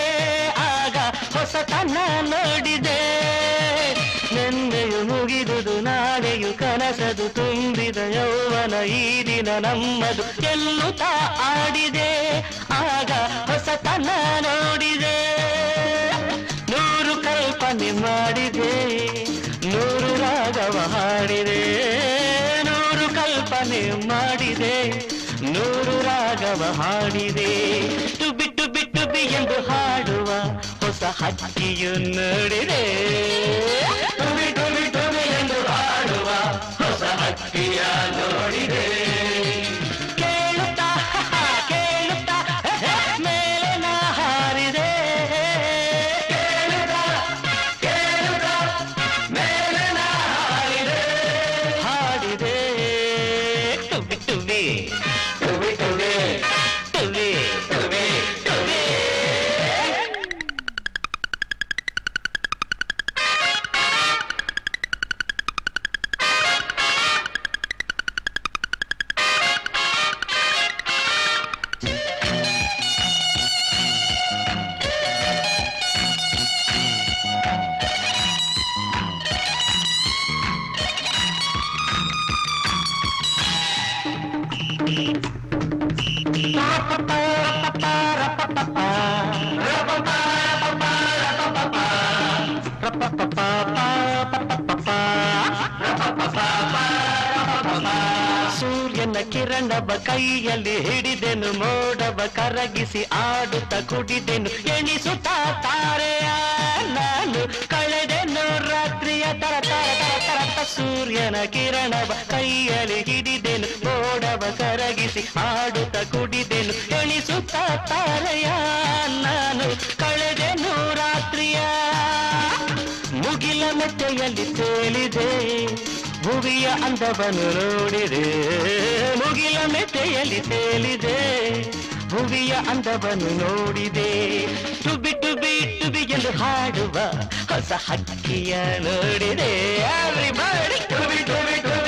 Speaker 14: ಆಗ ಹೊಸತನ ನೋಡಿದೆ. ನೆನ್ನೆಯು ಮುಗಿದುದು, ನಾಳೆಯು ಕನಸದು ತುಂಬಿದ ಯೌವನ ಈ ದಿನ ನಮ್ಮದು. ಎನ್ನುತ್ತಾ ಆಡಿದೆ, ಆಗ ಹೊಸತನ ನೋಡಿದೆ. ನೂರು ಕಲ್ಪನೆ ಮಾಡಿದೆ, ನೂರು ರಾಗವ ಹಾಡಿದೆ. ಯೋಚನೆ ಮಾಡಿದೆ, ನೂರು ರಾಗವ ಹಾಡಿದೆ. ಟುಬಿ ಟುಬಿ ಟುಬಿ ಎಂದು ಹಾಡುವ ಹೊಸ ಹಕ್ಕಿಯು ನೋಡಿದೆ. ಟುಬಿ ಟುಬಿ ಟುಬಿ ಎಂದು ಹಾಡುವ ಹೊಸ ಹಕ್ಕಿಯ ನೋಡಿದೆ. ಅಂದವನು ನೋಡಿದೆ, ಮುಗಿಲ ಮೆತೆಯಲ್ಲಿ ತೇಲಿದೆ, ಭುವಿಯ ಅಂದವನು ನೋಡಿದೆ. ಟುಬಿ ಟುಬಿ ಟುಬಿ ಎಂದು ಹಾಡುವ ಹೊಸ ಹಕ್ಕಿಯ ನೋಡಿದೆ. ಟುಬಿ ಟುಬಿ ಟುಬಿ.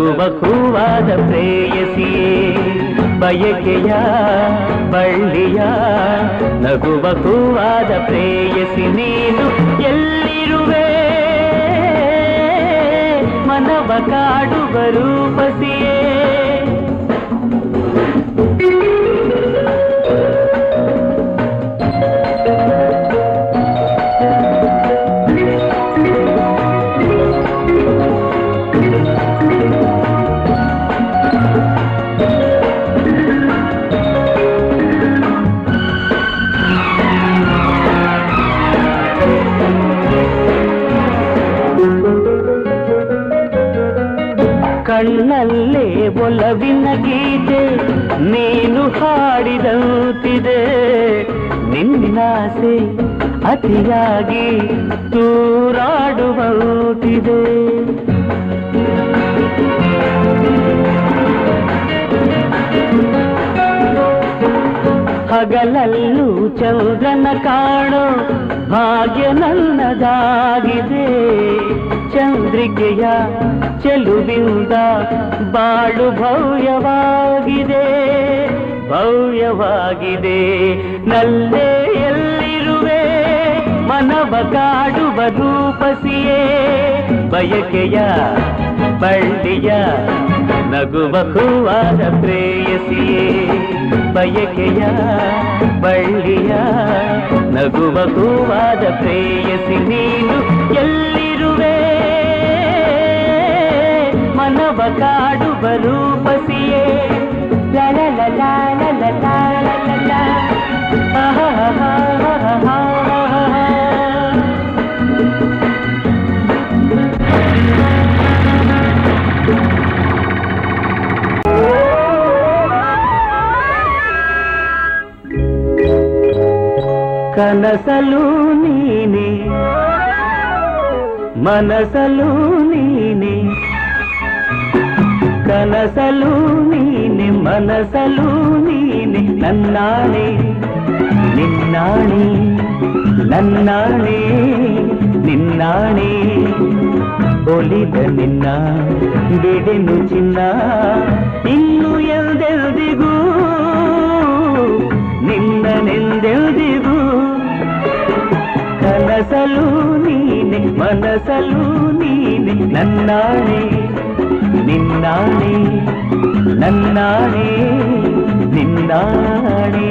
Speaker 15: ನಗುವ ಹೂವಾದ ಪ್ರೇಯಸಿಯೇ ಬಯಕೆಯ ಬಳ್ಳಿಯ ನಗುವ ಹೂವಾದ ಪ್ರೇಯಸಿ ನೀನು ಎಲ್ಲಿರುವೆ? ಮನವ ಕಾಡು ರೂಪಸಿಯೇ ನಿನ್ನಾಸೆ ಅತಿಯಾಗಿ ತೂರಾಡುವಂತಿದೆ. ಹಗಲಲ್ಲೂ ಚಂದ್ರನ ಕಾಣೋ ಭಾಗ್ಯ ನನ್ನದಾಗಿದೆ. ಚಂದ್ರಿಕೆಯ ಚೆಲುವಿಂದ ಬಾಳು ಭವ್ಯವಾಗಿದೆ. ಭವ್ಯವಾಗಿದೆ ನಲ್ಲೇ ಮನವ ಕಾಡುವ ರೂಪಸಿಯೇ. ಬಯಕೆಯ ಬಳ್ಳಿಯ ನಗುವ ಹೂವಾದ ಪ್ರೇಯಸಿಯೇ. ಬಯಕೆಯ ಬಳ್ಳಿಯ ನಗುವ ಹೂವಾದ ಪ್ರೇಯಸಿ ನೀನು ಎಲ್ಲಿರುವೆ? ಮನವ ಕಾಡುವ ರೂಪಸಿಯೇ ಲಲ ಲಲ. ಕನಸಲು ನೀನೆ ಮನಸಲು ನೀನೆ ಕನಸಲು ನೀನೆ ಮನಸಲು ನೀನೆ ನನ್ನಾಣೆ ನಿನ್ನಾಣೆ ನನ್ನಾಣೆ ನಿನ್ನಾಣೆ ಒಲಿದ ನಿನ್ನ ಬಿಡೆನು ಚಿನ್ನ ಇನ್ನು ಎಲ್ದೆಲ್ದಿಗೂ ನಿನ್ನನೆಂದೆಲ್ದಿಗೂ ಕನಸಲು ನೀನೆ ಮನಸಲು ನೀನೆ ನನ್ನಾಣೆ ನಿನ್ನಾಣೆ ನನ್ನಾಣೆ ನಿನ್ನಾಣೆ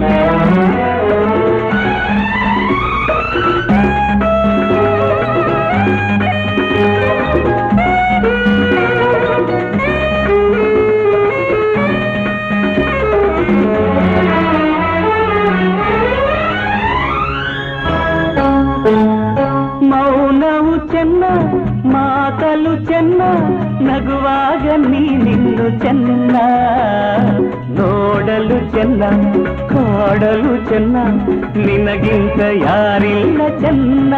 Speaker 15: ಮೌನವು ಚೆನ್ನ
Speaker 7: ಚೆನ್ನ ನೋಡಲು ಚೆನ್ನ ಕಾಡಲು ಚೆನ್ನ ನಿನಗಿಂತ ಯಾರಿಲ್ಲ ಚೆನ್ನ.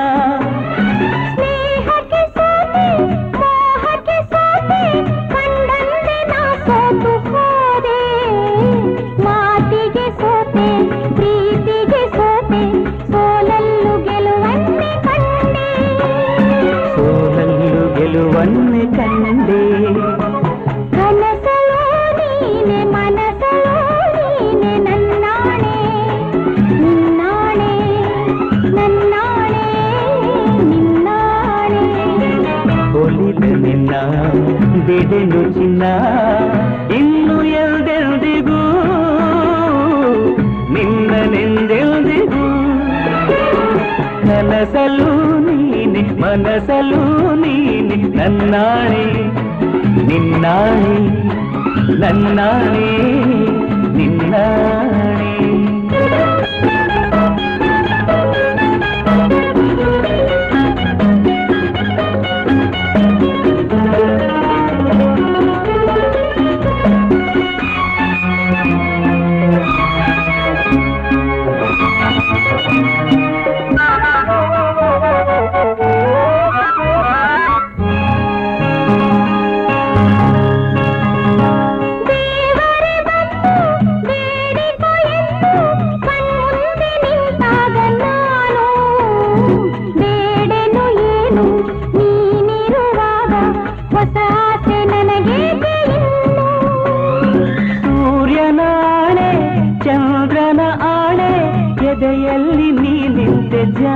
Speaker 7: ಬಿಡೆನು ಚಿನ್ನ ಇನ್ನು ಎಲ್ದೆಲ್ದಿಗೂ ನಿನ್ನನೆಂದೆಲ್ದಿಗೂ ಕನಸಲು ನೀನೆ ಮನಸಲು ನೀನೆ ನನ್ನಾಣೆ ನಿನ್ನಾಣೆ ನನ್ನಾಣೆ ನಿನ್ನಾಣೆ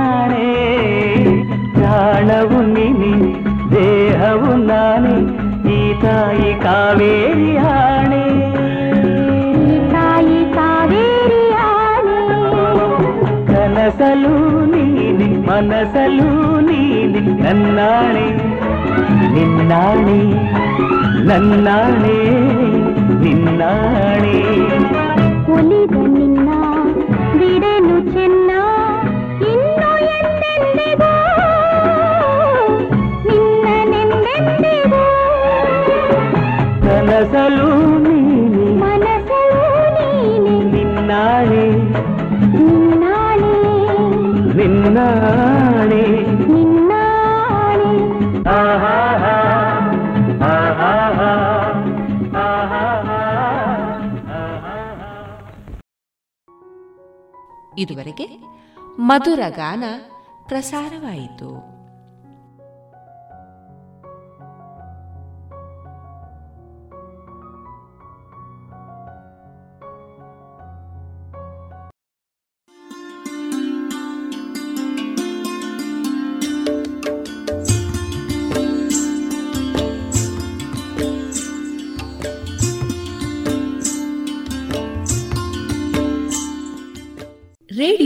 Speaker 7: ನಿಂತೆ ಜಾಣೆ ಪ್ರಾಣವು ನೀನೆ ದೇಹವು ನಾನೇ ಈ ತಾಯಿ ಕಾವೇರಿ ಆಣೆ
Speaker 16: ತಾಯಿ ಕಾವೇರಿ ಆನೆ
Speaker 7: ಕನಸಲು ನೀನೆ ಮನಸಲು ನೀನೆ ನನ್ನಾಣೆ ನಿನ್ನಾಣೆ ನನ್ನಾಣೆ ನಿನ್ನಾಣೆ ಕನಸಲು ನೀನೆ
Speaker 16: ಮನಸಲು ನೀನೆ
Speaker 7: ನಿನ್ನಾಳೆ
Speaker 16: ನಿನ್ನಾಳೆ
Speaker 7: ನಿನ್ನಾಳೆ
Speaker 16: ನಿನ್ನಾಳೆ
Speaker 7: ಆಹಾ
Speaker 2: ಇದುವರೆಗೆ ಮಧುರ ಗಾನ ಪ್ರಸಾರವಾಯಿತು